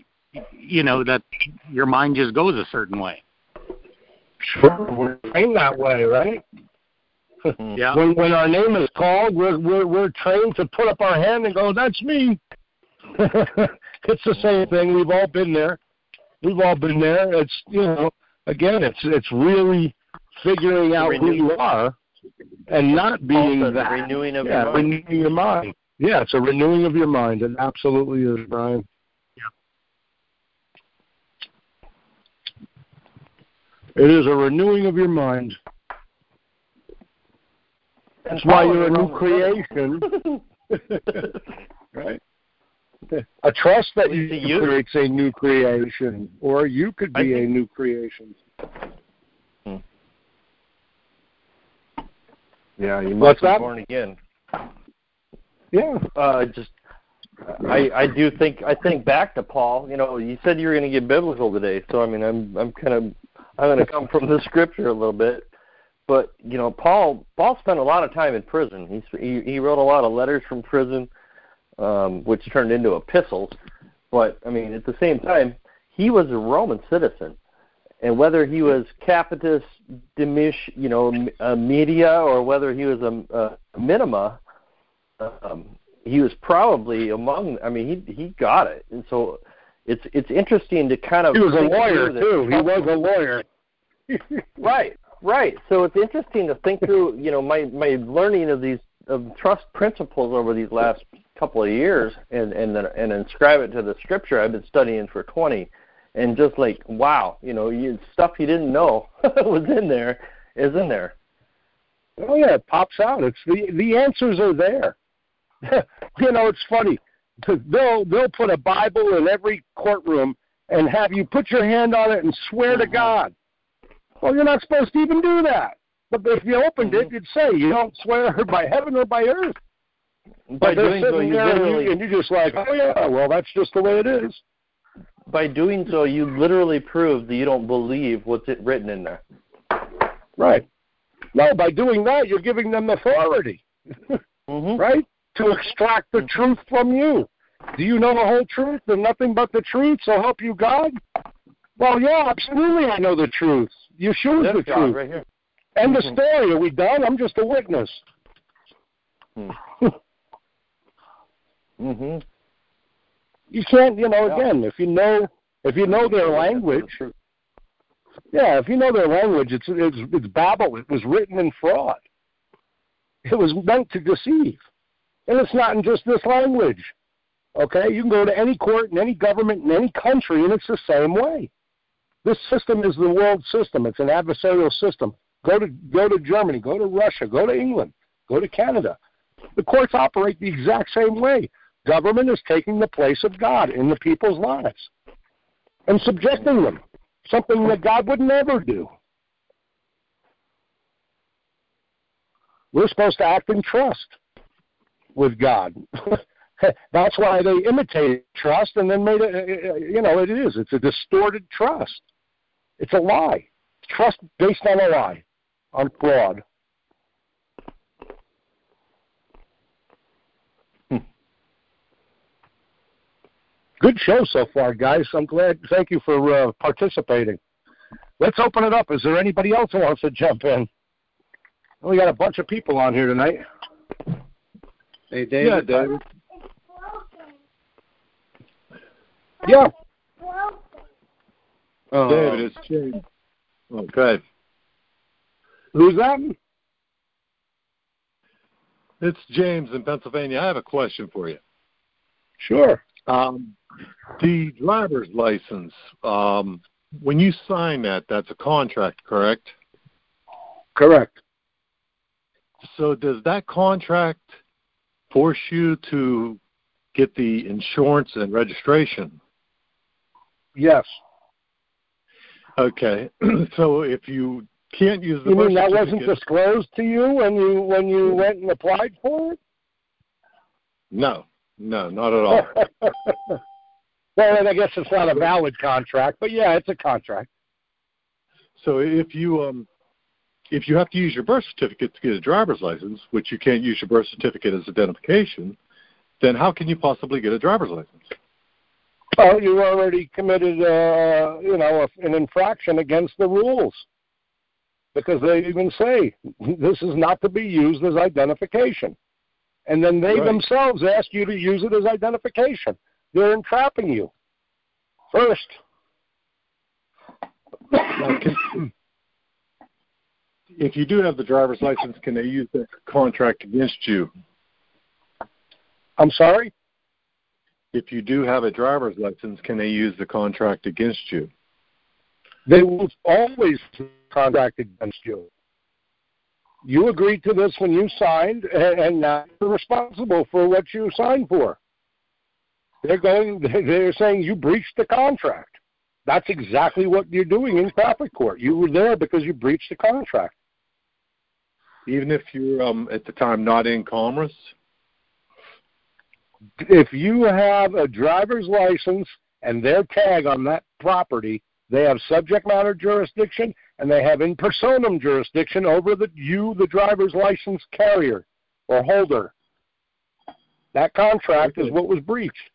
Speaker 4: you know that your mind just goes a certain way.
Speaker 1: sure, we're trained that way, right? Mm-hmm.
Speaker 4: Yeah.
Speaker 1: When when our name is called, we're we're we're trained to put up our hand and go, "That's me." it's the same thing. We've all been there. We've all been there. It's you know, again, it's it's really figuring out who you are and not being
Speaker 2: Also,
Speaker 1: that.
Speaker 2: renewing of
Speaker 1: yeah,
Speaker 2: your mind.
Speaker 1: renewing your mind. Yeah, it's a renewing of your mind. It absolutely is, Brian. It is a renewing of your mind. That's why you're a new creation. right? A trust that
Speaker 2: you
Speaker 1: you creates a new creation, or you could be a new creation.
Speaker 2: Yeah, you
Speaker 1: What's
Speaker 2: must be
Speaker 1: that?
Speaker 2: born again.
Speaker 1: Yeah.
Speaker 2: Uh, just, I I do think I think back to Paul. You know, you said you were going to get biblical today, so I mean, I'm I'm kind of I'm going to come from the scripture a little bit. But you know, Paul Paul spent a lot of time in prison. He's, he he wrote a lot of letters from prison, um, which turned into epistles. But I mean, at the same time, he was a Roman citizen, and whether he was Capitus Dimish, you know, a media, or whether he was a, a minima, um, he was probably among. I mean, he he got it, and so it's it's interesting to kind of
Speaker 1: He was a lawyer too. He was a lawyer.
Speaker 2: Right, right. So it's interesting to think through. You know, my my learning of these of trust principles over these last couple of years, and and and inscribe it to the scripture I've been studying for twenty, and just like wow, you know, you stuff you didn't know was in there is in there.
Speaker 1: Oh yeah, it pops out. It's the the answers are there. you know, it's funny. They'll they'll put a Bible in every courtroom and have you put your hand on it and swear to
Speaker 2: Mhm.
Speaker 1: God. Well, you're not supposed to even do that. But if you opened it,
Speaker 2: Mhm.
Speaker 1: you'd say you don't swear by heaven or by earth.
Speaker 2: By
Speaker 1: But they're
Speaker 2: doing so,
Speaker 1: sitting
Speaker 2: you
Speaker 1: there and, you, and you're just like, oh yeah, well that's just the way it is.
Speaker 2: By doing so you literally prove that you don't believe what's it written in there.
Speaker 1: Right. No, by doing that, you're giving them authority,
Speaker 2: Mm-hmm.
Speaker 1: right? To extract the truth from you. Do you know the whole truth and nothing but the truth? So help you God. Well, yeah, absolutely. I know the truth. Yeshua's
Speaker 2: That's
Speaker 1: the
Speaker 2: God
Speaker 1: truth.
Speaker 2: right here.
Speaker 1: End of
Speaker 2: Mhm.
Speaker 1: story. Are we done? I'm just a witness.
Speaker 2: Mm-hmm.
Speaker 1: You can't, you know, again, if you know, if you know their language, yeah, if you know their language, it's it's it's babble. It was written in fraud. It was meant to deceive, and it's not in just this language. Okay, you can go to any court in any government in any country, and it's the same way. This system is the world system. It's an adversarial system. Go to go to Germany, go to Russia, go to England, go to Canada. The courts operate the exact same way. Government is taking the place of God in the people's lives and subjecting them, something that God would never do. We're supposed to act in trust with God. That's why they imitated trust and then made it, you know, it is. It's a distorted trust. It's a lie. Trust based on a lie, on fraud. Good show so far, guys. I'm glad. Thank you for uh, participating. Let's open it up. Is there anybody else who wants to jump in? We got a bunch of people on here tonight.
Speaker 7: Hey, David.
Speaker 1: Yeah, David. Yeah.
Speaker 7: Oh. David, it's James. Okay.
Speaker 1: Who's that?
Speaker 7: It's James in Pennsylvania. I have a question for you.
Speaker 1: Sure.
Speaker 7: Um, the driver's license. Um, when you sign that, that's a contract, correct?
Speaker 1: Correct.
Speaker 7: So does that contract force you to get the insurance and registration?
Speaker 1: Yes.
Speaker 7: Okay. so if you can't use the
Speaker 1: you mean that wasn't disclosed to you when you when you went and applied for it?
Speaker 7: No, no, not at all.
Speaker 1: well, and I guess it's not a valid contract, but yeah, it's a contract.
Speaker 7: So if you um if you have to use your birth certificate to get a driver's license, which you can't use your birth certificate as identification, then how can you possibly get a driver's license?
Speaker 1: Well, you already committed, uh, you know, an infraction against the rules, because they even say this is not to be used as identification, and then they right. themselves ask you to use it as identification. They're entrapping you. First.
Speaker 7: if you do have the driver's license, can they use the contract against you?
Speaker 1: I'm sorry?
Speaker 7: If you do have a driver's license, can they use the contract against you?
Speaker 1: They will always contract against you. You agreed to this when you signed, and now you're responsible for what you signed for. They're going. They're saying you breached the contract. That's exactly what you're doing in traffic court. You were there because you breached the contract
Speaker 7: even if you're um, at the time not in commerce?
Speaker 1: If you have a driver's license and their tag on that property, they have subject matter jurisdiction and they have in personam jurisdiction over the you, the driver's license carrier or holder. That contract is what was breached.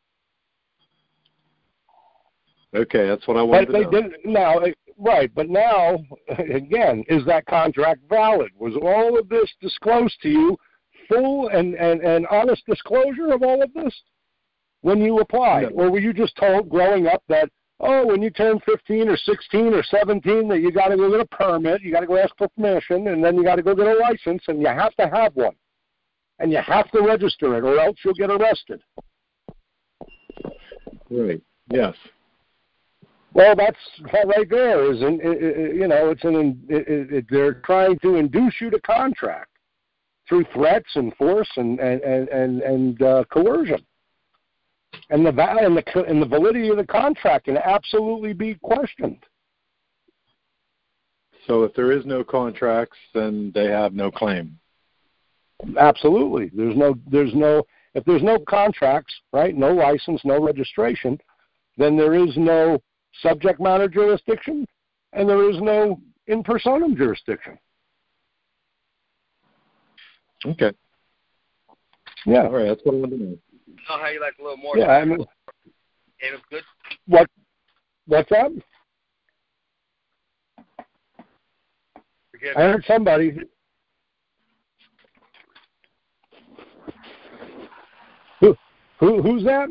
Speaker 7: Okay, that's what I wanted
Speaker 1: but they
Speaker 7: know.
Speaker 1: Didn't, now, eh, Right, but now, again, is that contract valid? Was all of this disclosed to you, full and, and, and honest disclosure of all of this when you applied? No. Or were you just told growing up that, oh, when you turn 15 or 16 or 17, that you got to go get a permit, you got to go ask for permission, and then you got to go get a license, and you have to have one. And you have to register it, or else you'll get arrested.
Speaker 7: Right, yes.
Speaker 1: Well, that's that right there is, an, it, it, you know, it's an it, it, they're trying to induce you to contract through threats and force and and and and uh, coercion, and the and the and the validity of the contract can absolutely be questioned.
Speaker 7: So, if there is no contracts, then they have no claim.
Speaker 1: Absolutely, there's no there's no if there's no contracts, right? No license, no registration, then there is no subject matter jurisdiction, and there is no in personam jurisdiction.
Speaker 7: Okay.
Speaker 1: Yeah.
Speaker 7: All right. That's what I wanted to know.
Speaker 5: Know how you like a little more?
Speaker 1: Yeah, I mean,
Speaker 5: it was good.
Speaker 1: What? What's that? I heard somebody. Who? Who? Who's that?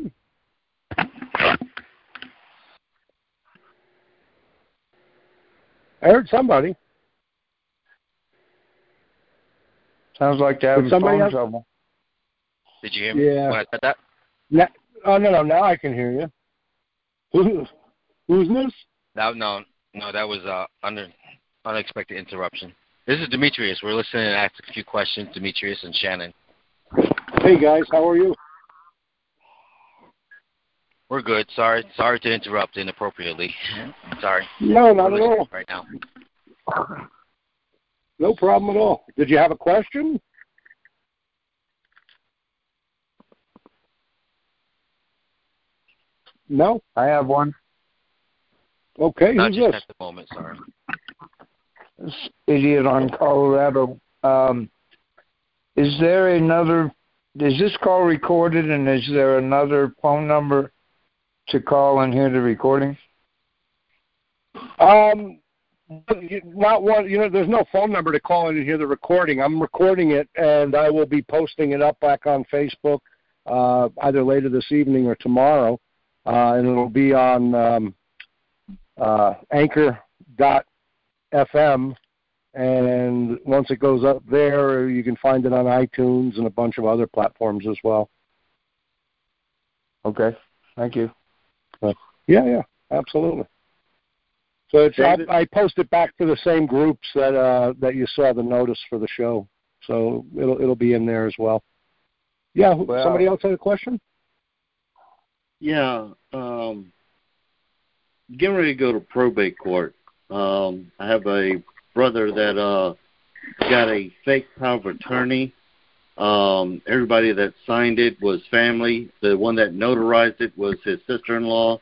Speaker 1: I heard somebody.
Speaker 6: Sounds like they're having phone else? trouble.
Speaker 5: Did you hear me
Speaker 1: yeah.
Speaker 5: when I said that?
Speaker 1: No, oh no, no. Now I can hear you. Who, who's this?
Speaker 5: No, no, no. That was uh, under unexpected interruption. This is Demetrius. We're listening and ask a few questions. Demetrius and Shannon.
Speaker 1: Hey guys, how are you?
Speaker 5: We're good. Sorry, sorry to interrupt inappropriately. Sorry.
Speaker 1: No, not at all.
Speaker 5: Right now.
Speaker 1: No problem at all. Did you have a question? No,
Speaker 6: I have one.
Speaker 1: Okay,
Speaker 5: Not
Speaker 1: who's
Speaker 5: just
Speaker 1: this?
Speaker 5: at the moment. Sorry.
Speaker 6: This idiot on Colorado. Um, is there another? Is this call recorded, and is there another phone number to call and hear the recording?
Speaker 1: Um, not one. You know, there's no phone number to call in and hear the recording. I'm recording it, and I will be posting it up back on Facebook uh, either later this evening or tomorrow, uh, and it'll be on um, uh, Anchor.fm. And once it goes up there, you can find it on iTunes and a bunch of other platforms as well.
Speaker 6: Okay, thank you.
Speaker 1: yeah, yeah, absolutely. So it's I, I post it back to the same groups that uh, that you saw the notice for the show. So it'll it'll be in there as well. Yeah,
Speaker 6: Well-
Speaker 1: somebody else had a question?
Speaker 8: Yeah, um, getting ready to go to probate court. Um, I have a brother that uh, got a fake power of attorney. Um, everybody that signed it was family. The one that notarized it was his sister-in-law.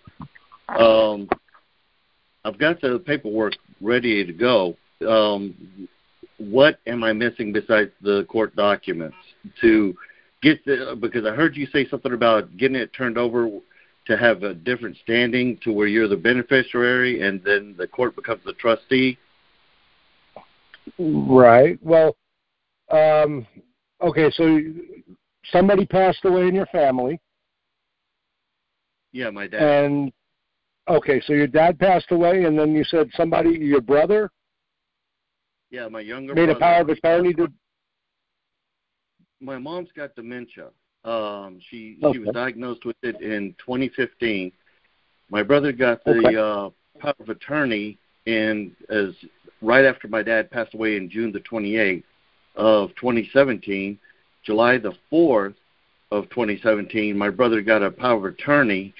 Speaker 8: Um, I've got the paperwork ready to go. Um, what am I missing besides the court documents to get the? Because I heard you say something about getting it turned over to have a different standing to where you're the beneficiary and then the court becomes the trustee.
Speaker 1: Right. Well, um, okay. So somebody passed away in your family,
Speaker 8: Yeah, my dad.
Speaker 1: and okay, so your dad passed away, and then you said somebody, your brother,
Speaker 8: yeah, my younger
Speaker 1: made a power of attorney to.
Speaker 8: My mom's got dementia. Um, she
Speaker 1: Okay.
Speaker 8: she was diagnosed with it in 2015. My brother got the
Speaker 1: Okay.
Speaker 8: uh, power of attorney in as right after my dad passed away in June the 28th of 2017. July the 4th of 2017, my brother got a power of attorney.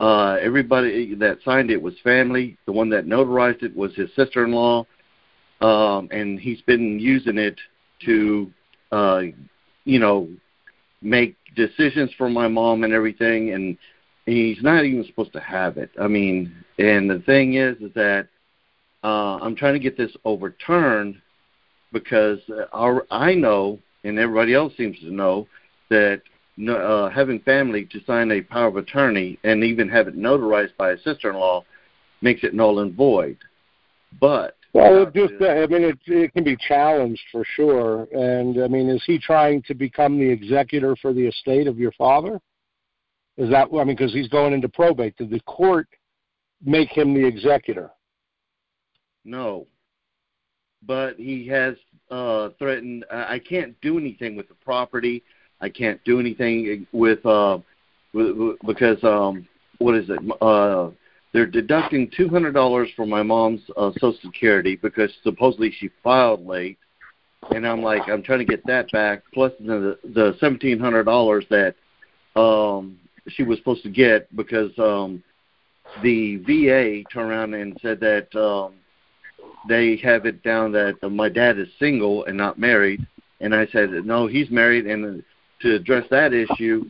Speaker 8: Uh, everybody that signed it was family. The one that notarized it was his sister-in-law, um, and he's been using it to, uh, you know, make decisions for my mom and everything and he's not even supposed to have it. I mean and the thing is is that uh i'm trying to get this overturned because our i know and everybody else seems to know that uh having family to sign a power of attorney and even have it notarized by a sister-in-law makes it null and void. But
Speaker 1: Well, it just, I mean, it, it can be challenged for sure. And I mean, is he trying to become the executor for the estate of your father? Is that, I mean, because he's going into probate. Did the court make him the executor?
Speaker 8: No. But he has uh threatened I I can't do anything with the property. I can't do anything with uh with, with- because um what is it? Uh they're deducting two hundred dollars from my mom's uh social security because supposedly she filed late. And I'm like I'm trying to get that back plus the the seventeen hundred dollars that um she was supposed to get because um the VA turned around and said that um they have it down that my dad is single and not married. And I said no he's married. And to address that issue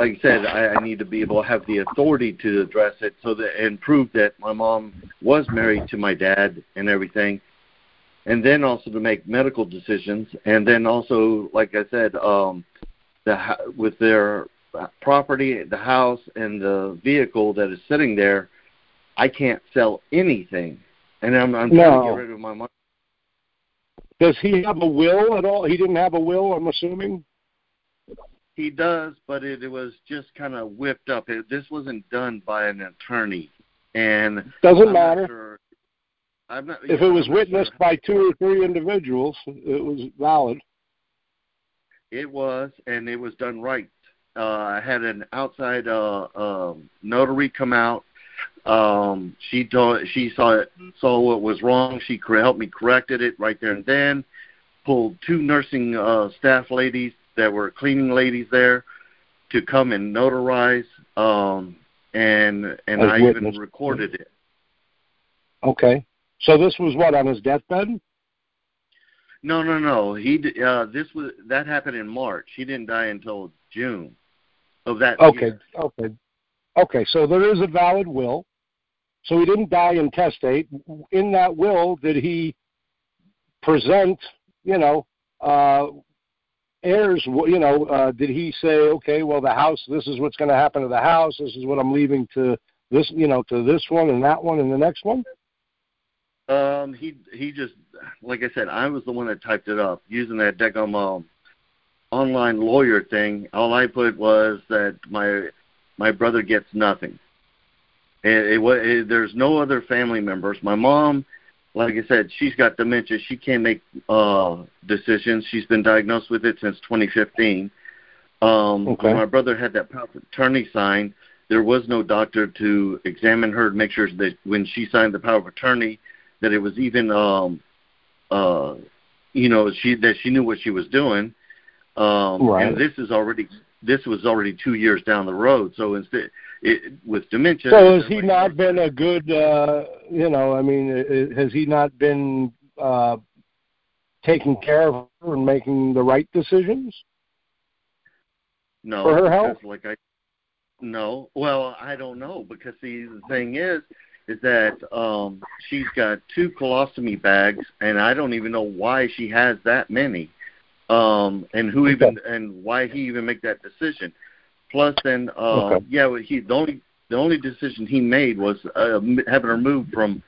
Speaker 8: like I said I, I need to be able to have the authority to address it so that and prove that my mom was married to my dad and everything and then also to make medical decisions and then also like I said um the with their property the house and the vehicle that is sitting there I can't sell anything and I'm I'm trying
Speaker 1: No.
Speaker 8: to get rid of my money
Speaker 1: Does he have a will at all? He didn't have a will, I'm assuming?
Speaker 8: He does, but it, it was just kind of whipped up. It, this wasn't done by an attorney, and
Speaker 1: Doesn't
Speaker 8: I'm
Speaker 1: matter.
Speaker 8: Sure, I'm not,
Speaker 1: If
Speaker 8: yeah,
Speaker 1: it was
Speaker 8: I'm
Speaker 1: witnessed
Speaker 8: sure.
Speaker 1: by two or three individuals, it was valid.
Speaker 8: it was, and it was done right. Uh, I had an outside uh, um notary come out. Um, she told, she saw it, saw what was wrong. She helped me corrected it right there and then. Pulled two nursing uh, staff ladies that were cleaning ladies there to come and notarize. Um, and and
Speaker 1: As
Speaker 8: I
Speaker 1: witness.
Speaker 8: even recorded it.
Speaker 1: Okay. So this was what, on his deathbed?
Speaker 8: No, no, no. He uh, this was that happened in March. He didn't die until June of that
Speaker 1: Okay.
Speaker 8: year.
Speaker 1: Okay. Okay, so there is a valid will. So he didn't die intestate. In that will, did he present, you know, uh, heirs? You know, uh, did he say, okay, well, the house, this is what's going to happen to the house. This is what I'm leaving to this, you know, to this one and that one and the next one.
Speaker 8: Um, he he just like I said, I was the one that typed it up using that Decom um, online lawyer thing. All I put was that my my brother gets nothing. It, it, it, there's no other family members. My mom, like I said, she's got dementia. She can't make uh, decisions. She's been diagnosed with it since 2015. Um,
Speaker 1: Okay.
Speaker 8: When my brother had that power of attorney signed, there was no doctor to examine her to make sure that when she signed the power of attorney, that it was even, um, uh, you know, she that she knew what she was doing. Um,
Speaker 1: Right.
Speaker 8: And this is already this was already two years down the road. So instead, it, with dementia,
Speaker 1: So has he
Speaker 8: like-
Speaker 1: not been a good, uh, you know, I mean, has he not been uh, taking care of her and making the right decisions?
Speaker 8: No,
Speaker 1: for her health?
Speaker 8: Like I, no. Well, I don't know because see the thing is, is that um she's got two colostomy bags, and I don't even know why she has that many, um, and who
Speaker 1: Okay.
Speaker 8: even and why he even make that decision. Plus, then, uh,
Speaker 1: Okay.
Speaker 8: yeah, he the only the only decision he made was uh, m- having her moved from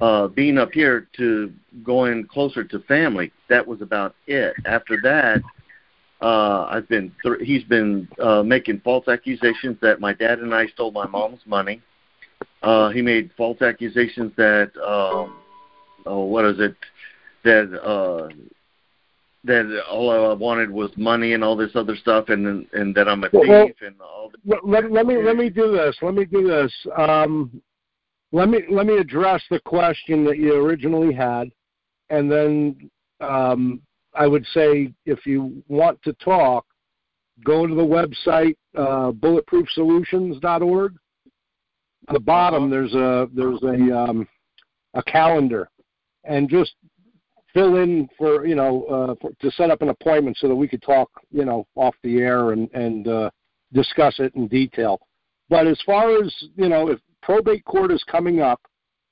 Speaker 8: uh being up here to going closer to family. That was about it. After that, uh, I've been th- he's been uh, making false accusations that my dad and I stole my mom's money. Uh, he made false accusations that um, oh, what is it? That uh, that all I wanted was money and all this other stuff, and and that I'm a
Speaker 1: Well, well-
Speaker 8: thief and all. This.
Speaker 1: Let, let, let me let me do this. Let me do this. Um, let me let me address the question that you originally had, and then um, I would say if you want to talk, go to the website uh, bulletproofsolutions.org. At the bottom, there's a there's a um, a calendar, and just fill in for you know uh, for, to set up an appointment so that we could talk you know off the air and and uh, discuss it in detail. But as far as you know, if probate court is coming up,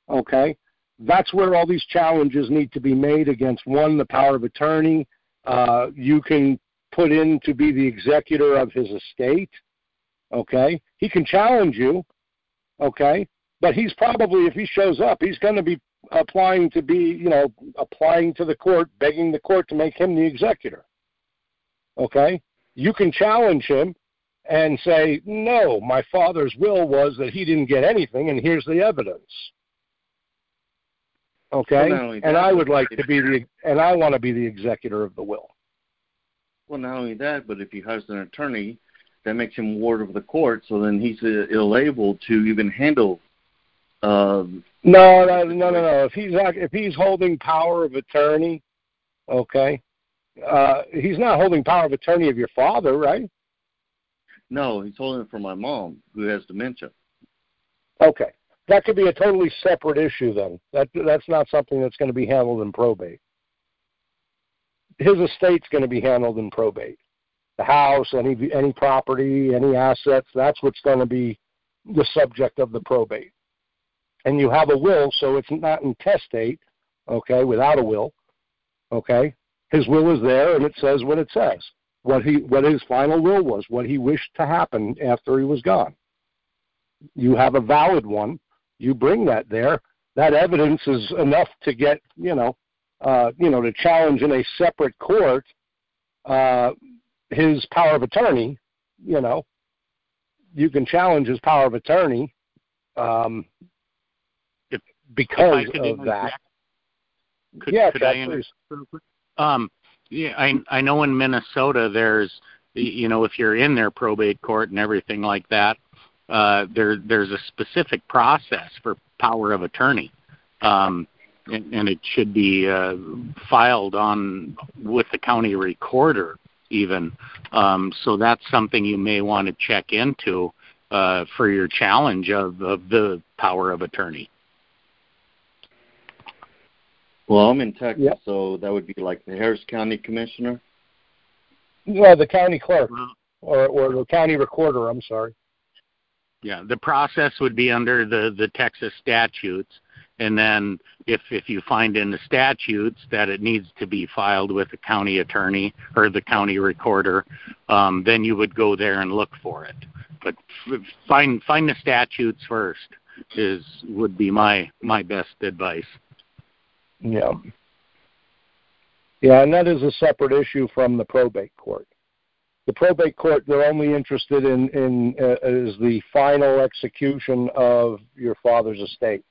Speaker 1: okay, that's where all these challenges need to be made against one, the power of attorney. Uh, you can put in to be the executor of his estate. Okay, he can challenge you. Okay, but he's probably if he shows up, he's going to be applying to be, you know, applying to the court, begging the court to make him the executor. Okay? You can challenge him and say, no, my father's will was that he didn't get anything, and here's the evidence. Okay?
Speaker 8: Well, not
Speaker 1: and
Speaker 8: that,
Speaker 1: I would like to be the, and I want to be the executor of the will.
Speaker 8: Well, not only that, but if he hires an attorney, that makes him ward of the court. So then he's uh, ill able to even handle. Uh,
Speaker 1: No, no, no, no, no. If he's if he's holding power of attorney, okay, uh, he's not holding power of attorney of your father, right?
Speaker 8: no, he's holding it for my mom who has dementia.
Speaker 1: Okay, that could be a totally separate issue then. That that's not something that's going to be handled in probate. His estate's going to be handled in probate. The house, any any property, any assets, that's what's going to be the subject of the probate. And you have a will, so it's not intestate, okay, without a will. Okay? His will is there and it says what it says. What he what his final will was, what he wished to happen after he was gone you have a valid one, you bring that there. That evidence is enough to get, you know, uh, you know, to challenge in a separate court uh, his power of attorney. You know, you can challenge his power of attorney um, because
Speaker 4: I
Speaker 1: of that.
Speaker 4: Could,
Speaker 1: yeah,
Speaker 4: could I
Speaker 1: Chad,
Speaker 4: interject
Speaker 1: please.
Speaker 4: real quick? Um, yeah, I I know in Minnesota there's you know if you're in their probate court and everything like that, uh, there there's a specific process for power of attorney, um, and, and it should be uh, filed on with the county recorder even. Um, so that's something you may want to check into uh, for your challenge of, of the power of attorney.
Speaker 8: Well, I'm in Texas,
Speaker 1: Yep.
Speaker 8: so that would be like the Harris County Commissioner.
Speaker 1: Well, the county clerk
Speaker 4: Well,
Speaker 1: or or the county recorder. I'm sorry.
Speaker 4: Yeah, the process would be under the the Texas statutes, and then if if you find in the statutes that it needs to be filed with the county attorney or the county recorder, um, then you would go there and look for it. But find find the statutes first is would be my my best advice.
Speaker 1: Yeah. Yeah, and that is a separate issue from the probate court. The probate court, they're only interested in in uh, is the final execution of your father's estate.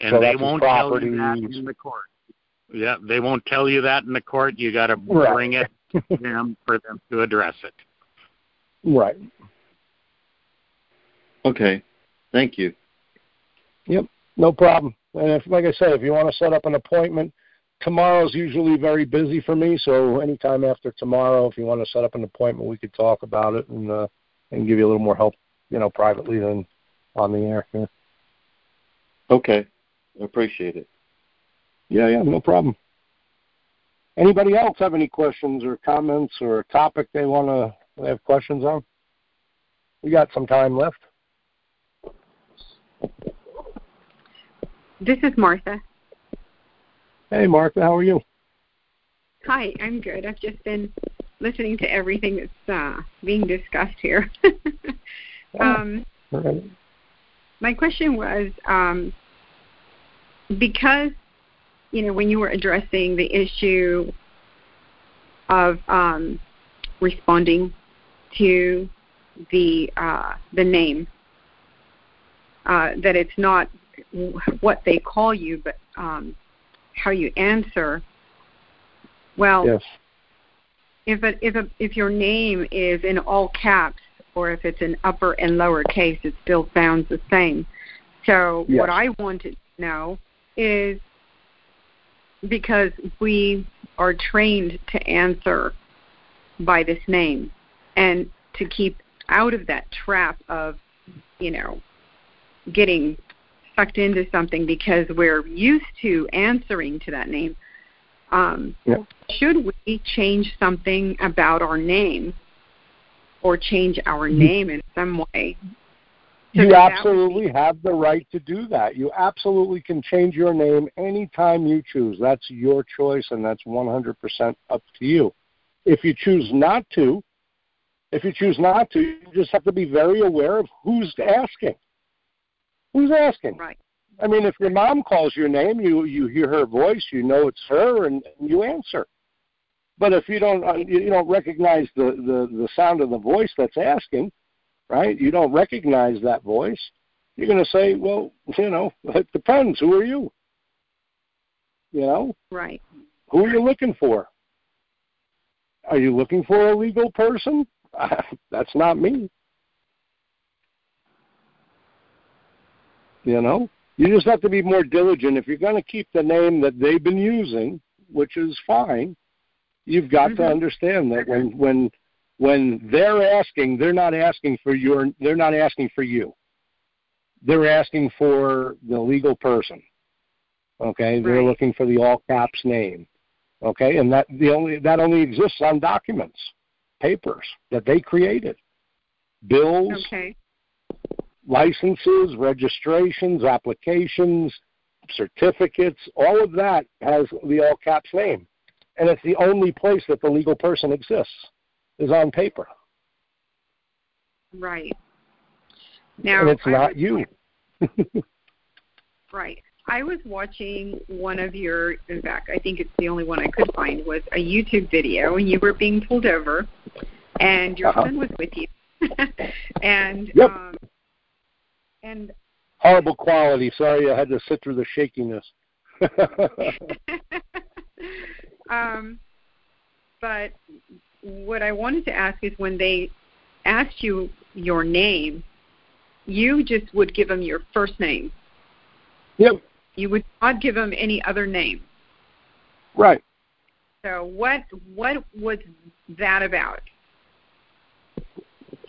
Speaker 4: And
Speaker 1: So
Speaker 4: they won't tell you that in the court. Yeah, they won't tell you that in the court. You got to
Speaker 1: Right.
Speaker 4: bring it to them for them to address it.
Speaker 1: Right.
Speaker 8: Okay. Thank you. Yep.
Speaker 1: No problem. And if, like I said, if you want to set up an appointment, tomorrow's usually very busy for me. So anytime after tomorrow, if you want to set up an appointment, we could talk about it and uh, and give you a little more help, you know, privately than on the air. Yeah,
Speaker 8: Okay. Appreciate it.
Speaker 1: yeah, yeah no problem. Anybody else have any questions or comments or a topic they want to have questions on? We got some time left.
Speaker 9: This is Martha.
Speaker 1: Hey, Martha, how are you?
Speaker 9: Hi, I'm good. I've just been listening to everything that's uh, being discussed here. um,
Speaker 1: All right.
Speaker 9: my question was um, because you know when you were addressing the issue of um, responding to the uh, the name uh, that it's not what they call you, but um, how you answer. Well,
Speaker 1: Yes.
Speaker 9: if it, if a, if your name is in all caps or if it's in upper and lower case, it still sounds the same. So
Speaker 1: Yes.
Speaker 9: what I wanted to know is because we are trained to answer by this name and to keep out of that trap of, you know, getting sucked into something because we're used to answering to that name. Um. Should we change something about our name or change our name in some way? so
Speaker 1: You absolutely have the right to do that. You absolutely can change your name anytime you choose. That's your choice, and that's 100% up to you. If you choose not to, if you choose not to, you just have to be very aware of who's asking. Who's asking?
Speaker 9: Right.
Speaker 1: I mean, if your mom calls your name, you you hear her voice, you know it's her, and you answer. But if you don't uh, you you don't recognize the the the sound of the voice that's asking, right? You don't recognize that voice. You're going to say, well, you know, it depends. Who are you? You know,
Speaker 9: Right.
Speaker 1: who are you looking for? Are you looking for a legal person? That's not me. You know, you just have to be more diligent. If you're going to keep the name that they've been using, which is fine, you've got to
Speaker 9: Mhm.
Speaker 1: understand that when when when they're asking, they're not asking for your they're not asking for you. They're asking for the legal person. Okay, they're looking for the all caps name. Okay, and that the only that only exists on documents, papers that they created, bills,
Speaker 9: Okay.
Speaker 1: Licenses, registrations, applications, certificates, all of that has the all caps name. And it's the only place that the legal person exists is on paper.
Speaker 9: Right. Now
Speaker 1: and it's
Speaker 9: I
Speaker 1: not
Speaker 9: was-
Speaker 1: you.
Speaker 9: Right. I was watching one of your, in fact, I think it's the only one I could find, was a YouTube video, and you were being pulled over, and your
Speaker 1: Uh-huh.
Speaker 9: son was with you. and
Speaker 1: Yep.
Speaker 9: um, and
Speaker 1: Horrible quality. Sorry I had to sit through the shakiness.
Speaker 9: um, but what I wanted to ask is when they asked you your name, you just would give them your first name.
Speaker 1: yep,
Speaker 9: You would not give them any other name.
Speaker 1: right.
Speaker 9: So what what was that about?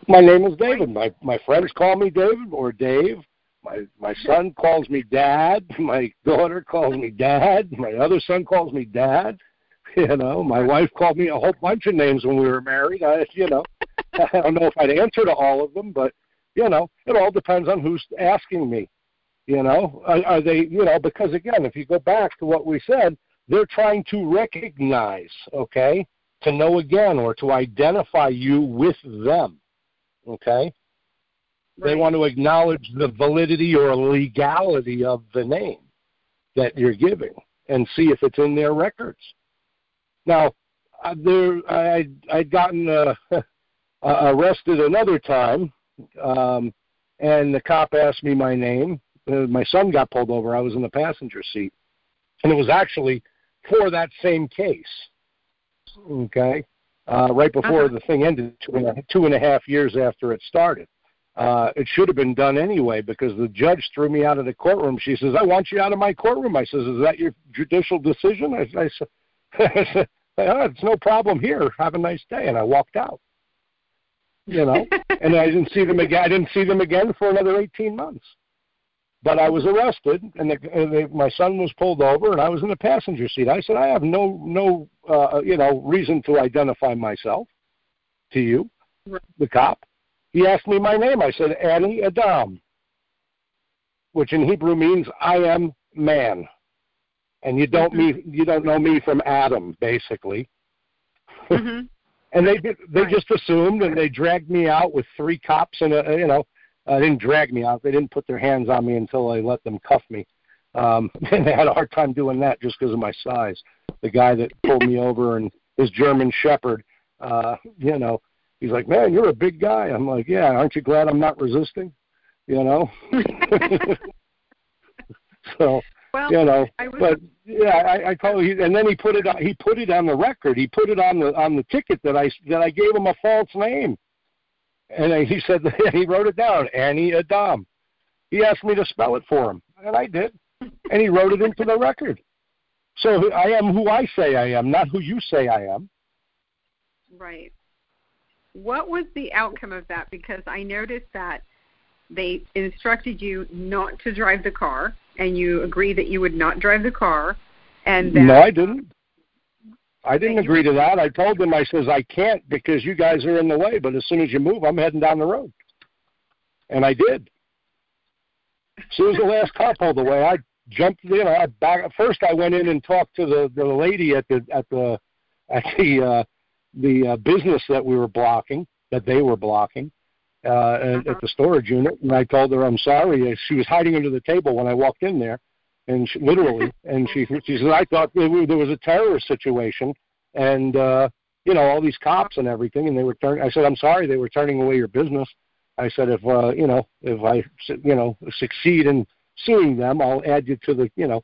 Speaker 1: My name is David. My my friends call me David or Dave. My my son calls me Dad. My daughter calls me Dad. My other son calls me Dad. You know, my wife called me a whole bunch of names when we were married. I, you know, I don't know if I'd answer to all of them, but you know, it all depends on who's asking me. You know, are, are they? You know, because again, if you go back to what we said, they're trying to recognize, okay, to know again or to identify you with them. Okay. Right. They want to acknowledge the validity or legality of the name that you're giving and see if it's in their records. Now, uh, there, I, I'd gotten uh, arrested another time, um, and the cop asked me my name. Uh, my son got pulled over. I was in the passenger seat, and it was actually for that same case. Okay, uh, right before uh-huh. the thing ended, two and, a, two and a half years after it started. Uh, it should have been done anyway because the judge threw me out of the courtroom. She says, "I want you out of my courtroom." I says, "Is that your judicial decision?" I, I said, oh, "It's no problem here. Have a nice day." And I walked out. You know, and I didn't see them again. I didn't see them again for another eighteen months. But I was arrested, and, the, and the, my son was pulled over, and I was in the passenger seat. I said, "I have no no uh, you know reason to identify myself to you, the cop." He asked me my name. I said, Annie Adam, which in Hebrew means I am man. And you don't mm-hmm. me you don't know me from Adam, basically. Mm-hmm. and they they right. just assumed and they dragged me out with three cops and a, you know uh, didn't drag me out. They didn't put their hands on me until I let them cuff me. Um, and they had a hard time doing that just because of my size. The guy that pulled me over and his German Shepherd, uh, you know, he's like, "Man, you're a big guy." I'm like, "Yeah, aren't you glad I'm not resisting?" You know. so well, you know, was, but yeah, I, I told and then he put it on. He put it on the record. He put it on the on the ticket that I that I gave him a false name, and he said that he wrote it down, Annie Adam. He asked me to spell it for him, and I did, and he wrote it into the record. So I am who I say I am, not who you say I am.
Speaker 9: Right. What was the outcome of that? Because I noticed that they instructed you not to drive the car, and you agreed that you would not drive the car. And that,
Speaker 1: no, I didn't. I didn't agree to that. I told them I says I can't because you guys are in the way. But as soon as you move, I'm heading down the road, and I did. As soon as the last car pulled away, I jumped. You know, I back. First, I went in and talked to the the lady at the at the at the uh, the uh, business that we were blocking, that they were blocking, uh, uh-huh. at the storage unit. And I told her I'm sorry. She was hiding under the table when I walked in there, and she, literally. and she she said I thought there was a terrorist situation, and uh, you know all these cops and everything, and they were turning. I said I'm sorry. They were turning away your business. I said if uh, you know if I you know succeed in suing them, I'll add you to the you know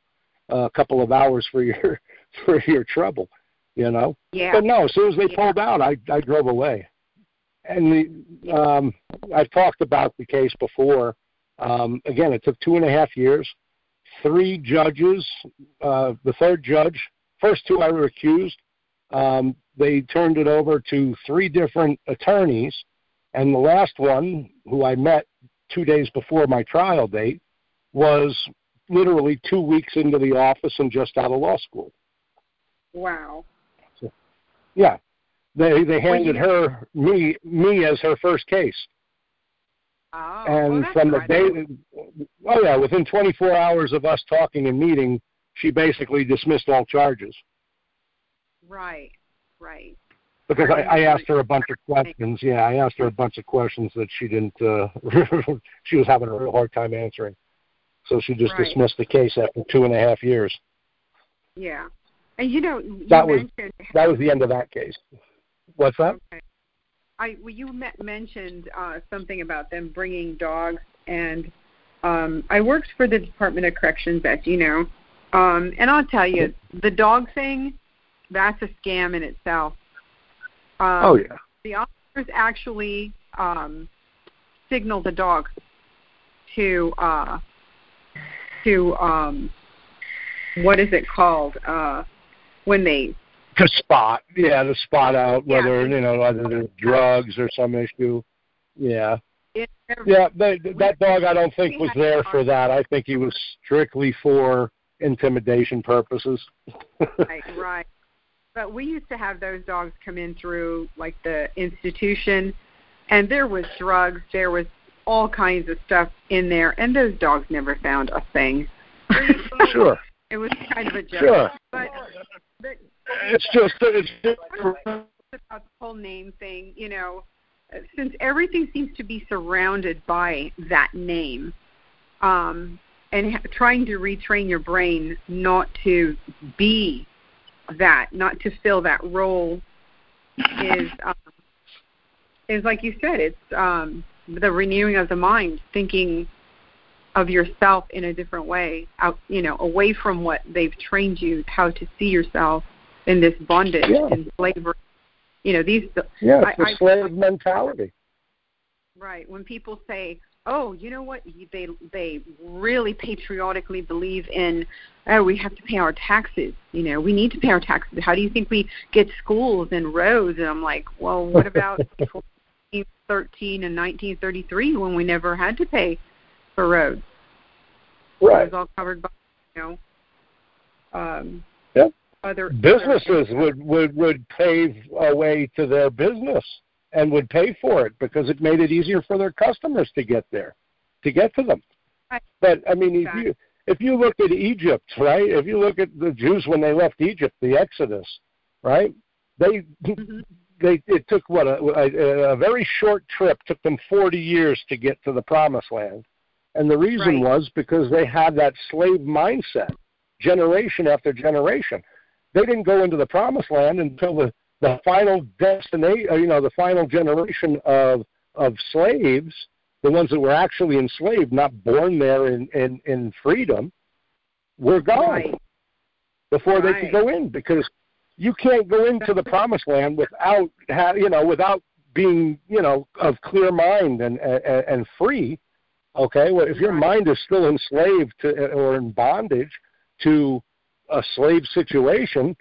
Speaker 1: a couple of hours for your for your trouble you know.
Speaker 9: Yeah.
Speaker 1: But no, as soon as they yeah. pulled out, I I drove away. And the, um, I've talked about the case before. Um, again, it took two and a half years. Three judges. Uh, the third judge, first two I were accused. Um, they turned it over to three different attorneys, and the last one, who I met two days before my trial date, was literally two weeks into the office and just out of law school.
Speaker 9: Wow.
Speaker 1: Yeah, they they handed her me me as her first case.
Speaker 9: Oh,
Speaker 1: and
Speaker 9: well,
Speaker 1: from the day, oh yeah, within 24 hours of us talking and meeting, she basically dismissed all charges.
Speaker 9: Right, right.
Speaker 1: Because I, I asked her a bunch of questions. Yeah, I asked her a bunch of questions that she didn't. uh She was having a real hard time answering, so she just
Speaker 9: right.
Speaker 1: dismissed the case after two and a half years.
Speaker 9: Yeah. And you know, you
Speaker 1: that was that was the end of that case. What's that?
Speaker 9: Okay. I well, you mentioned uh, something about them bringing dogs, and um, I worked for the Department of Corrections, as you know, um, and I'll tell you, the dog thing, that's a scam in itself. Um,
Speaker 1: oh yeah.
Speaker 9: The officers actually um, signal the dogs to uh, to um, what is it called? Uh, when they
Speaker 1: to spot, yeah, to spot out whether yeah. you know whether there's drugs or some issue. Yeah. Yeah, they, that dog I don't think was there for that. I think he was strictly for intimidation purposes.
Speaker 9: right, right. But we used to have those dogs come in through like the institution and there was drugs, there was all kinds of stuff in there, and those dogs never found a thing.
Speaker 1: Sure.
Speaker 9: It was kind of a joke.
Speaker 1: Sure.
Speaker 9: But, but
Speaker 1: It's just it's just
Speaker 9: about the whole name thing, you know, uh, since everything seems to be surrounded by that name, um, and trying to retrain your brain not to be that, not to fill that role, is um, is like you said, it's um, the renewing of the mind, thinking of yourself in a different way, out, you know, away from what they've trained you how to see yourself in this bondage
Speaker 1: Yeah.
Speaker 9: and slavery. You know, these
Speaker 1: yeah,
Speaker 9: I-
Speaker 1: it's
Speaker 9: I-
Speaker 1: slave mentality.
Speaker 9: right when people say, "Oh, you know what? They they really patriotically believe in, oh, we have to pay our taxes. You know, we need to pay our taxes. How do you think we get schools and roads?" And I'm like, "Well, what about 13 and 1933 when we never had to pay for roads? It
Speaker 1: Right.
Speaker 9: was all covered by, you know, um,
Speaker 1: Yep.
Speaker 9: Other
Speaker 1: Businesses would would would pave a way to their business and would pay for it because it made it easier for their customers to get there, to get to them.
Speaker 9: Right.
Speaker 1: But I mean, if you if you look at Egypt, right? If you look at the Jews when they left Egypt, the Exodus, right? They
Speaker 9: Mhm.
Speaker 1: they it took what a, a, a very short trip took them 40 years to get to the promised land and the reason
Speaker 9: Right.
Speaker 1: was because they had that slave mindset generation after generation they didn't go into the promised land until the the final destination uh, you know the final generation of of slaves the ones that were actually enslaved not born there in in, in freedom were gone
Speaker 9: Right.
Speaker 1: before they could go in because you can't go into the promised land without ha- you know without being you know of clear mind and and, and free okay? Well if your mind is still enslaved to or in bondage to a slave situation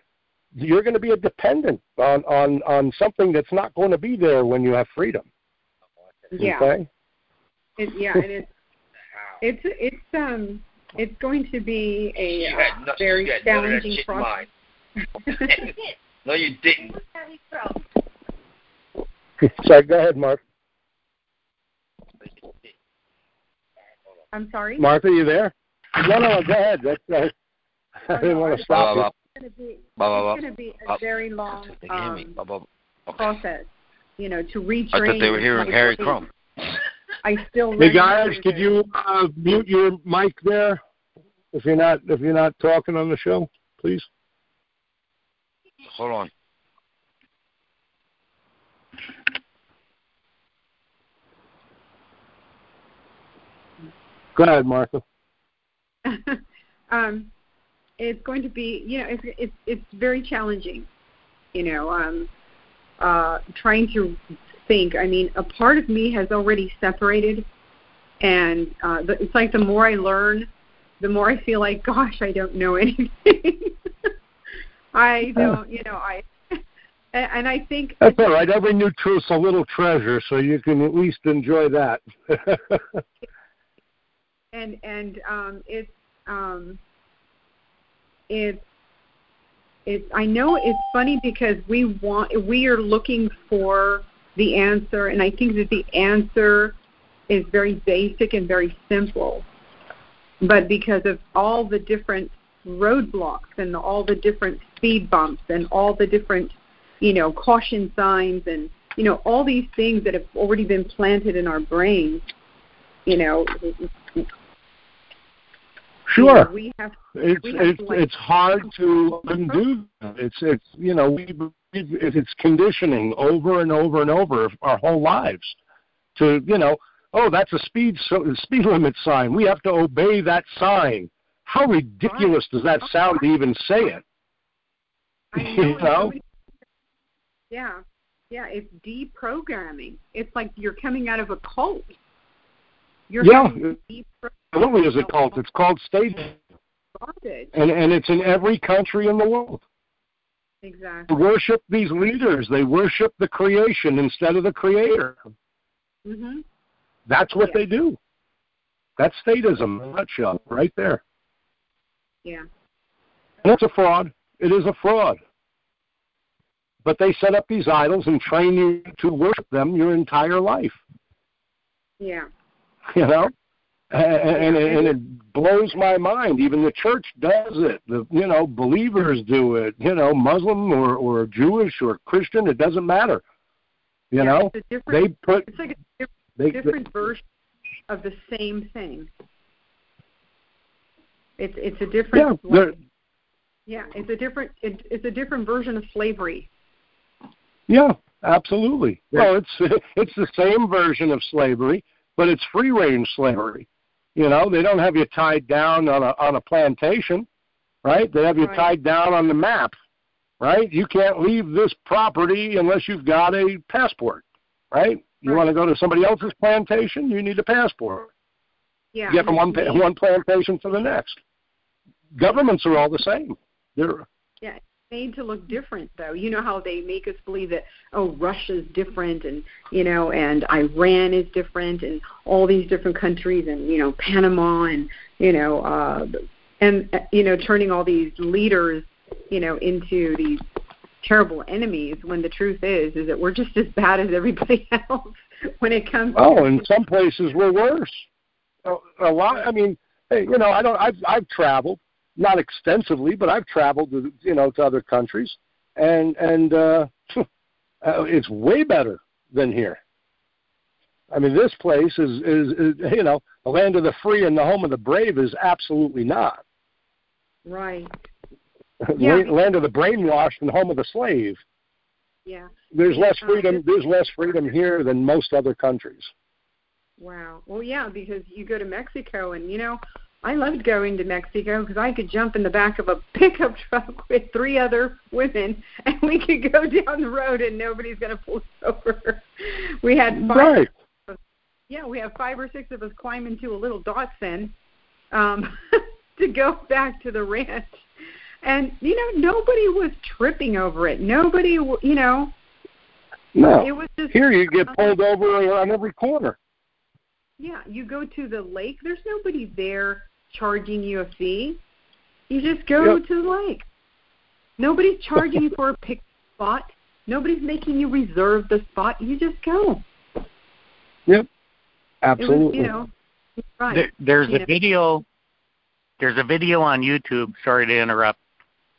Speaker 1: you're going to be a dependent on on on something that's not going to be there when you have freedom
Speaker 9: Yeah.
Speaker 1: okay
Speaker 9: It, yeah, and it's it's it's um it's going to be a uh,
Speaker 5: had
Speaker 9: very
Speaker 5: you had none of that
Speaker 9: challenging process.
Speaker 5: no, you didn't.
Speaker 1: Sorry, go ahead mark
Speaker 9: I'm sorry.
Speaker 1: martha are you there no no go ahead that's uh, i didn't want to stop you
Speaker 5: Blah,
Speaker 9: It's going to be
Speaker 5: blah, blah, blah.
Speaker 9: it's going to be a very long
Speaker 5: They can hear me.
Speaker 9: um,
Speaker 5: Blah, blah, blah. Okay.
Speaker 9: process. You know, to retrain.
Speaker 5: I thought they were hearing Harry
Speaker 9: brain.
Speaker 5: Crumb.
Speaker 9: I still.
Speaker 1: Hey guys, could you uh, mute your mic there if you're not if you're not talking on the show, please?
Speaker 5: Hold on.
Speaker 1: Go ahead, Martha.
Speaker 9: um, it's going to be, you know, it's it's it's very challenging. You know, um, uh, trying to think. I mean, a part of me has already separated, and uh, the, it's like the more I learn, the more I feel like, gosh, I don't know anything. I don't, you know, I. And I think
Speaker 1: That's all right. Every new truth's a little treasure, so you can at least enjoy that.
Speaker 9: and and um it's um it's it's I know it's funny because we want we are looking for the answer and I think that the answer is very basic and very simple. But because of all the different roadblocks and all the different speed bumps and all the different, you know, caution signs and you know, all these things that have already been planted in our brains, you know,
Speaker 1: sure.
Speaker 9: we have we have
Speaker 1: it's
Speaker 9: it's
Speaker 1: it's hard to undo. that. It's it's you know we it's conditioning over and over and over our whole lives to you know oh that's a speed so, speed limit sign we have to obey that sign. How ridiculous does that sound to even say it? You
Speaker 9: know. it's
Speaker 1: know?
Speaker 9: so many- yeah, yeah. It's deprogramming. It's like you're coming out of a cult. You're
Speaker 1: Yeah. Literally is a cult. It's called state,
Speaker 9: garbage.
Speaker 1: and and it's in every country in the world. They
Speaker 9: Exactly.
Speaker 1: worship these leaders. They worship the creation instead of the creator.
Speaker 9: Mhm.
Speaker 1: That's what
Speaker 9: Yeah.
Speaker 1: they do. That's statism in a nutshell, right there.
Speaker 9: Yeah.
Speaker 1: And it's a fraud. It is a fraud. but they set up these idols and train you to worship them your entire life.
Speaker 9: Yeah.
Speaker 1: You know, and, and, and it blows my mind. Even the church does it. The you know believers do it. You know, Muslim or or Jewish or Christian, it doesn't matter. You
Speaker 9: yeah,
Speaker 1: know, they put
Speaker 9: it's like a different,
Speaker 1: they,
Speaker 9: different version of the same thing. It's it's a different.
Speaker 1: Yeah,
Speaker 9: yeah, it's a different it, it's a different version of slavery.
Speaker 1: Yeah, absolutely. Well, it's it's the same version of slavery, but it's free range slavery. You know, they don't have you tied down on a on a plantation, right? They have you
Speaker 9: Right.
Speaker 1: tied down on the map, right? You can't leave this property unless you've got a passport, right? You
Speaker 9: Right.
Speaker 1: want to go to somebody else's plantation, you need a passport.
Speaker 9: Yeah.
Speaker 1: You get from one
Speaker 9: and
Speaker 1: pa-
Speaker 9: it's made-
Speaker 1: one plantation to the next. Governments are all the same. They're
Speaker 9: Yeah, made to look different though. You know how they make us believe that oh Russia's different and you know and Iran is different and all these different countries and you know Panama and you know uh and uh, you know turning all these leaders you know into these terrible enemies when the truth is is that we're just as bad as everybody else when it comes
Speaker 1: Oh,
Speaker 9: to
Speaker 1: in some places we're worse. A, a lot. I mean, you know, I don't. I've I've traveled, not extensively, but I've traveled to you know to other countries, and and uh, uh, it's way better than here. I mean, this place is, is is you know the land of the free and the home of the brave is absolutely not.
Speaker 9: right Yeah.
Speaker 1: land, of the brainwashed and home of the slave.
Speaker 9: yeah
Speaker 1: There's less
Speaker 9: Uh,
Speaker 1: freedom. There's less freedom here than most other countries.
Speaker 9: Wow. Well, yeah, because you go to Mexico, and you know, I loved going to Mexico because I could jump in the back of a pickup truck with three other women, and we could go down the road, and nobody's going to pull us over. We had five.
Speaker 1: Right.
Speaker 9: Yeah, we have five or six of us climb into a little Datsun um, to go back to the ranch, and you know, nobody was tripping over it. Nobody, you know,
Speaker 1: No.
Speaker 9: it was just
Speaker 1: Here you get pulled over on every corner.
Speaker 9: Yeah, you go to the lake. There's nobody there charging you a fee. You just go
Speaker 1: Yep.
Speaker 9: to the lake. Nobody's charging you for a pick spot. Nobody's making you reserve the spot. You just go.
Speaker 1: Yep. Absolutely.
Speaker 9: was, you know, right.
Speaker 4: There, there's
Speaker 9: you
Speaker 4: a
Speaker 9: know.
Speaker 4: video. There's a video on YouTube. Sorry to interrupt.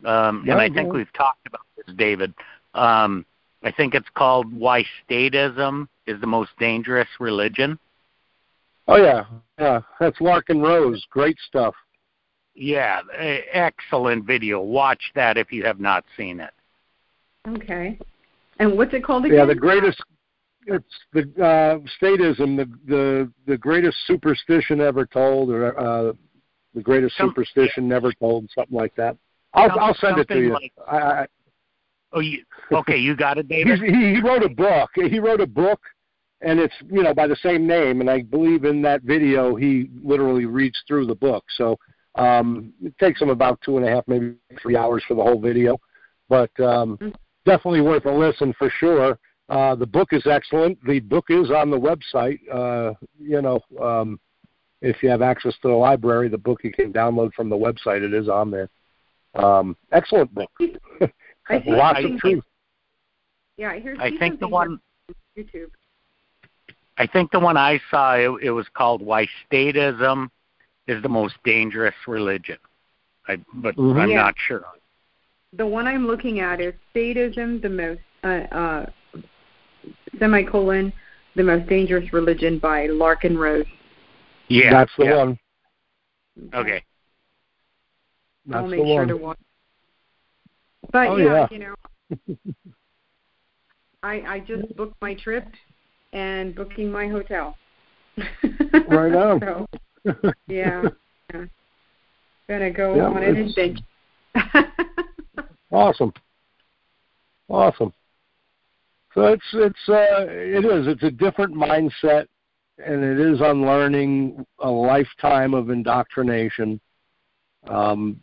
Speaker 4: Um,
Speaker 1: No,
Speaker 4: and I
Speaker 1: go
Speaker 4: think we've talked about this, David. Um, I think it's called "Why Statism is the Most Dangerous Religion."
Speaker 1: Oh yeah, yeah. That's Larken Rose. Great stuff.
Speaker 4: Yeah, excellent video. Watch that if you have not seen it.
Speaker 9: Okay. And what's it called again?
Speaker 1: Yeah, the greatest. It's the uh, statism, the the the greatest superstition ever told, or uh, the greatest
Speaker 4: Some-
Speaker 1: superstition never told, something like that. I'll
Speaker 4: Some-
Speaker 1: I'll send it to you.
Speaker 4: like-
Speaker 1: I, I,
Speaker 4: Oh, you okay? You got it,
Speaker 1: he's,
Speaker 4: David.
Speaker 1: he he wrote a book. He wrote a book, and it's you know by the same name. And I believe in that video he literally reads through the book. So um, it takes him about two and a half, maybe three hours for the whole video, but um,
Speaker 9: Mhm.
Speaker 1: definitely worth a listen for sure. Uh, the book is excellent. The book is on the website. Uh, you know, um, if you have access to the library, the book you can download from the website. It is on there. Um, excellent book.
Speaker 9: I think-
Speaker 1: Lots
Speaker 9: I
Speaker 1: of truth.
Speaker 9: Yeah, I hear.
Speaker 4: I think the one.
Speaker 9: YouTube.
Speaker 4: I think the one I saw it, it was called "Why Statism is the Most Dangerous Religion." I, but
Speaker 1: Mhm.
Speaker 4: I'm
Speaker 9: Yeah.
Speaker 4: not sure.
Speaker 9: The one I'm looking at is Statism, the most uh, uh, semicolon, the most dangerous religion by Larken Rose.
Speaker 4: Yeah,
Speaker 1: That's the
Speaker 4: yeah.
Speaker 1: one.
Speaker 4: Okay.
Speaker 1: That's
Speaker 9: I'll
Speaker 1: the
Speaker 9: make sure
Speaker 1: one.
Speaker 9: to watch. But
Speaker 1: Oh,
Speaker 9: yeah,
Speaker 1: yeah.
Speaker 9: you know, I I just booked my trip and booking my hotel.
Speaker 1: Right on.
Speaker 9: so, yeah, yeah. Gonna go
Speaker 1: Yeah,
Speaker 9: on an adventure.
Speaker 1: Awesome. Awesome. So it's it's uh it is it's a different mindset and it is unlearning a lifetime of indoctrination. Um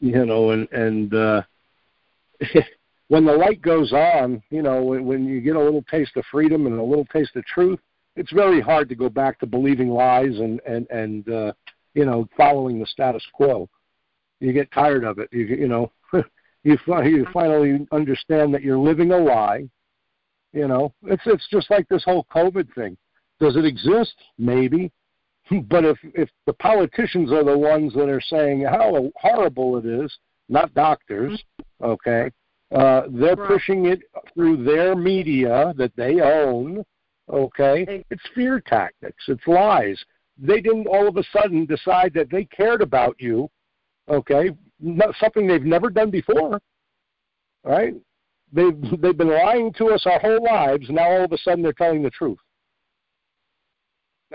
Speaker 1: you know and and uh when the light goes on, you know, when, when you get a little taste of freedom and a little taste of truth, it's very hard to go back to believing lies and and and uh you know, following the status quo. You get tired of it. You you know, You you finally understand that you're living a lie. You know, it's it's just like this whole COVID thing. Does it exist? Maybe, but if if the politicians are the ones that are saying how horrible it is, not doctors, okay, uh, they're
Speaker 9: Right.
Speaker 1: pushing it through their media that they own. Okay, it's fear tactics. It's lies. They didn't all of a sudden decide that they cared about you. Okay, not something they've never done before. Right? They've they've been lying to us our whole lives. Now all of a sudden they're telling the truth,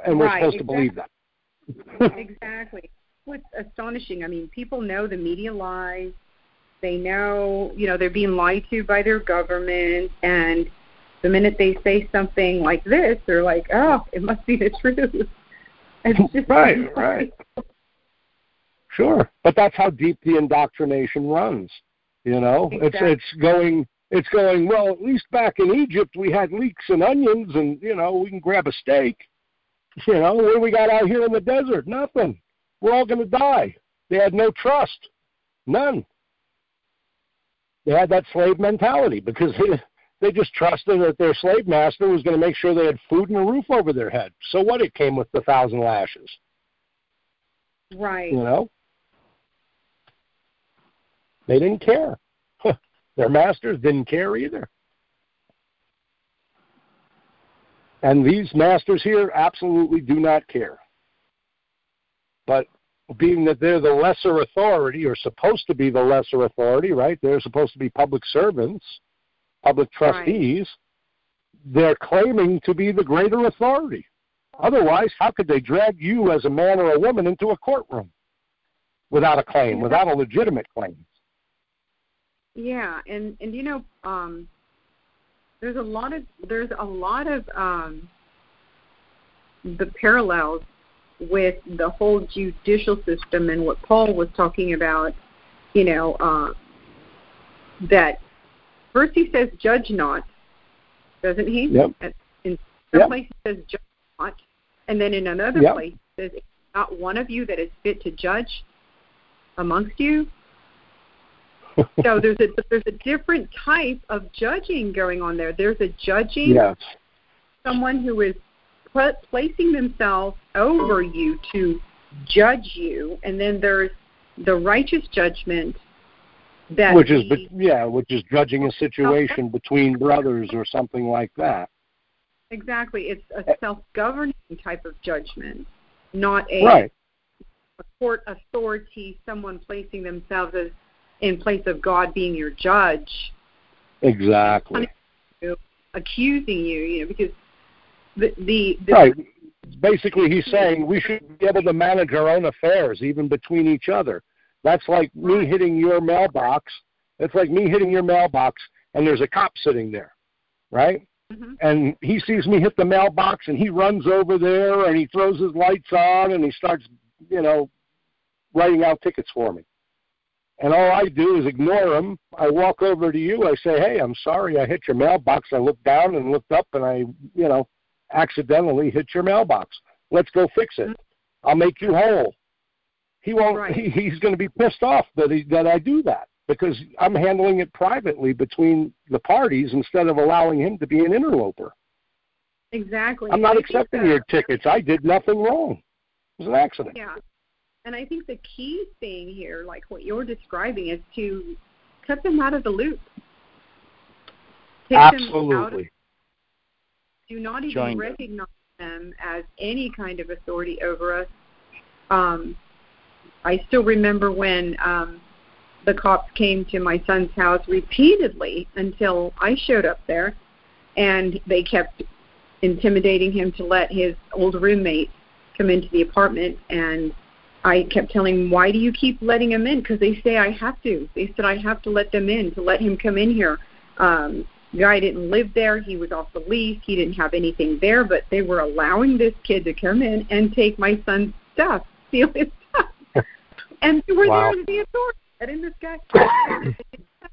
Speaker 1: and we're
Speaker 9: Right,
Speaker 1: supposed to believe that.
Speaker 9: exactly. What's astonishing, I mean, people know the media lies. They know, you know, they're being lied to by their government, and the minute they say something like this, they're like, "Oh, it must be the truth." It's just
Speaker 1: Right, right. Sure, but that's how deep the indoctrination runs. You know, it's
Speaker 9: Exactly.
Speaker 1: it's going it's going well. At least back in Egypt, we had leeks and onions, and you know we can grab a steak. You know, what do we got out here in the desert? Nothing. We're all going to die. They had no trust, none. They had that slave mentality because they, they just trusted that their slave master was going to make sure they had food and a roof over their head. So what? It came with the thousand lashes.
Speaker 9: right.
Speaker 1: You know, they didn't care. Their masters didn't care either. And these masters here absolutely do not care. But being that they're the lesser authority, or supposed to be the lesser authority, right? They're supposed to be public servants, public trustees. They're claiming to be the greater authority. Otherwise, how could they drag you as a man or a woman into a courtroom without a claim, without a legitimate claim?
Speaker 9: Yeah, and and you know, um, there's a lot of there's a lot of um, the parallels with the whole judicial system and what Paul was talking about. You know, uh, that first he says, "Judge not," doesn't he?
Speaker 1: Yep.
Speaker 9: In some
Speaker 1: Yep.
Speaker 9: place he says, "Judge not," and then in another
Speaker 1: Yep.
Speaker 9: place he says, "Not one of you that is fit to judge amongst you." so there's a there's a different type of judging going on there. There's a judging
Speaker 1: yes.
Speaker 9: someone who is pl- placing themselves over you to judge you, and then there's the righteous judgment that
Speaker 1: Which is, be- yeah, which is judging a situation between brothers or something like that.
Speaker 9: exactly it's a self-governing type of judgment, not a,
Speaker 1: Right.
Speaker 9: a court authority, someone placing themselves as in place of God being your judge.
Speaker 1: Exactly.
Speaker 9: accusing you, you know, because the the, the
Speaker 1: Right. Basically, he's saying we should be able to manage our own affairs, even between each other. That's like me hitting your mailbox. It's like me hitting your mailbox, and there's a cop sitting there, right?
Speaker 9: Mhm.
Speaker 1: And he sees me hit the mailbox, and he runs over there, and he throws his lights on, and he starts, you know, writing out tickets for me. And all I do is ignore him. I walk over to you. I say, "Hey, I'm sorry. I hit your mailbox. I looked down and looked up, and I, you know, accidentally hit your mailbox. Let's go fix it. I'll make you whole." He won't.
Speaker 9: Right.
Speaker 1: He, he's going to be pissed off that he, that I do that because I'm handling it privately between the parties instead of allowing him to be an interloper.
Speaker 9: exactly.
Speaker 1: I'm not
Speaker 9: I
Speaker 1: accepting your tickets. I did nothing wrong. It was an accident.
Speaker 9: Yeah. And I think the key thing here, like what you're describing, is to cut them out of the loop. Take Them out of,
Speaker 1: Absolutely.
Speaker 9: Do not even
Speaker 4: Join them.
Speaker 9: recognize them as any kind of authority over us. Um, I still remember when um, the cops came to my son's house repeatedly until I showed up there, and they kept intimidating him to let his old roommate come into the apartment and I kept telling him, "Why do you keep letting him in?" Because they say I have to. They said I have to let them in to let him come in here. Um, guy didn't live there. He was off the lease. He didn't have anything there, but they were allowing this kid to come in and take my son's stuff, steal his stuff, and they were
Speaker 1: Wow.
Speaker 9: there as the authority. And this guy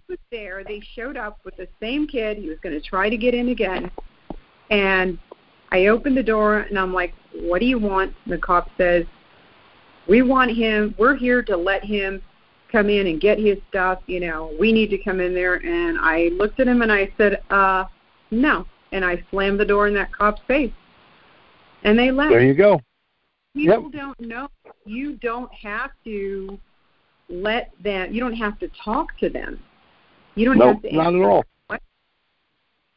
Speaker 9: was there. They showed up with the same kid. He was going to try to get in again, and I opened the door and I'm like, "What do you want?" The cop says, "We want him. We're here to let him come in and get his stuff. You know, we need to come in there. And I looked at him and I said, uh, no. And I slammed the door in that cop's face. And they left.
Speaker 1: There you go.
Speaker 9: People
Speaker 1: Yep.
Speaker 9: don't know. You don't have to let them. You don't have to talk to them. You don't
Speaker 1: No,
Speaker 9: have to.
Speaker 1: not at all.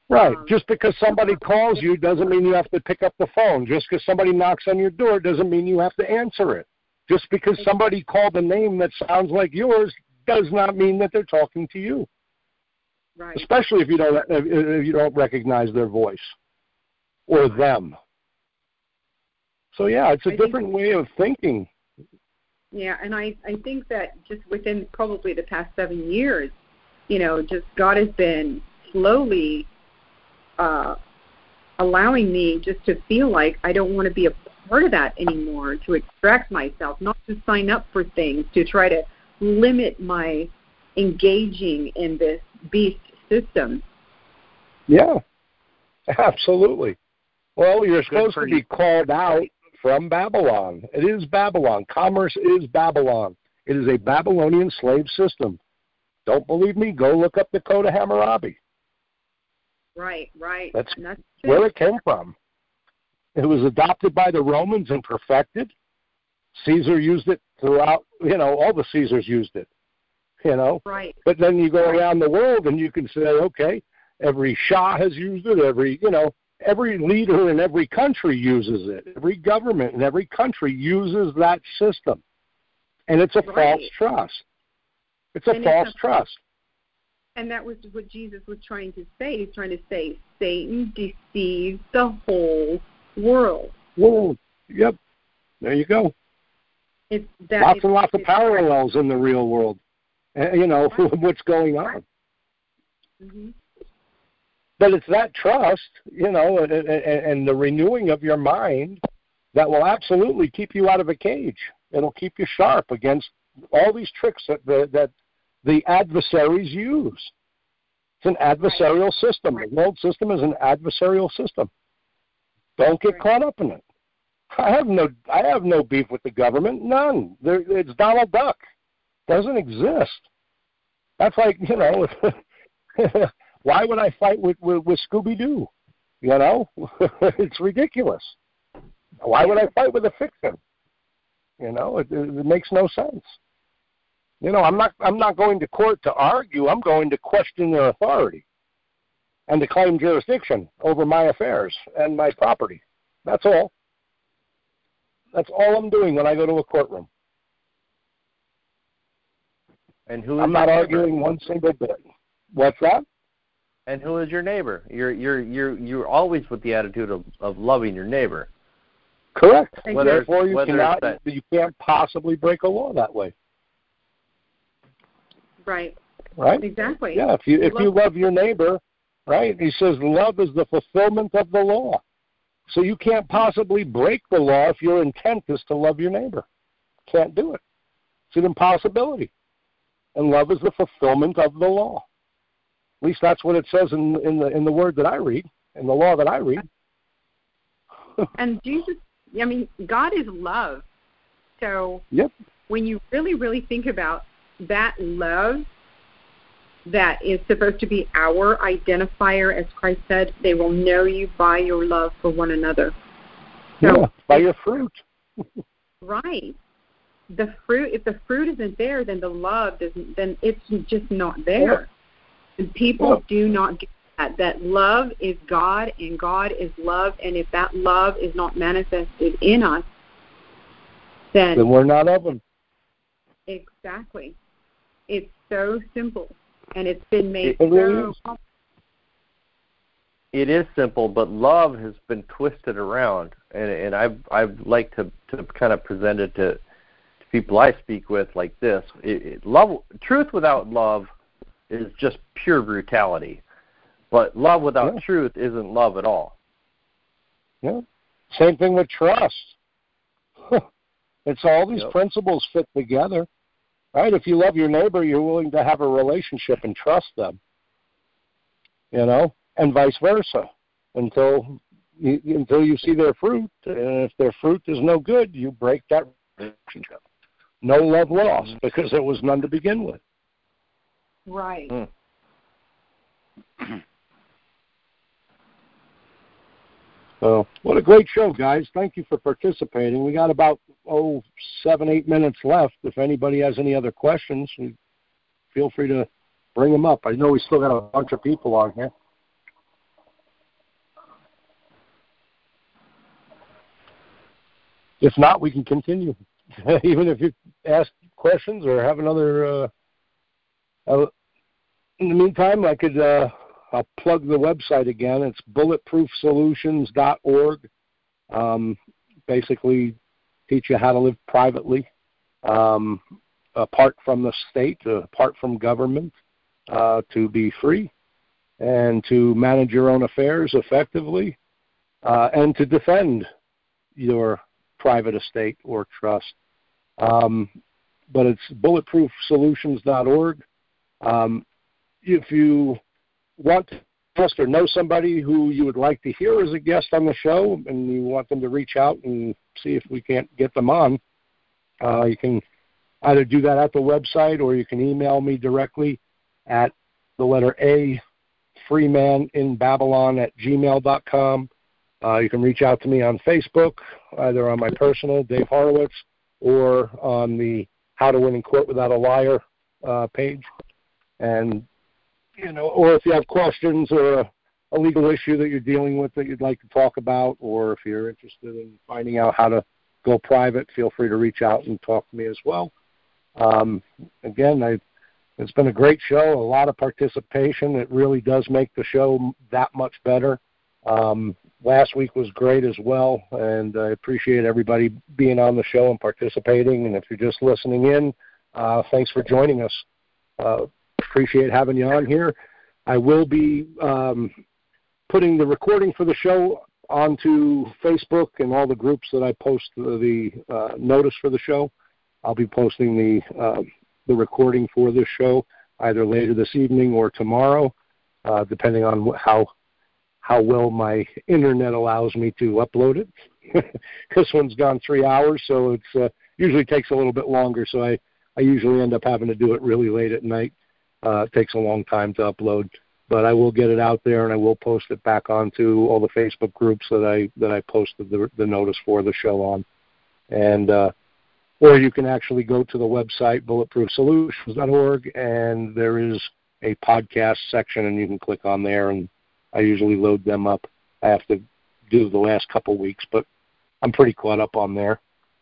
Speaker 1: Right.
Speaker 9: Um,
Speaker 1: Just because somebody calls you doesn't mean you have to pick up the phone. Just because somebody knocks on your door doesn't mean you have to answer it. Just because somebody called a name that sounds like yours does not mean that they're talking to you.
Speaker 9: Right.
Speaker 1: Especially if you don't if you don't recognize their voice or them. So yeah, it's a
Speaker 9: I think-
Speaker 1: different way of thinking.
Speaker 9: Yeah, and I I think that just within probably the past seven years, you know, just God has been slowly uh, allowing me just to feel like I don't want to be a part of that anymore. To extract myself, not to sign up for things, to try to limit my engaging in this beast system.
Speaker 1: Yeah, absolutely. Well, you're
Speaker 4: Good
Speaker 1: supposed to be
Speaker 4: you.
Speaker 1: called out from Babylon. It is Babylon. Commerce is Babylon. It is a Babylonian slave system. Don't believe me? Go look up the Code of Hammurabi.
Speaker 9: Right, right.
Speaker 1: That's
Speaker 9: that's
Speaker 1: Where it came from. It was adopted by the Romans and perfected. Caesar used it throughout. You know, all the Caesars used it. You know,
Speaker 9: right.
Speaker 1: but then you go around the world and you can say, okay, every Shah has used it. Every you know, every leader in every country uses it. Every government in every country uses that system, and it's a
Speaker 9: Right.
Speaker 1: false trust. It's a
Speaker 9: And it's
Speaker 1: false
Speaker 9: a-
Speaker 1: trust.
Speaker 9: And that was what Jesus was trying to say. He's trying to say Satan deceives the whole world.
Speaker 1: Whoa, yep, there you go.
Speaker 9: It's that
Speaker 1: lots and lots of parallels in the real world. uh, You know what's going on.
Speaker 9: Mhm.
Speaker 1: But it's that trust, you know, and, and, and the renewing of your mind that will absolutely keep you out of a cage. It'll keep you sharp against all these tricks that the, that the adversaries use. It's an adversarial system. The world system is an adversarial system. Don't get caught up in it. I have no I have no beef with the government. None. There, it's Donald Duck. Doesn't exist. That's like you know. why would I fight with with, with Scooby Doo? You know, it's ridiculous. Why would I fight with a fiction? You know, it, it, it makes no sense. You know, I'm not I'm not going to court to argue. I'm going to question their authority and to claim jurisdiction over my affairs and my property. That's all. That's all I'm doing when I go to a courtroom.
Speaker 2: And who is
Speaker 1: I'm not arguing one single bit. What's that?
Speaker 2: And who is your neighbor? You're you're you're you're always with the attitude of, of loving your neighbor.
Speaker 1: Correct.
Speaker 9: Whether-
Speaker 1: Therefore, you
Speaker 2: whether
Speaker 1: cannot,
Speaker 2: it's
Speaker 1: you can't possibly break a law that way,
Speaker 9: Right.
Speaker 1: right?
Speaker 9: Exactly.
Speaker 1: Yeah. If you if you
Speaker 9: Love-
Speaker 1: love your neighbor, right? He says love is the fulfillment of the law. So you can't possibly break the law if your intent is to love your neighbor. Can't do it. It's an impossibility. And love is the fulfillment of the law. At least that's what it says in in the in the word that I read, in the law that I read.
Speaker 9: And Jesus, I mean, God is love. So
Speaker 1: Yep.
Speaker 9: when you really, really think about that love that is supposed to be our identifier, as Christ said, they will know you by your love for one another. So
Speaker 1: yeah. By your fruit.
Speaker 9: Right. The fruit if the fruit isn't there then the love doesn't then it's just not there. And people do not get that. That love is God and God is love and if that love is not manifested in us then
Speaker 1: Then we're not of them.
Speaker 9: exactly. It's so simple and it's been made
Speaker 1: It really
Speaker 9: so
Speaker 1: is.
Speaker 2: It is simple, but love has been twisted around, and and I've I've like to to kind of present it to, to people I speak with like this. It, it, love, truth without love, is just pure brutality, but love without
Speaker 1: Yeah.
Speaker 2: truth isn't love at all.
Speaker 1: Yeah. Same thing with trust. it's all these
Speaker 2: Yep.
Speaker 1: principles fit together. Right? If you love your neighbor, you're willing to have a relationship and trust them. You know? And vice versa. Until you, until you see their fruit, and if their fruit is no good, you break that relationship. no love lost because there was none to begin with.
Speaker 9: Right.
Speaker 2: Mm.
Speaker 1: So, what a great show, guys! Thank you for participating. We got about oh seven, eight minutes left. If anybody has any other questions, feel free to bring them up. I know we still got a bunch of people on here. If not, we can continue. Even if you ask questions or have another. Uh, uh, in the meantime, I could uh, I'll plug the website again. It's bulletproofsolutions.org. Um, basically, teach you how to live privately, um, apart from the state, uh, apart from government, uh, to be free, and to manage your own affairs effectively, uh, and to defend your private estate or trust. Um, but it's bulletproofsolutions.org. Um, if you want trust or know somebody who you would like to hear as a guest on the show and you want them to reach out and see if we can't get them on, uh, you can either do that at the website or you can email me directly at the letter A, freeman in Babylon at gmail.com. Uh, you can reach out to me on Facebook, either on my personal, Dave Horowitz, or on the How to Win in Court Without a Lawyer uh, page. And you know, or if you have questions or a, a legal issue that you're dealing with that you'd like to talk about, or if you're interested in finding out how to go private, feel free to reach out and talk to me as well. Um, again, I, it's been a great show, a lot of participation. It really does make the show that much better. Um, last week was great as well, and I appreciate everybody being on the show and participating. And if you're just listening in, uh, thanks for joining us. Uh, appreciate having you on here. I will be um, putting the recording for the show onto Facebook and all the groups that I post the, the uh, notice for the show. I'll be posting the uh, the recording for this show either later this evening or tomorrow, uh, depending on how how well my internet allows me to upload it. this one's gone three hours, so it's uh, usually takes a little bit longer. So I I usually end up having to do it really late at night. Uh, it takes a long time to upload, but I will get it out there and I will post it back onto all the Facebook groups that I that I posted the, the notice for the show on, and uh, or you can actually go to the website bulletproofsolutions.org and there is a podcast section and you can click on there and I usually load them up. I have to do the last couple weeks, but I'm pretty caught up on there.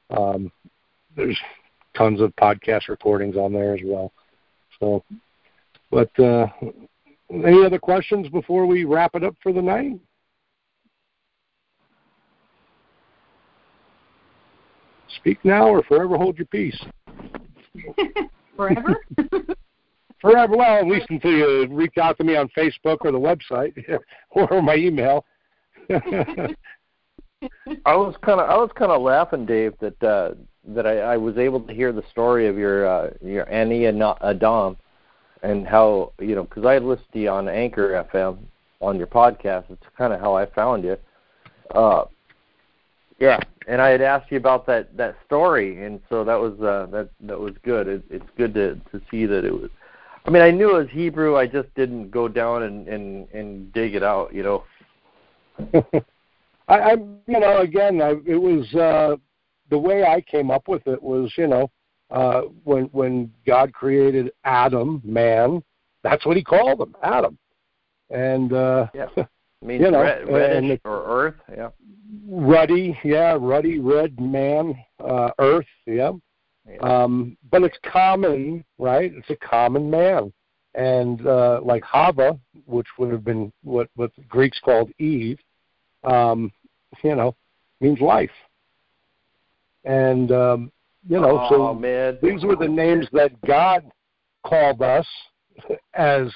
Speaker 1: Um, there's tons of podcast recordings on there as well. So but uh, any other questions before we wrap it up for the night? Speak now or forever hold your peace.
Speaker 9: Forever?
Speaker 1: forever. Well, at least until you reach out to me on Facebook or the website or my email.
Speaker 2: I was kind of I was kind of laughing, Dave, that uh, that I, I was able to hear the story of your uh, your Annie and Adam, and how you know because I listened to you on Anchor FM on your podcast. It's kind of how I found you. Uh, yeah, and I had asked you about that that story, and so that was uh, that that was good. It, it's good to to see that it was. I mean, I knew it was Hebrew. I just didn't go down and and and dig it out. You know.
Speaker 1: I, I you know again I, it was uh, the way I came up with it was you know uh, when when God created Adam, man, that's what He called him, Adam. And uh,
Speaker 2: yeah, means you know, red, reddish or earth, yeah.
Speaker 1: Ruddy, yeah, ruddy red man, uh, earth, yeah. yeah. Um, but it's common, right? It's a common man, and uh, like Hava, which would have been what what the Greeks called Eve, um, you know, means life. And um, you know,
Speaker 2: oh,
Speaker 1: so
Speaker 2: man.
Speaker 1: these were the names that God called us as,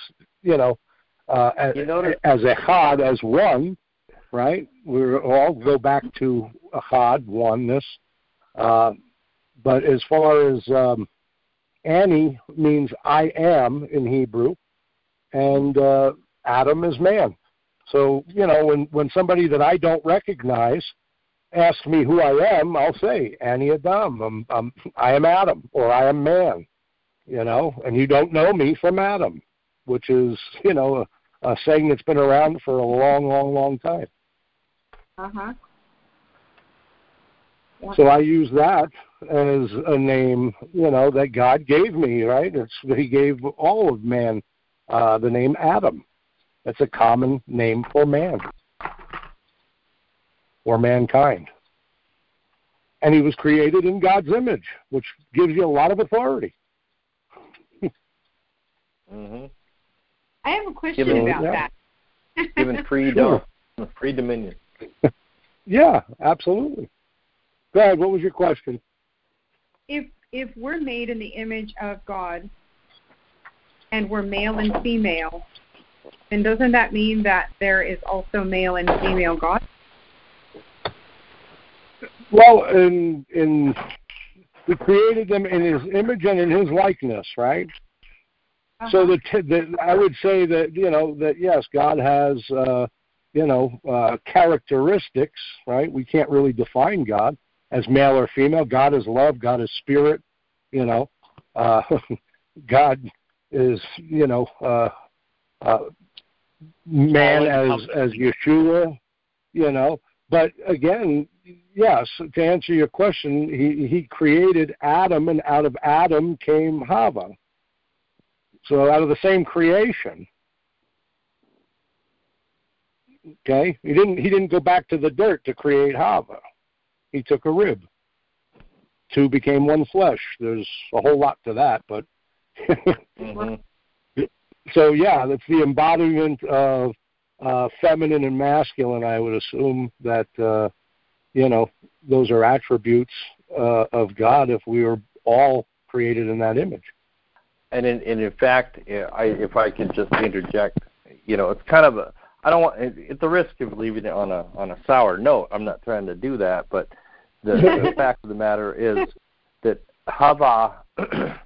Speaker 1: you know, uh, as,
Speaker 2: you know,
Speaker 1: as Echad, as one, right? We all go back to Echad, oneness. Uh, but as far as um, Annie means I am in Hebrew, and uh, Adam is man. So you know, when when somebody that I don't recognize ask me who I am, I'll say Annie Adam. I'm, I'm, I am Adam, or I am man. You know, and you don't know me from Adam, which is you know a, a saying that's been around for a long, long, long time.
Speaker 9: Uh huh.
Speaker 1: So I use that as a name, you know, that God gave me, right? It's He gave all of man uh, the name Adam. That's a common name for man or mankind. And he was created in God's image, which gives you a lot of authority.
Speaker 2: hmm
Speaker 9: I have a question
Speaker 2: Given-
Speaker 9: about
Speaker 1: yeah.
Speaker 9: that.
Speaker 2: Given free dom- free dominion.
Speaker 1: Yeah, absolutely. Go ahead. What was your question?
Speaker 9: if if we're made in the image of God and we're male and female, then doesn't that mean that there is also male and female God?
Speaker 1: Well, in in we created them in His image and in His likeness, right? So
Speaker 9: Uh-huh.
Speaker 1: the, t- the I would say that you know that yes, God has uh, you know uh, characteristics, right? We can't really define God as male or female. God is love. God is spirit. You know, uh, God is you know uh, uh, man as as Yeshua. You know, but again, yes. To answer your question, he he created Adam, and out of Adam came Hava. So out of the same creation. Okay? He didn't he didn't go back to the dirt to create Hava. He took a rib. Two became one flesh. There's a whole lot to that, but
Speaker 2: hmm
Speaker 1: so yeah, that's the embodiment of uh feminine and masculine, I would assume that uh you know, those are attributes uh of God if we were all created in that image.
Speaker 2: And in, and in fact, I, if I could just interject, you know, it's kind of a. I don't want. At the risk of leaving it on a on a sour note, I'm not trying to do that. But the, the fact of the matter is that Hava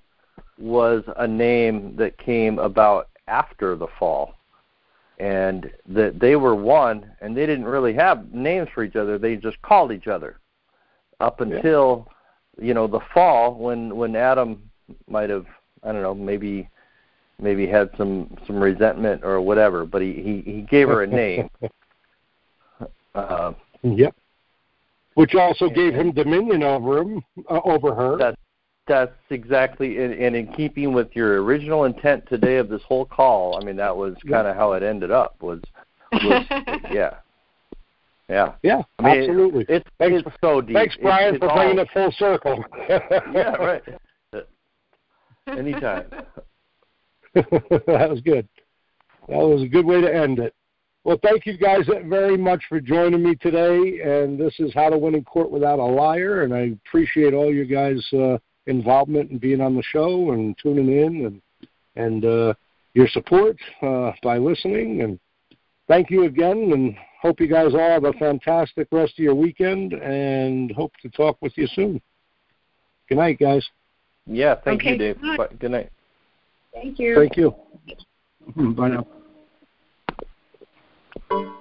Speaker 2: was a name that came about after the fall, and that they were one, and they didn't really have names for each other. They just called each other up
Speaker 1: Yeah.
Speaker 2: until you know the fall when when Adam might have I don't know maybe maybe had some some resentment or whatever, but he he, he gave her a name. Uh,
Speaker 1: Yep. Which also gave him dominion over him, uh, over her.
Speaker 2: that that's exactly and, and in keeping with your original intent today of this whole call. I mean that was kind of how it ended up. Was was yeah yeah.
Speaker 1: yeah,
Speaker 2: I mean,
Speaker 1: absolutely.
Speaker 2: It's
Speaker 1: Thanks-
Speaker 2: it's so deep.
Speaker 1: Thanks, Brian,
Speaker 2: it's,
Speaker 1: for bringing
Speaker 2: all,
Speaker 1: it full circle.
Speaker 2: Yeah, right. Anytime.
Speaker 1: that was good. That was a good way to end it. Well, thank you guys very much for joining me today. And this is How to Win in Court Without a Lawyer. And I appreciate all you guys' uh, involvement and being on the show and tuning in and and uh, your support uh, by listening. And thank you again. And hope you guys all have a fantastic rest of your weekend. And hope to talk with you soon. Good night, guys.
Speaker 2: Yeah, thank
Speaker 9: Okay,
Speaker 2: you, Dave.
Speaker 9: good.
Speaker 2: Bye. Good night.
Speaker 9: Thank you.
Speaker 1: Thank you. Bye now.